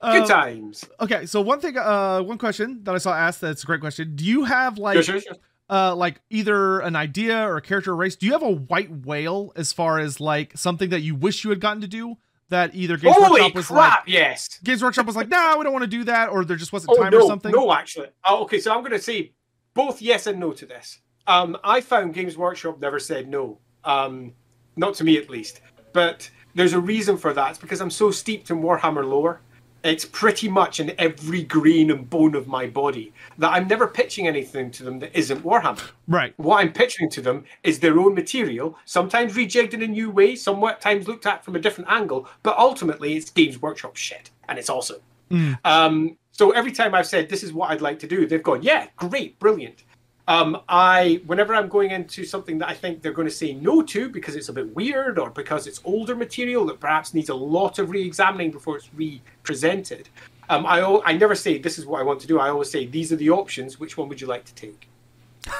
Good Um, times. Okay, so one thing, uh, one question that I saw asked that's a great question. Do you have like, Sure, sure, sure. uh, like either an idea or a character race? Do you have a white whale as far as like something that you wish you had gotten to do that either Games Holy Workshop was crap! like, yes. Games Workshop was like, nah, we don't want to do that, or there just wasn't Oh time no, or something. no, actually. Oh, okay, so I'm going to say both yes and no to this. Um, I found Games Workshop never said no, um, not to me at least. But there's a reason for that. It's because I'm so steeped in Warhammer lore. It's pretty much in every grain and bone of my body that I'm never pitching anything to them that isn't Warhammer. Right. What I'm pitching to them is their own material, sometimes rejigged in a new way, sometimes looked at from a different angle, but ultimately it's Games Workshop shit, and it's awesome. Mm. Um, so every time I've said this is what I'd like to do, they've gone, yeah, great, brilliant. Um, I whenever I'm going into something that I think they're going to say no to because it's a bit weird or because it's older material that perhaps needs a lot of re-examining before it's re-presented, um, I I never say this is what I want to do. I always say these are the options. Which one would you like to take?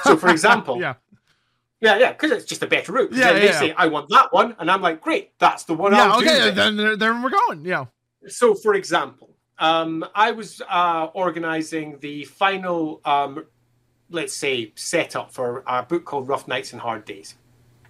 So, for example, Yeah. yeah, yeah, because it's just a better route. Yeah, then they yeah. say, I want that one. And I'm like, great, that's the one Yeah. I'll do. Okay. then." Then there, there we're going. Yeah. So, for example, um, I was uh, organizing the final, um, let's say, setup for a book called Rough Nights and Hard Days.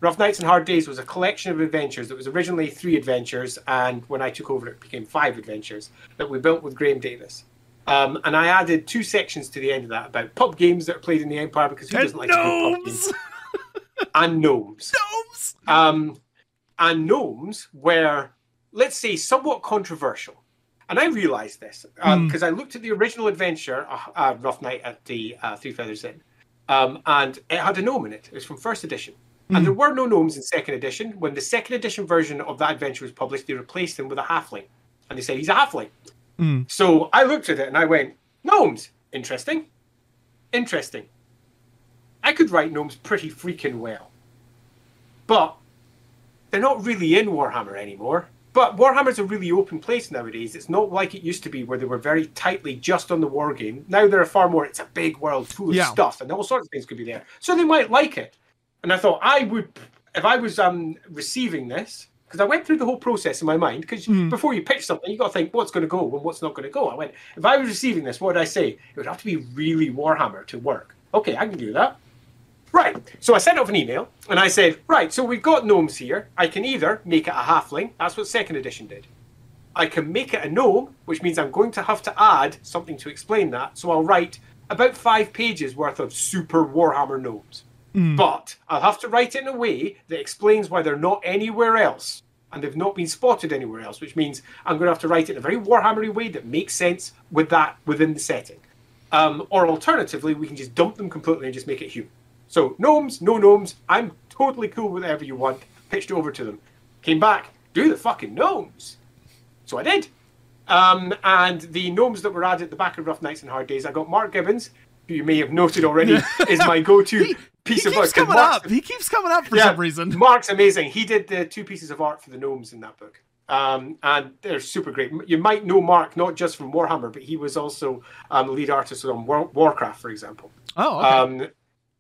Rough Nights and Hard Days was a collection of adventures that was originally three adventures, and when I took over, it became five adventures that we built with Graeme Davis. Um, and I added two sections to the end of that about pub games that are played in the Empire because who And doesn't like to play pub games? And gnomes Gnomes. um, and gnomes were, let's say, somewhat controversial. And I realized this Hmm. because I looked at the original adventure, uh, uh, Rough Night at the uh, Three Feathers Inn, um, and it had a gnome in it. It was from first edition. Hmm. And there were no gnomes in second edition. When the second edition version of that adventure was published, they replaced him with a halfling. And they said, he's a halfling. Mm. So I looked at it and I went, gnomes, interesting. Interesting. I could write gnomes pretty freaking well. But they're not really in Warhammer anymore. But Warhammer's a really open place nowadays. It's not like it used to be where they were very tightly just on the war game. Now they're far more, it's a big world full of Yeah. stuff and all sorts of things could be there. So they might like it. And I thought I would, if I was um, receiving this, because I went through the whole process in my mind, because Mhm. before you pitch something, you got to think what's going to go and what's not going to go. I went, if I was receiving this, what would I say? It would have to be really Warhammer to work. Okay, I can do that. Right. So I sent off an email and I said, right, so we've got gnomes here. I can either make it a halfling, that's what second edition did. I can make it a gnome, which means I'm going to have to add something to explain that. So I'll write about five pages worth of super Warhammer gnomes. But I'll have to write it in a way that explains why they're not anywhere else and they've not been spotted anywhere else, which means I'm going to have to write it in a very Warhammery way that makes sense with that within the setting. Um, or alternatively, we can just dump them completely and just make it human. So gnomes, no gnomes, I'm totally cool with whatever you want. Pitched it over to them. Came back, do the fucking gnomes. So I did. Um, and the gnomes that were added at the back of Rough Nights and Hard Days, I got Mark Gibbons who you may have noted already, is my go-to He- piece he of keeps. 'cause coming Mark's- up. He keeps coming up for Yeah, some reason. Mark's amazing. He did the two pieces of art for the gnomes in that book. Um, and they're super great. You might know Mark not just from Warhammer, but he was also um, lead artist on War- Warcraft, for example. Oh, okay.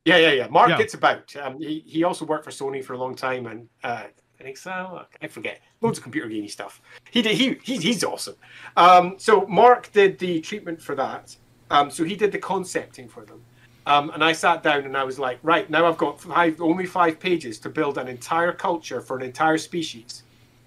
Yeah, yeah, yeah. Mark Yeah. gets about. Um, he, he also worked for Sony for a long time and uh, I think so. I forget. Loads of computer gaming stuff. He did. He, he he's awesome. Um, so Mark did the treatment for that. Um, so he did the concepting for them. Um, and I sat down and I was like, right now I've got five, only five pages to build an entire culture for an entire species.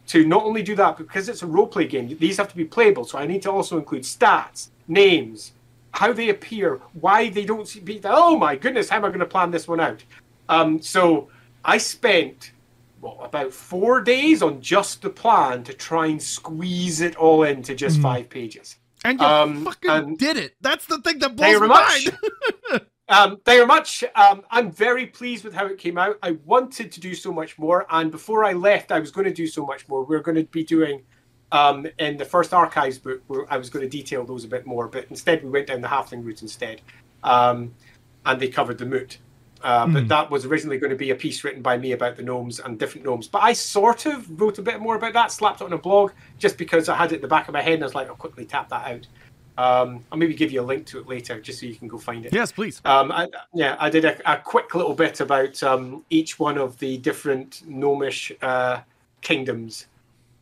To not only do that, because it's a role play game, these have to be playable. So I need to also include stats, names, how they appear, why they don't see. Be, oh my goodness, how am I going to plan this one out? Um, so I spent what, about four days on just the plan to try and squeeze it all into just five pages. and you um, fucking and- did it. That's the thing that blows my mind. Um, thank you very much. Um, I'm very pleased with how it came out. I wanted to do so much more, and before I left, I was going to do so much more. We are going to be doing um, in the first archives book, where I was going to detail those a bit more, but instead we went down the halfling route instead, um, and they covered the moot. Uh, but that was originally going to be a piece written by me about the gnomes and different gnomes. But I sort of wrote a bit more about that, slapped it on a blog, just because I had it in the back of my head, and I was like, I'll quickly tap that out. Um, I'll maybe give you a link to it later, just so you can go find it. yes, please. Um, I, yeah, I did a, a quick little bit about um, each one of the different gnomish uh, kingdoms.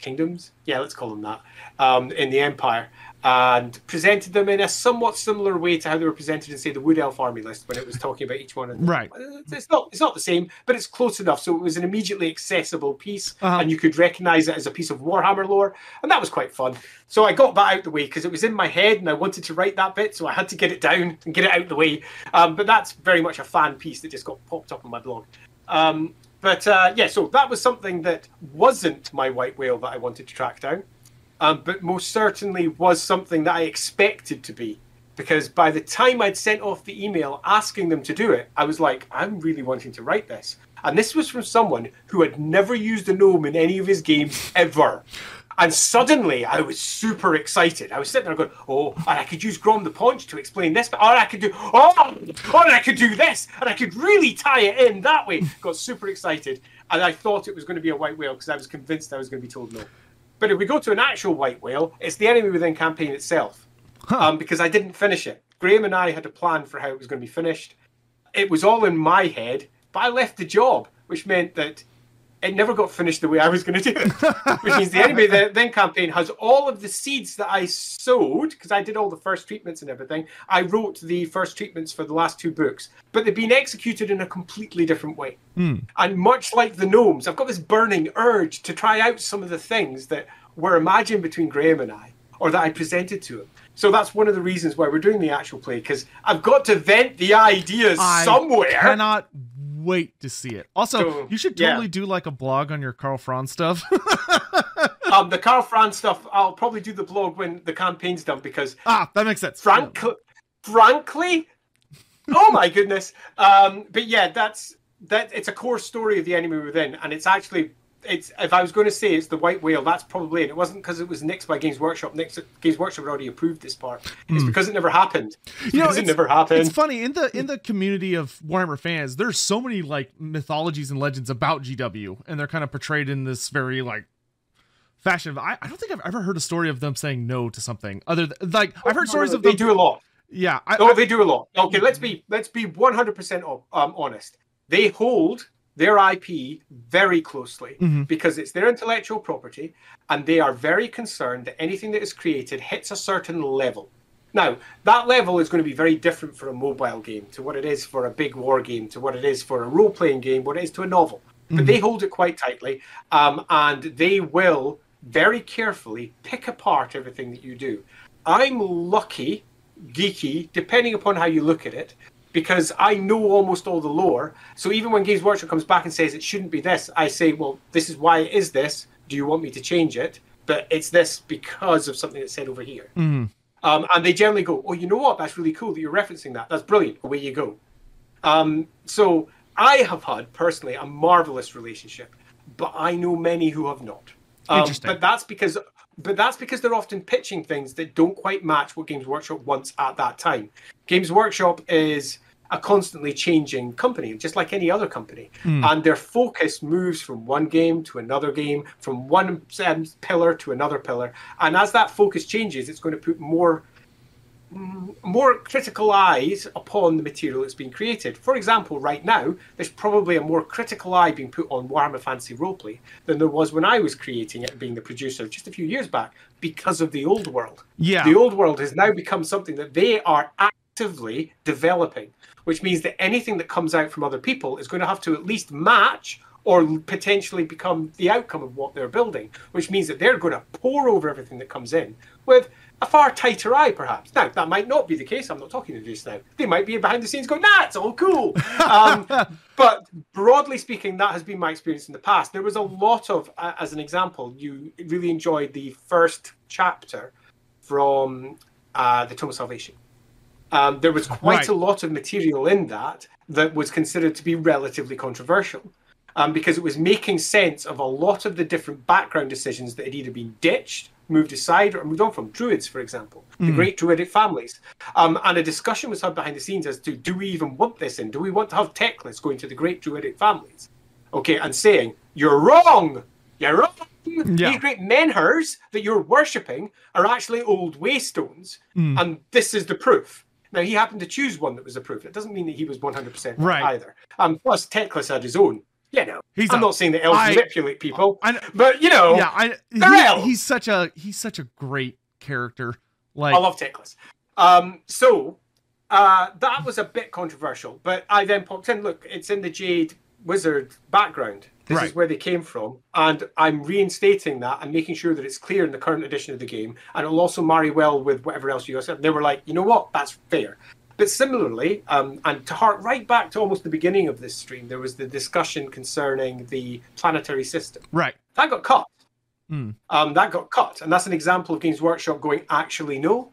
Kingdoms? Yeah, let's call them that. Um, in the Empire. And presented them in a somewhat similar way to how they were presented in, say, the Wood Elf army list when it was talking about each one of them. Right. It's not, it's not the same, but it's close enough. So it was an immediately accessible piece, Uh-huh. and you could recognize it as a piece of Warhammer lore. And that was quite fun. So I got that out the way because it was in my head and I wanted to write that bit, so I had to get it down and get it out the way. Um, but that's very much a fan piece that just got popped up on my blog. Um, but uh, yeah, so that was something that wasn't my white whale that I wanted to track down, um, but most certainly was something that I expected to be. Because by the time I'd sent off the email asking them to do it, I was like, I'm really wanting to write this. And this was from someone who had never used a gnome in any of his games ever. And suddenly I was super excited. I was sitting there going, oh, and I could use Grom the Paunch to explain this, but or I could do, oh, and I could do this, and I could really tie it in that way. Got super excited. And I thought it was going to be a white whale because I was convinced I was going to be told no. But if we go to an actual white whale, it's the Enemy Within campaign itself. Um, because I didn't finish it. Graeme and I had a plan for how it was going to be finished. It was all in my head, but I left the job, which meant that it never got finished the way I was going to do it. which means the Enemy Within then campaign has all of the seeds that I sowed, because I did all the first treatments and everything. I wrote the first treatments for the last two books, but they've been executed in a completely different way. Hmm. And much like the gnomes, I've got this burning urge to try out some of the things that were imagined between Graeme and I, or that I presented to him. So that's one of the reasons why we're doing the actual play, because I've got to vent the ideas I somewhere. cannot wait to see it. Also, So, you should yeah. totally do like a blog on your Karl Franz stuff. um, the Karl Franz stuff, I'll probably do the blog when the campaign's done, because ah, that makes sense. frank, frankly, oh my goodness. Um, but yeah, that's that. It's a core story of the enemy within, and it's actually. It's if I was going to say it's the white whale, that's probably it. It wasn't because it was nixed by Games Workshop. Nixed, Games Workshop had already approved this part. It's because it never happened. It's. You know, it never happened. It's funny in the in the community of Warhammer fans. There's so many like mythologies and legends about GW, and they're kind of portrayed in this very like fashion. I, I don't think I've ever heard a story of them saying no to something other than like I've heard stories of they them. do a lot. Yeah, I, Oh, I- they do a lot. Okay, let's be let's be one hundred percent um honest. They hold their IP very closely Mhm. because it's their intellectual property, and they are very concerned that anything that is created hits a certain level. Now, that level is going to be very different for a mobile game to what it is for a big war game, to what it is for a role playing game, what it is to a novel. But they hold it quite tightly, um, and they will very carefully pick apart everything that you do. I'm lucky, geeky, depending upon how you look at it, because I know almost all the lore. So even when Games Workshop comes back and says it shouldn't be this, I say, well, this is why it is this. Do you want me to change it? But it's this because of something that's said over here. Mhm. Um, and they generally go, oh, you know what? That's really cool that you're referencing that. That's brilliant. Away you go. Um, so I have had personally a marvelous relationship, but I know many who have not. Um, Interesting. But that's because but that's because they're often pitching things that don't quite match what Games Workshop wants at that time. Games Workshop is a constantly changing company, just like any other company. Mm. And their focus moves from one game to another game, from one um, pillar to another pillar. And as that focus changes, it's going to put more more critical eyes upon the material that's being created. For example, right now, there's probably a more critical eye being put on Warhammer Fantasy Roleplay than there was when I was creating it, being the producer just a few years back, because of the old world. Yeah. The old world has now become something that they are actively developing, which means that anything that comes out from other people is going to have to at least match or potentially become the outcome of what they're building, which means that they're going to pour over everything that comes in with a far tighter eye, perhaps. Now, that might not be the case. I'm not talking to this now. They might be behind the scenes going, nah, it's all cool. Um, but broadly speaking, that has been my experience in the past. There was a lot of, uh, as an example, you really enjoyed the first chapter from uh, the Tome of Salvation. Um, there was quite right. a lot of material in that that was considered to be relatively controversial. Um, because it was making sense of a lot of the different background decisions that had either been ditched moved aside or moved on from druids, for example, the mm. great druidic families. Um, and a discussion was had behind the scenes as to do we even want this in? Do we want to have Teclis going to the great druidic families? Okay, and saying, you're wrong! You're wrong! Yeah. These great menhirs that you're worshipping are actually old waystones, mm. and this is the proof. Now, he happened to choose one that was approved. It doesn't mean that he was 100% right either. Um, plus, Teclis had his own you know, he's I'm a, not saying that elves I, manipulate people, I, but you know, yeah, I, he, he's such a he's such a great character. Like I love Teclis. Um, so uh, that was a bit controversial, but I then popped in. Look, it's in the Jade Wizard background. This right. is where they came from, and I'm reinstating that and making sure that it's clear in the current edition of the game, and it'll also marry well with whatever else you said. They were like, you know what, that's fair. But similarly, um, and to hark right back to almost the beginning of this stream, there was the discussion concerning the planetary system. Right. That got cut. Mm. Um, that got cut. And that's an example of Games Workshop going, actually, no.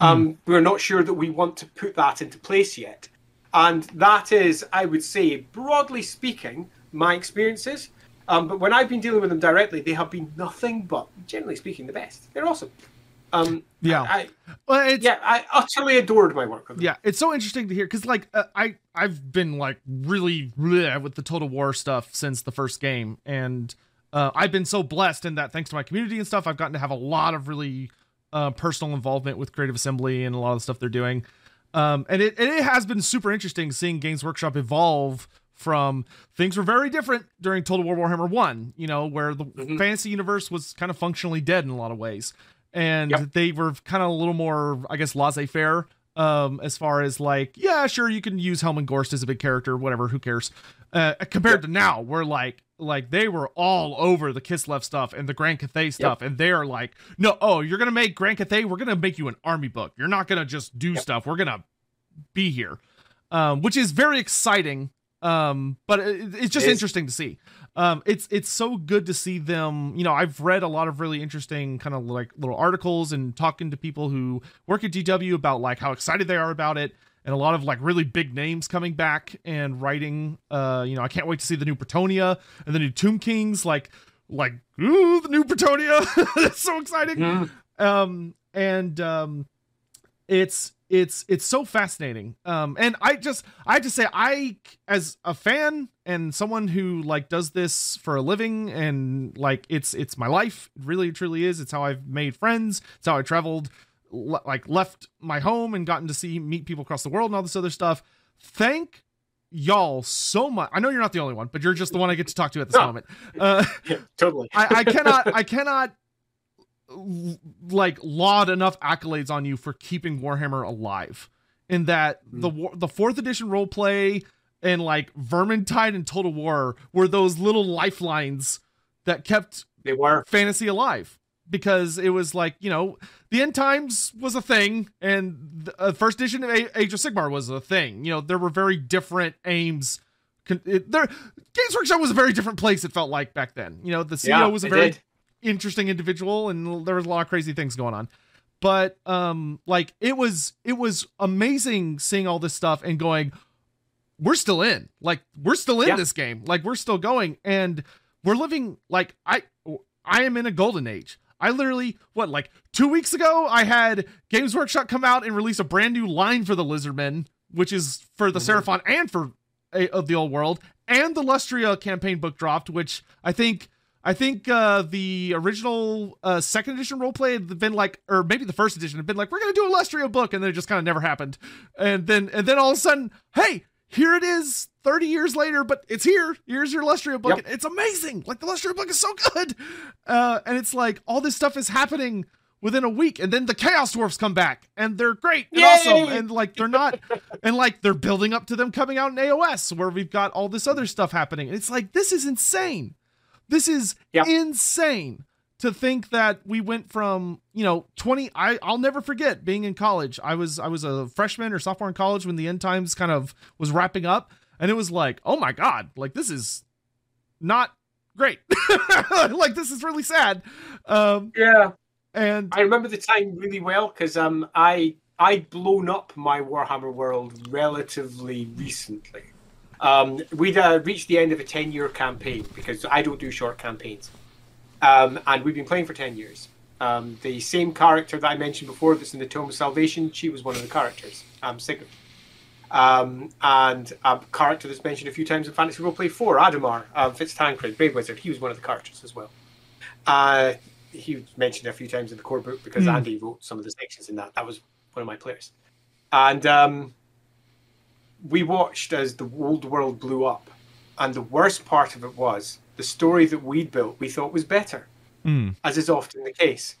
Mm. Um, we're not sure that we want to put that into place yet. And that is, I would say, broadly speaking, my experiences. Um, but when I've been dealing with them directly, they have been nothing but, generally speaking, the best. They're awesome. Um, yeah, I, well, yeah, I utterly adored my work. Yeah, it's so interesting to hear because, like, uh, I I've been like really with the Total War stuff since the first game, and uh, I've been so blessed in that thanks to my community and stuff, I've gotten to have a lot of really uh, personal involvement with Creative Assembly and a lot of the stuff they're doing. Um, and it, it has been super interesting seeing Games Workshop evolve from things were very different during Total War Warhammer 1, you know, where the mm-hmm. fantasy universe was kind of functionally dead in a lot of ways and yep. they were kind of a little more, I guess, laissez-faire um, as far as like, yeah, sure, you can use Helman Ghorst as a big character, whatever, who cares? Uh, compared yep. to now, where like like they were all over the Kislev stuff and the Grand Cathay stuff, yep. and they're like, no, oh, you're gonna make Grand Cathay, we're gonna make you an army book. You're not gonna just do stuff. We're gonna be here, um, which is very exciting. Um, but it, it's just it interesting to see um, it's it's so good to see them. You know, I've read a lot of really interesting kind of like little articles and talking to people who work at GW about like how excited they are about it, and a lot of like really big names coming back and writing. Uh, you know, I can't wait to see the new Bretonnia and the new Tomb Kings. Like, like ooh, the new Bretonnia! it's so exciting. Mm. Um, and um, it's it's it's so fascinating. Um and i just i have to say i as a fan and someone who like does this for a living and like it's it's my life. It really truly is. It's how i've made friends. It's how i traveled le- like left my home and gotten to see meet people across the world and all this other stuff. Thank y'all so much. I know you're not the only one but you're just the one i get to talk to at this no. moment. Uh yeah, totally. I, I cannot i cannot like laud enough accolades on you for keeping Warhammer alive. In that mm. the the fourth edition role play and like Vermintide and Total War were those little lifelines that kept they were fantasy alive because it was like you know the end times was a thing and the uh, first edition of Age of Sigmar was a thing. You know there were very different aims. It, there, Games Workshop was a very different place. It felt like back then. You know the CEO yeah, was a very did interesting individual and there was a lot of crazy things going on. But um like it was it was amazing seeing all this stuff and going we're still in. Like we're still in yeah. this game. Like we're still going. And we're living like i i am in a golden age. I literally, what, like two weeks ago, I had Games Workshop come out and release a brand new line for the Lizardmen, which is for the mm-hmm. Seraphon and for a, of the old world, and the Lustria campaign book dropped, which I think I think uh, the original uh, second edition roleplay had been like, or maybe the first edition had been like, we're gonna do a Lustria book, and then it just kind of never happened. And then and then all of a sudden, hey, here it is, thirty years later, but it's here. Here's your Lustria book. Yep. It's amazing. Like the Lustria book is so good, uh, and it's like all this stuff is happening within a week and then the chaos dwarfs come back and they're great and Yay! awesome and like they're not and like they're building up to them coming out in aos where we've got all this other stuff happening and it's like this is insane this is yep. insane to think that we went from, you know, 20 I I'll never forget being in college. I was I was a freshman or sophomore in college when the end times kind of was wrapping up and it was like, "Oh my god, like this is not great. like this is really sad." Um Yeah. And I remember the time really well cuz um I I'd blown up my Warhammer world relatively recently. Um, we'd uh, reached the end of a 10 year campaign because I don't do short campaigns. Um, and we've been playing for 10 years. Um, the same character that I mentioned before that's in the Tome of Salvation, she was one of the characters, um, Sigurd. Um, and a character that's mentioned a few times in Fantasy Roleplay 4, Adamar, um, Fitz Tancred, Brave Wizard, he was one of the characters as well. Uh, he was mentioned a few times in the core book because mm. Andy wrote some of the sections in that. That was one of my players. And um, we watched as the old world blew up, and the worst part of it was the story that we'd built. We thought was better, mm. as is often the case.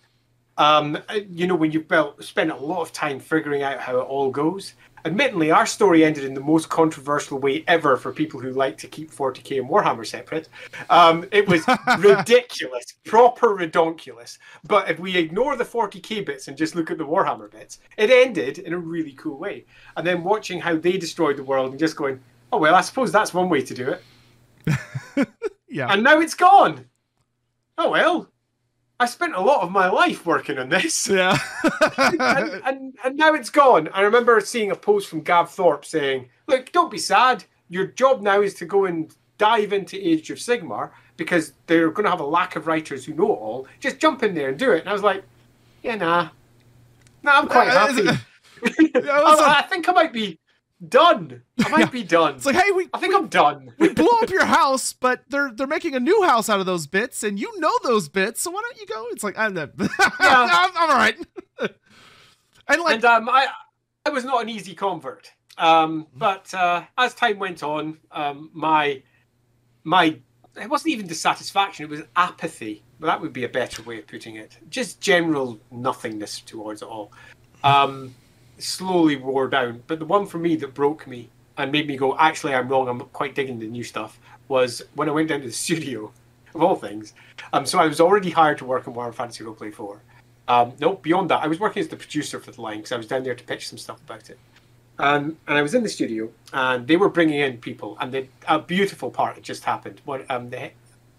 Um, you know, when you've built, spent a lot of time figuring out how it all goes. Admittedly, our story ended in the most controversial way ever for people who like to keep 40k and Warhammer separate. Um, it was ridiculous, proper redonkulous. But if we ignore the 40k bits and just look at the Warhammer bits, it ended in a really cool way. And then watching how they destroyed the world and just going, oh, well, I suppose that's one way to do it. yeah. And now it's gone. Oh, well, I spent a lot of my life working on this. Yeah. and, and, and now it's gone. I remember seeing a post from Gav Thorpe saying, Look, don't be sad. Your job now is to go and dive into Age of Sigmar because they're going to have a lack of writers who know it all. Just jump in there and do it. And I was like, Yeah, nah. Nah, I'm quite uh, happy. I, I think I might be done. I might yeah. be done. It's like, hey, we. I think we, I'm done. we blew up your house, but they're they're making a new house out of those bits, and you know those bits, so why don't you go? It's like I'm yeah. I'm, I'm all right. and like, and um, I I was not an easy convert. Um, but uh, as time went on, um, my my it wasn't even dissatisfaction; it was apathy. But that would be a better way of putting it. Just general nothingness towards it all. Um, slowly wore down. But the one for me that broke me and made me go, actually, I'm wrong. I'm quite digging the new stuff. Was when I went down to the studio, of all things. Um, so I was already hired to work on Warhammer Fantasy Roleplay 4. Um, no, beyond that, I was working as the producer for the line because I was down there to pitch some stuff about it. Um, and I was in the studio, and they were bringing in people, and they, a beautiful part had just happened. What um, the, I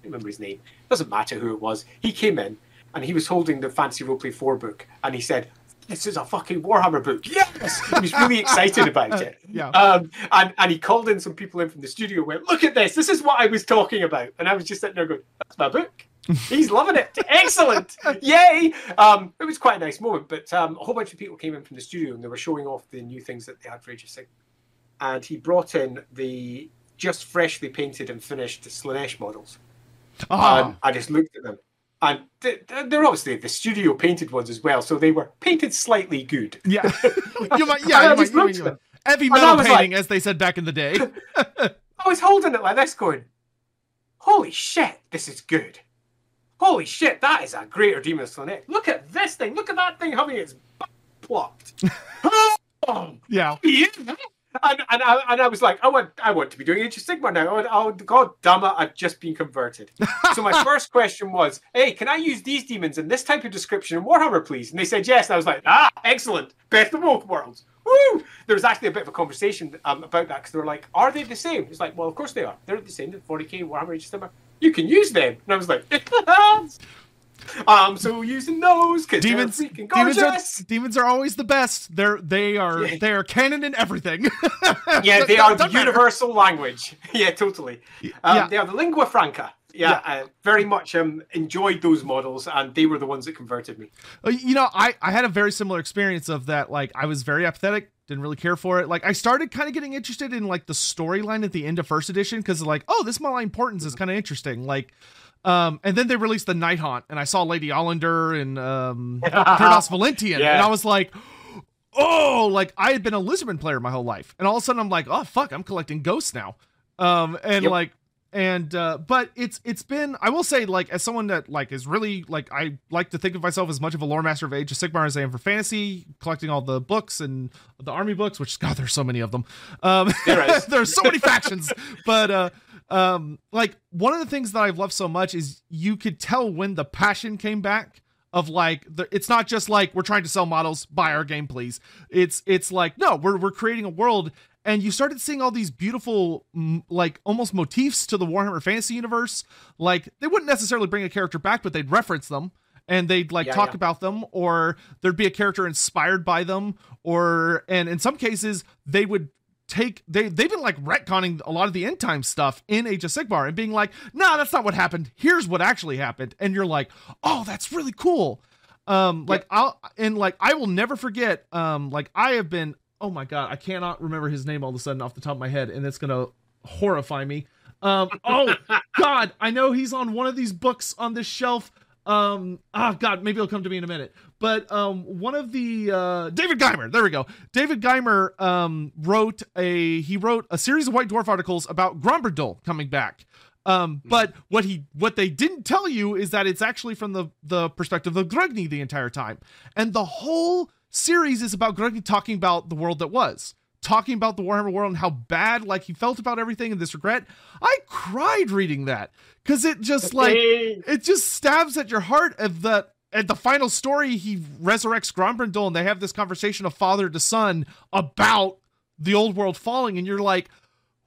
remember his name. Doesn't matter who it was. He came in, and he was holding the Fantasy Roleplay 4 book, and he said, this is a fucking Warhammer book. Yes, he was really excited about it. Yeah. Um, and and he called in some people in from the studio. Went, look at this. This is what I was talking about. And I was just sitting there going, that's my book. He's loving it. Excellent. Yay. Um, it was quite a nice moment. But um, a whole bunch of people came in from the studio and they were showing off the new things that they had for Age of Sigmar. And he brought in the just freshly painted and finished Slaanesh models. Oh. And I just looked at them and they're obviously the studio painted ones as well, so they were painted slightly good. Yeah, you might, yeah, you might, you might, you might. heavy metal painting, like, as they said back in the day. I was holding it like this, going, "Holy shit, this is good! Holy shit, that is a greater Demon Slayer! Look at this thing! Look at that thing having its plopped! oh, yeah, yeah, and, and, I, and I was like, I want, I want to be doing Age of now. Went, oh, God damn it, I've just been converted. so my first question was, hey, can I use these demons in this type of description in Warhammer, please? And they said yes. And I was like, ah, excellent. Best of both worlds. Woo! There was actually a bit of a conversation um, about that because they were like, are they the same? It's like, well, of course they are. They're the same. 40k Warhammer Age of Sigmar. You can use them. And I was like, I'm so using those because demons, demons are demons are always the best. They're they are yeah. they are canon in everything. yeah, they are the universal matter. language. Yeah, totally. Um, yeah. They are the lingua franca. yeah, I very much um, enjoyed those models, and they were the ones that converted me. Uh, you know, I I had a very similar experience of that. Like, I was very apathetic, didn't really care for it. Like, I started kind of getting interested in like the storyline at the end of first edition because like, oh, this Malign Portents is kind of interesting. Like. Um, and then they released the Nighthaunt, and I saw Lady Olynder and um, Kurdoss Valentian, yeah. and I was like, oh, like I had been a Lizardman player my whole life, and all of a sudden I'm like, oh fuck, I'm collecting ghosts now. Um, and yep. like and uh but it's it's been i will say like as someone that like is really like i like to think of myself as much of a lore master of age of sigmar as i am for fantasy collecting all the books and the army books which god there's so many of them um there's so many factions but uh um like one of the things that i've loved so much is you could tell when the passion came back of like the, it's not just like we're trying to sell models buy our game please it's it's like no we're we're creating a world and you started seeing all these beautiful like almost motifs to the warhammer fantasy universe like they wouldn't necessarily bring a character back but they'd reference them and they'd like yeah, talk yeah. about them or there'd be a character inspired by them or and in some cases they would take they they've been like retconning a lot of the end time stuff in Age of Sigmar and being like, nah, that's not what happened. Here's what actually happened. And you're like, oh, that's really cool. Um, like I'll and like I will never forget. Um, like I have been oh my god, I cannot remember his name all of a sudden off the top of my head, and it's gonna horrify me. Um, oh god, I know he's on one of these books on this shelf. Um, oh god, maybe he'll come to me in a minute. But um, one of the uh, David Guymer, there we go. David Guymer um wrote a he wrote a series of White Dwarf articles about Grombrindal coming back. Um, hmm. but what he what they didn't tell you is that it's actually from the the perspective of Grungni the entire time, and the whole series is about Greg talking about the world that was, talking about the Warhammer world and how bad like he felt about everything and this regret. I cried reading that because it just like it just stabs at your heart of that at the final story he resurrects Grombrindal and they have this conversation of father to son about the old world falling and you're like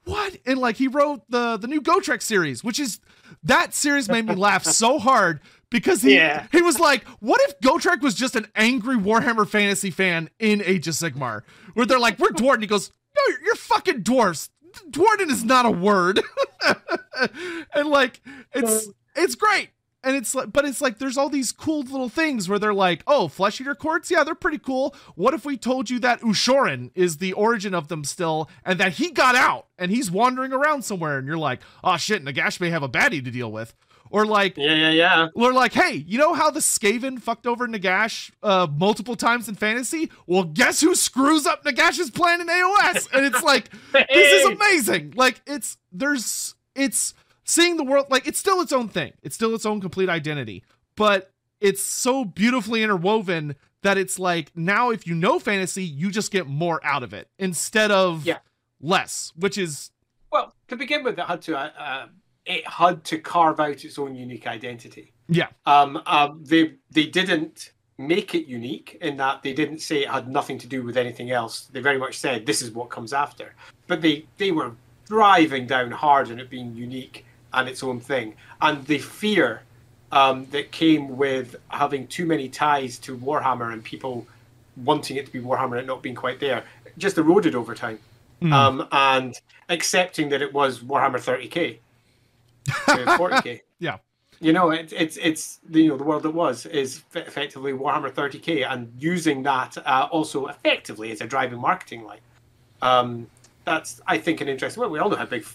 what and like he wrote the the new Gotrek series which is that series made me laugh so hard because he yeah. he was like, what if Gotrek was just an angry Warhammer Fantasy fan in Age of Sigmar, where they're like, we're dwarf, and he goes, no, you're, you're fucking dwarfs. Dwarven is not a word, and like it's it's great. And it's like, but it's like there's all these cool little things where they're like, oh, flesh eater courts, yeah, they're pretty cool. What if we told you that Ushoran is the origin of them still, and that he got out and he's wandering around somewhere, and you're like, oh shit, Nagash may have a baddie to deal with. Or like, yeah, yeah, yeah. Or like, hey, you know how the Skaven fucked over Nagash uh, multiple times in fantasy? Well, guess who screws up Nagash's plan in AOS? And it's like, hey. this is amazing. Like, it's there's it's seeing the world like it's still its own thing. It's still its own complete identity, but it's so beautifully interwoven that it's like now if you know fantasy, you just get more out of it instead of yeah. less, which is well to begin with. I had to. Uh, uh it had to carve out its own unique identity. Yeah. Um, um, they they didn't make it unique in that they didn't say it had nothing to do with anything else. They very much said this is what comes after. But they they were driving down hard on it being unique and its own thing. And the fear um, that came with having too many ties to Warhammer and people wanting it to be Warhammer and not being quite there just eroded over time. Mm. Um, and accepting that it was Warhammer 30k to 40k. yeah. You know, it's it's it's the you know the world that was is effectively Warhammer 30k, and using that uh, also effectively as a driving marketing line. Um, that's I think an interesting. Well, we all know how big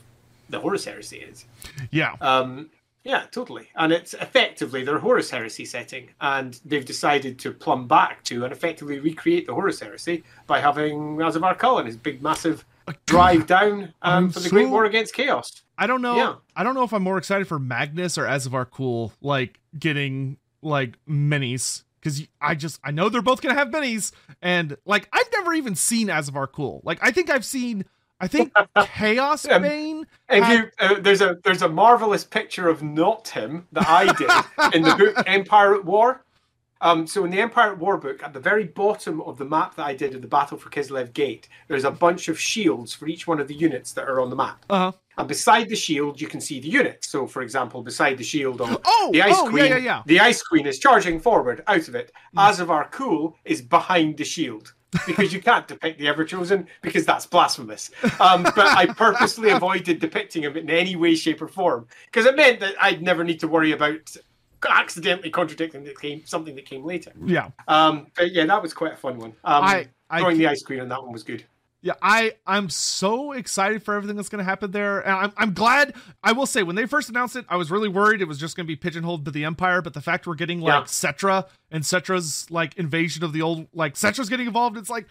the Horus Heresy is. Yeah. Um, yeah, totally. And it's effectively their Horus Heresy setting, and they've decided to plumb back to and effectively recreate the Horus Heresy by having Asavar Kul, his big, massive drive down um, for the so, Great War Against Chaos. I don't know. Yeah. I don't know if I'm more excited for Magnus or Asavar Kul, like getting like minis because I just I know they're both gonna have minis, and like I've never even seen Asavar Kul. Like I think I've seen. I think Chaos Bane. If had... you, uh, there's a there's a marvelous picture of not him that I did in the book Empire at War. Um, so in the Empire at War book, at the very bottom of the map that I did of the Battle for Kislev Gate, there's a bunch of shields for each one of the units that are on the map. Uh-huh. And beside the shield, you can see the units. So, for example, beside the shield on oh, the Ice oh, Queen, yeah, yeah, yeah. the Ice Queen is charging forward out of it. Mm. Asavar Kul is behind the shield. Because you can't depict the Everchosen because that's blasphemous. Um, but I purposely avoided depicting him in any way, shape, or form because it meant that I'd never need to worry about accidentally contradicting that came something that came later. Yeah. Um, but yeah, that was quite a fun one. Um, I, I throwing the ice cream on that one was good. Yeah, I I'm so excited for everything that's going to happen there, and I'm I'm glad. I will say when they first announced it, I was really worried it was just going to be pigeonholed to the Empire, but the fact we're getting like Yeah. Settra and Settra's like invasion of the old like Settra's getting involved, it's like.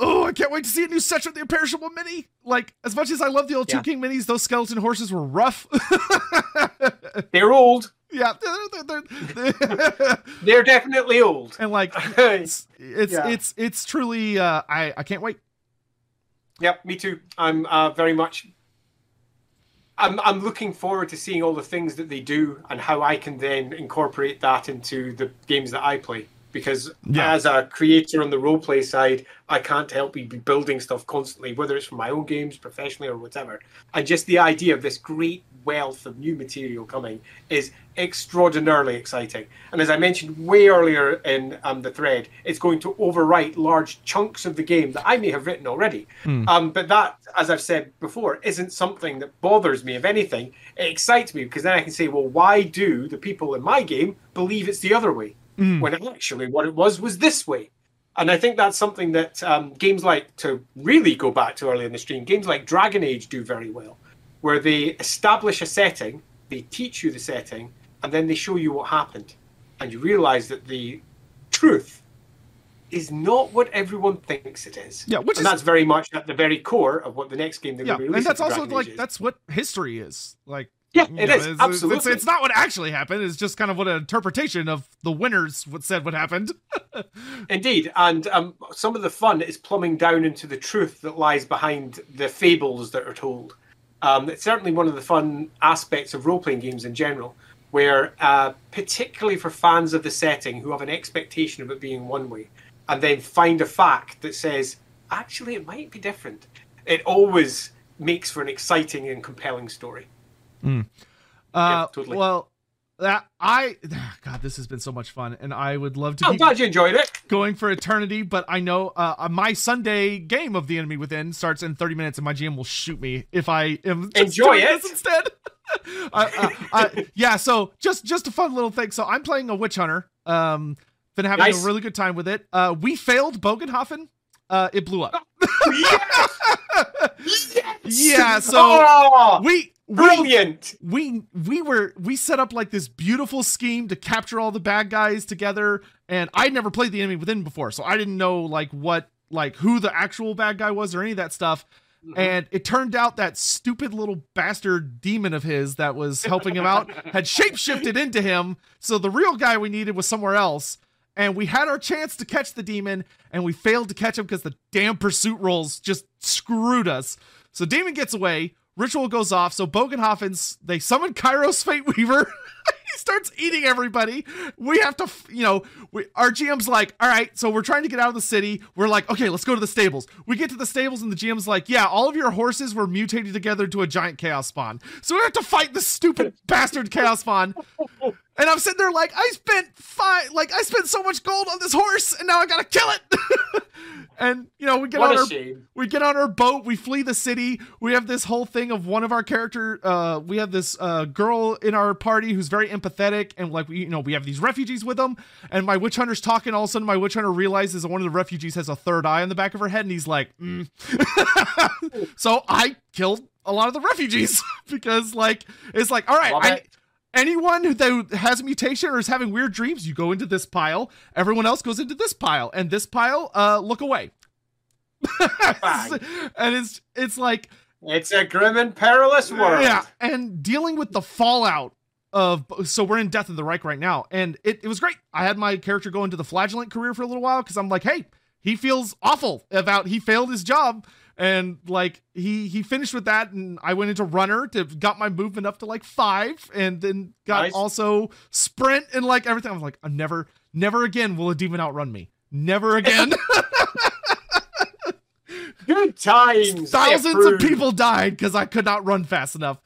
Oh, I can't wait to see a new Settra the Imperishable Mini. Like, as much as I love the old Yeah. Tomb King minis, those skeleton horses were rough. They're old. yeah, they're, they're, they're- They're definitely old. and like it's it's Yeah. it's it's truly. Uh, I I can't wait. Me too. I'm uh, very much. I'm I'm looking forward to seeing all the things that they do and how I can then incorporate that into the games that I play. Because Yeah. as a creator on the roleplay side, I can't help but be building stuff constantly, whether it's for my own games, professionally, or whatever. And just the idea of this great wealth of new material coming is extraordinarily exciting. And as I mentioned way earlier in um, the thread, it's going to overwrite large chunks of the game that I may have written already. Um, but that, as I've said before, isn't something that bothers me. If anything, it excites me because then I can say, well, why do the people in my game believe it's the other way? When actually what it was was this way. And I think that's something that um, games like, to really go back to early in the stream, games like Dragon Age do very well, where they establish a setting, they teach you the setting, and then they show you what happened. And you realize that the truth is not what everyone thinks it is. Yeah, which and is- that's very much at the very core of what the next game they're Yeah, going to release. and that's also Dragon like that's what history is. Like Yeah, it know, is, It's, absolutely. It's, it's not what actually happened. It's just kind of what an interpretation of the winners what said what happened. Indeed, and um, some of the fun is plumbing down into the truth that lies behind the fables that are told. Um, it's certainly one of the fun aspects of role playing games in general, where, uh, particularly for fans of the setting who have an expectation of it being one way, and then find a fact that says, actually, it might be different, it always makes for an exciting and compelling story. Uh, totally. Well, that I God, this has been so much fun, and I would love to I'm glad you enjoyed it. going for eternity. But I know uh, my Sunday game of the Enemy Within starts in 30 minutes, and my GM will shoot me if I am Enjoy it. instead. uh, uh, uh, yeah, so just just a fun little thing. So I'm playing a witch hunter. Um, been having Nice. a really good time with it. Uh, we failed Bögenhafen. Uh, it blew up. yes! yes! Yeah, so Oh, we brilliant. we we were we set up like this beautiful scheme to capture all the bad guys together and i'd never played the enemy within before so i didn't know like what like who the actual bad guy was or any of that stuff. Mm-hmm. And it turned out that stupid little bastard demon of his that was helping him out had shapeshifted into him so the real guy we needed was somewhere else. And we had our chance to catch the demon and we failed to catch him because the damn pursuit rolls just screwed us. So demon gets away ritual goes off. So Bögenhafen's they summon Kairos Fateweaver. He starts eating everybody. We have to you know we, our gm's like all right so we're trying to get out of the city. We're like okay let's go to the stables. We get to the stables and the gm's like yeah all of your horses were mutated together to a giant chaos spawn. So we have to fight this stupid bastard chaos spawn and I'm sitting there like I spent five, like I spent so much gold on this horse, and now I gotta kill it. and you know we get What on our shame. we get on our boat, we flee the city. We have this whole thing of one of our character. Uh, we have this uh, girl in our party who's very empathetic, and like we, you know, we have these refugees with them. And my witch hunter's talking. All of a sudden, my witch hunter realizes that one of the refugees has a third eye on the back of her head, and he's like, mm. so I killed a lot of the refugees because like it's like all right, I. anyone who that has a mutation or is having weird dreams, you go into this pile. Everyone else goes into this pile, and this pile, uh, look away. And it's it's like It's a grim and perilous world. yeah, and dealing with the fallout of so we're in Death of the Reik right now, and it, it was great. I had my character go into the flagellant career for a little while because I'm like, hey, he feels awful about he failed his job. And like he he finished with that, and I went into runner to got my movement up to like five, and then got Nice. also sprint and like everything. I was like, I'm never, never again will a demon outrun me. Never again. Good times. Thousands of people died because I could not run fast enough.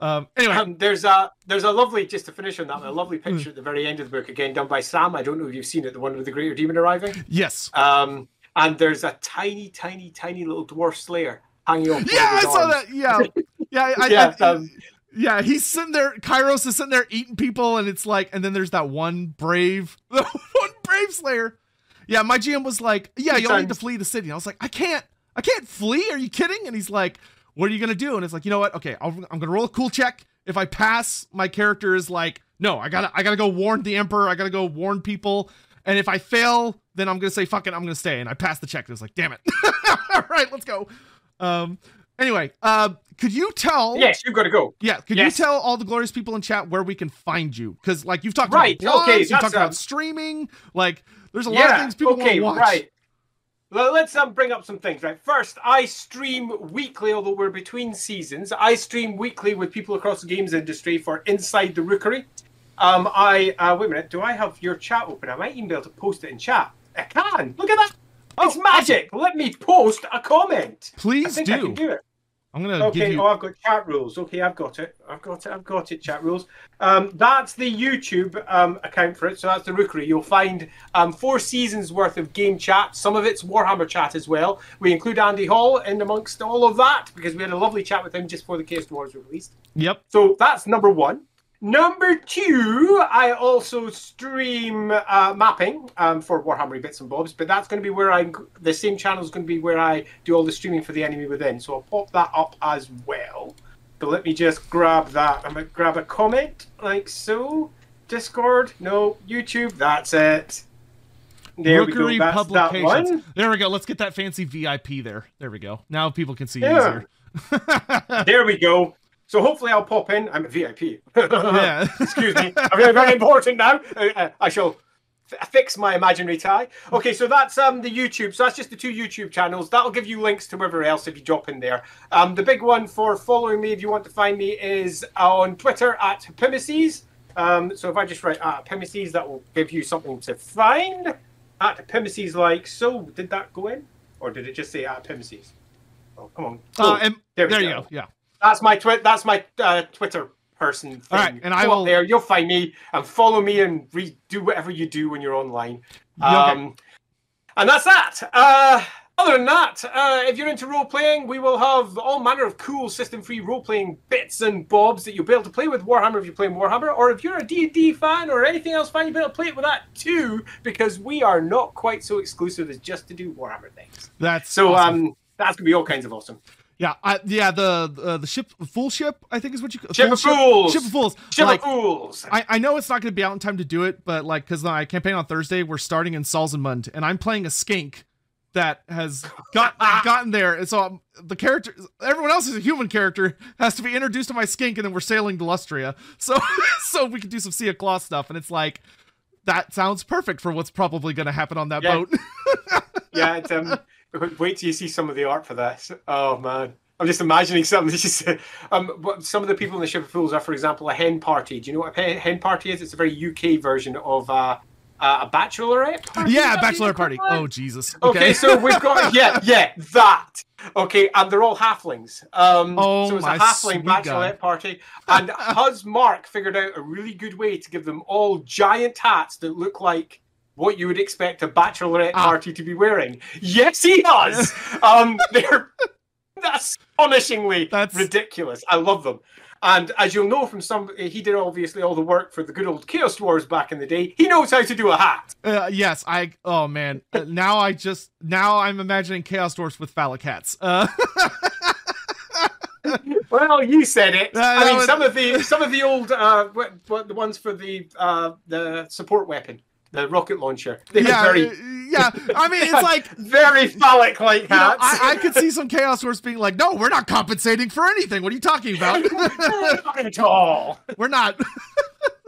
Um, anyway, Um, there's a there's a lovely just to finish on that a lovely picture Hmm. at the very end of the book again done by Sam. I don't know if you've seen it, the one with the greater demon arriving. yes. Um, and there's a tiny, tiny, tiny little dwarf slayer hanging off. Yeah, I saw arms. that. Yeah, yeah, I, Yeah, I- um, yeah. He's sitting there. Kairos is sitting there eating people, and it's like, and then there's that one brave, the one brave Slayer. Yeah, my GM was like, "Yeah, you'll need to flee the city." And I was like, "I can't, I can't flee. Are you kidding?" And he's like, "What are you gonna do?" And it's like, you know what? Okay, I'll, I'm gonna roll a cool check. If I pass, my character is like, "No, I gotta, I gotta go warn the emperor. I gotta go warn people." And if I fail, then I'm gonna say, "Fuck it, I'm gonna stay." And I passed the check. And it was like, "Damn it!" All right, let's go. Um. Anyway, uh, could you tell? Yes, you've got to go. Yeah, could Yes. you tell all the glorious people in chat where we can find you? Because like you've talked Right, about blogs, okay, you've talked about um, streaming. Like there's a lot of things people okay, want to watch. right. Well, let's um, bring up some things. Right, first, I stream weekly, although we're between seasons. I stream weekly with people across the games industry for Inside the Rookery. Um, I uh, wait a minute. Do I have your chat open? I might even be able to post it in chat. I can. Look at that. It's Oh, magic. Let me post a comment. I Please think I do. can do it. I'm gonna Okay, give you. oh, I've got chat rules. Okay, I've got it. I've got it. I've got it. Chat rules. Um, that's the YouTube um, account for it. So that's the Rookery. You'll find um, four seasons worth of game chat. Some of it's Warhammer chat as well. We include Andy Hall in amongst all of that because we had a lovely chat with him just before the Chaos Wars were released. Yep. So that's number one. Number two, I also stream uh, mapping um, for Warhammer Bits and Bobs, but that's going to be where I the same channel is going to be where I do all the streaming for the enemy within. So I'll pop that up as well. But let me just grab that. I'm going to grab a comment like so. Discord, no. YouTube, that's it. There we go. That's that Publications. one. There we go. Let's get that fancy VIP there. There we go. Now people can see Yeah. easier. There we go. So hopefully I'll pop in. I'm a VIP. yeah. Excuse me. I'm very, very important now. Uh, uh, I shall f- fix my imaginary tie. Okay, so that's um the YouTube. So that's just the two YouTube channels. That'll give you links to wherever else if you drop in there. Um, the big one for following me, if you want to find me, is on Twitter at Pimices. Um, so if I just write at Pimices, that will give you something to find. At Pimices, like so. Did that go in, or did it just say at Pimices? Oh, come on. Uh, Oh, and there there, you go. go. Yeah. That's my twi- That's my uh, Twitter person. Thing. All right, and I Go will- there. You'll find me and follow me and re- do whatever you do when you're online. Yeah, okay. Um, and that's that. Uh, other than that, uh, if you're into role playing, we will have all manner of cool system-free role-playing bits and bobs that you'll be able to play with Warhammer if you're playing Warhammer, or if you're a D&D fan or anything else fan, you'll be able to play it with that too, because we are not quite so exclusive as just to do Warhammer things. That's So awesome. um, that's gonna be all kinds of awesome. Yeah, I, yeah. The uh, the ship, full ship, I think is what you Ship full of Fools! Ship of fools. Ship like, of Fools. I, I know it's not going to be out in time to do it, but like, because my campaign on Thursday, we're starting in Salzenmund, and I'm playing a skink that has got gotten there, and so I'm, the character, everyone else is a human character, has to be introduced to my skink, and then we're sailing to Lustria, so so we can do some Sea of Claw stuff, and it's like. That sounds perfect for what's probably going to happen on that Yeah. boat. yeah, it's, um, wait till you see some of the art for this. Oh man, I'm just imagining something. It's just, um, what some of the people in the Ship of Fools are, for example, a hen party. Do you know what a hen hen party is? It's a very UK version of uh, uh, a bachelorette party. yeah, Is that bachelor party. you? Oh Jesus. Okay, so we've got yeah, yeah, that. Okay, and they're all halflings. Um, Oh, so it's my a halfling bachelorette God. party, and Huz Mark figured out a really good way to give them all giant hats that look like what you would expect a bachelorette Ah. party to be wearing. Yes, he does. um, they're astonishingly That's- ridiculous. I love them. And as you'll know from some, he did obviously all the work for the good old Chaos Dwarfs back in the day. He knows how to do a hat. Uh, yes, I. Oh man, Uh, now I just now I'm imagining chaos Dwarfs with phallic hats. Uh, Well, you said it. Uh, I mean, was- some of the some of the old uh, what, what the ones for the uh, the support weapon, the rocket launcher. They yeah, very uh, yeah. I mean, it's like very phallic like you know, hats. I, I could see some chaos dwarfs being like, "No, we're not compensating for anything. What are you talking about? Not at all. we're not."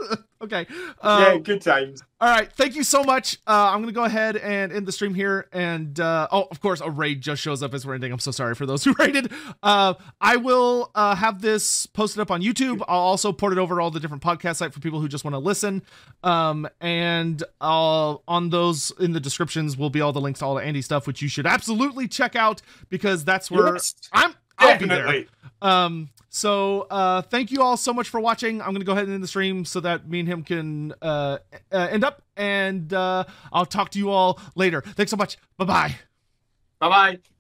okay. yeah, Uh, good times. All right. Thank you so much. Uh, I'm gonna go ahead and end the stream here. And uh, oh, of course, a raid just shows up as we're ending. I'm so sorry for those who raided. Uh, I will uh, have this posted up on YouTube. I'll also port it over all the different podcast sites for people who just want to listen. Um, and I'll, on those in the descriptions will be all the links to all the Andy stuff, which you should absolutely check out because that's where Yes, I'm. I'll be there. Um, so uh thank you all so much for watching. I'm gonna go ahead and end the stream so that me and him can uh, uh end up and uh I'll talk to you all later. Thanks so much. Bye bye. Bye bye.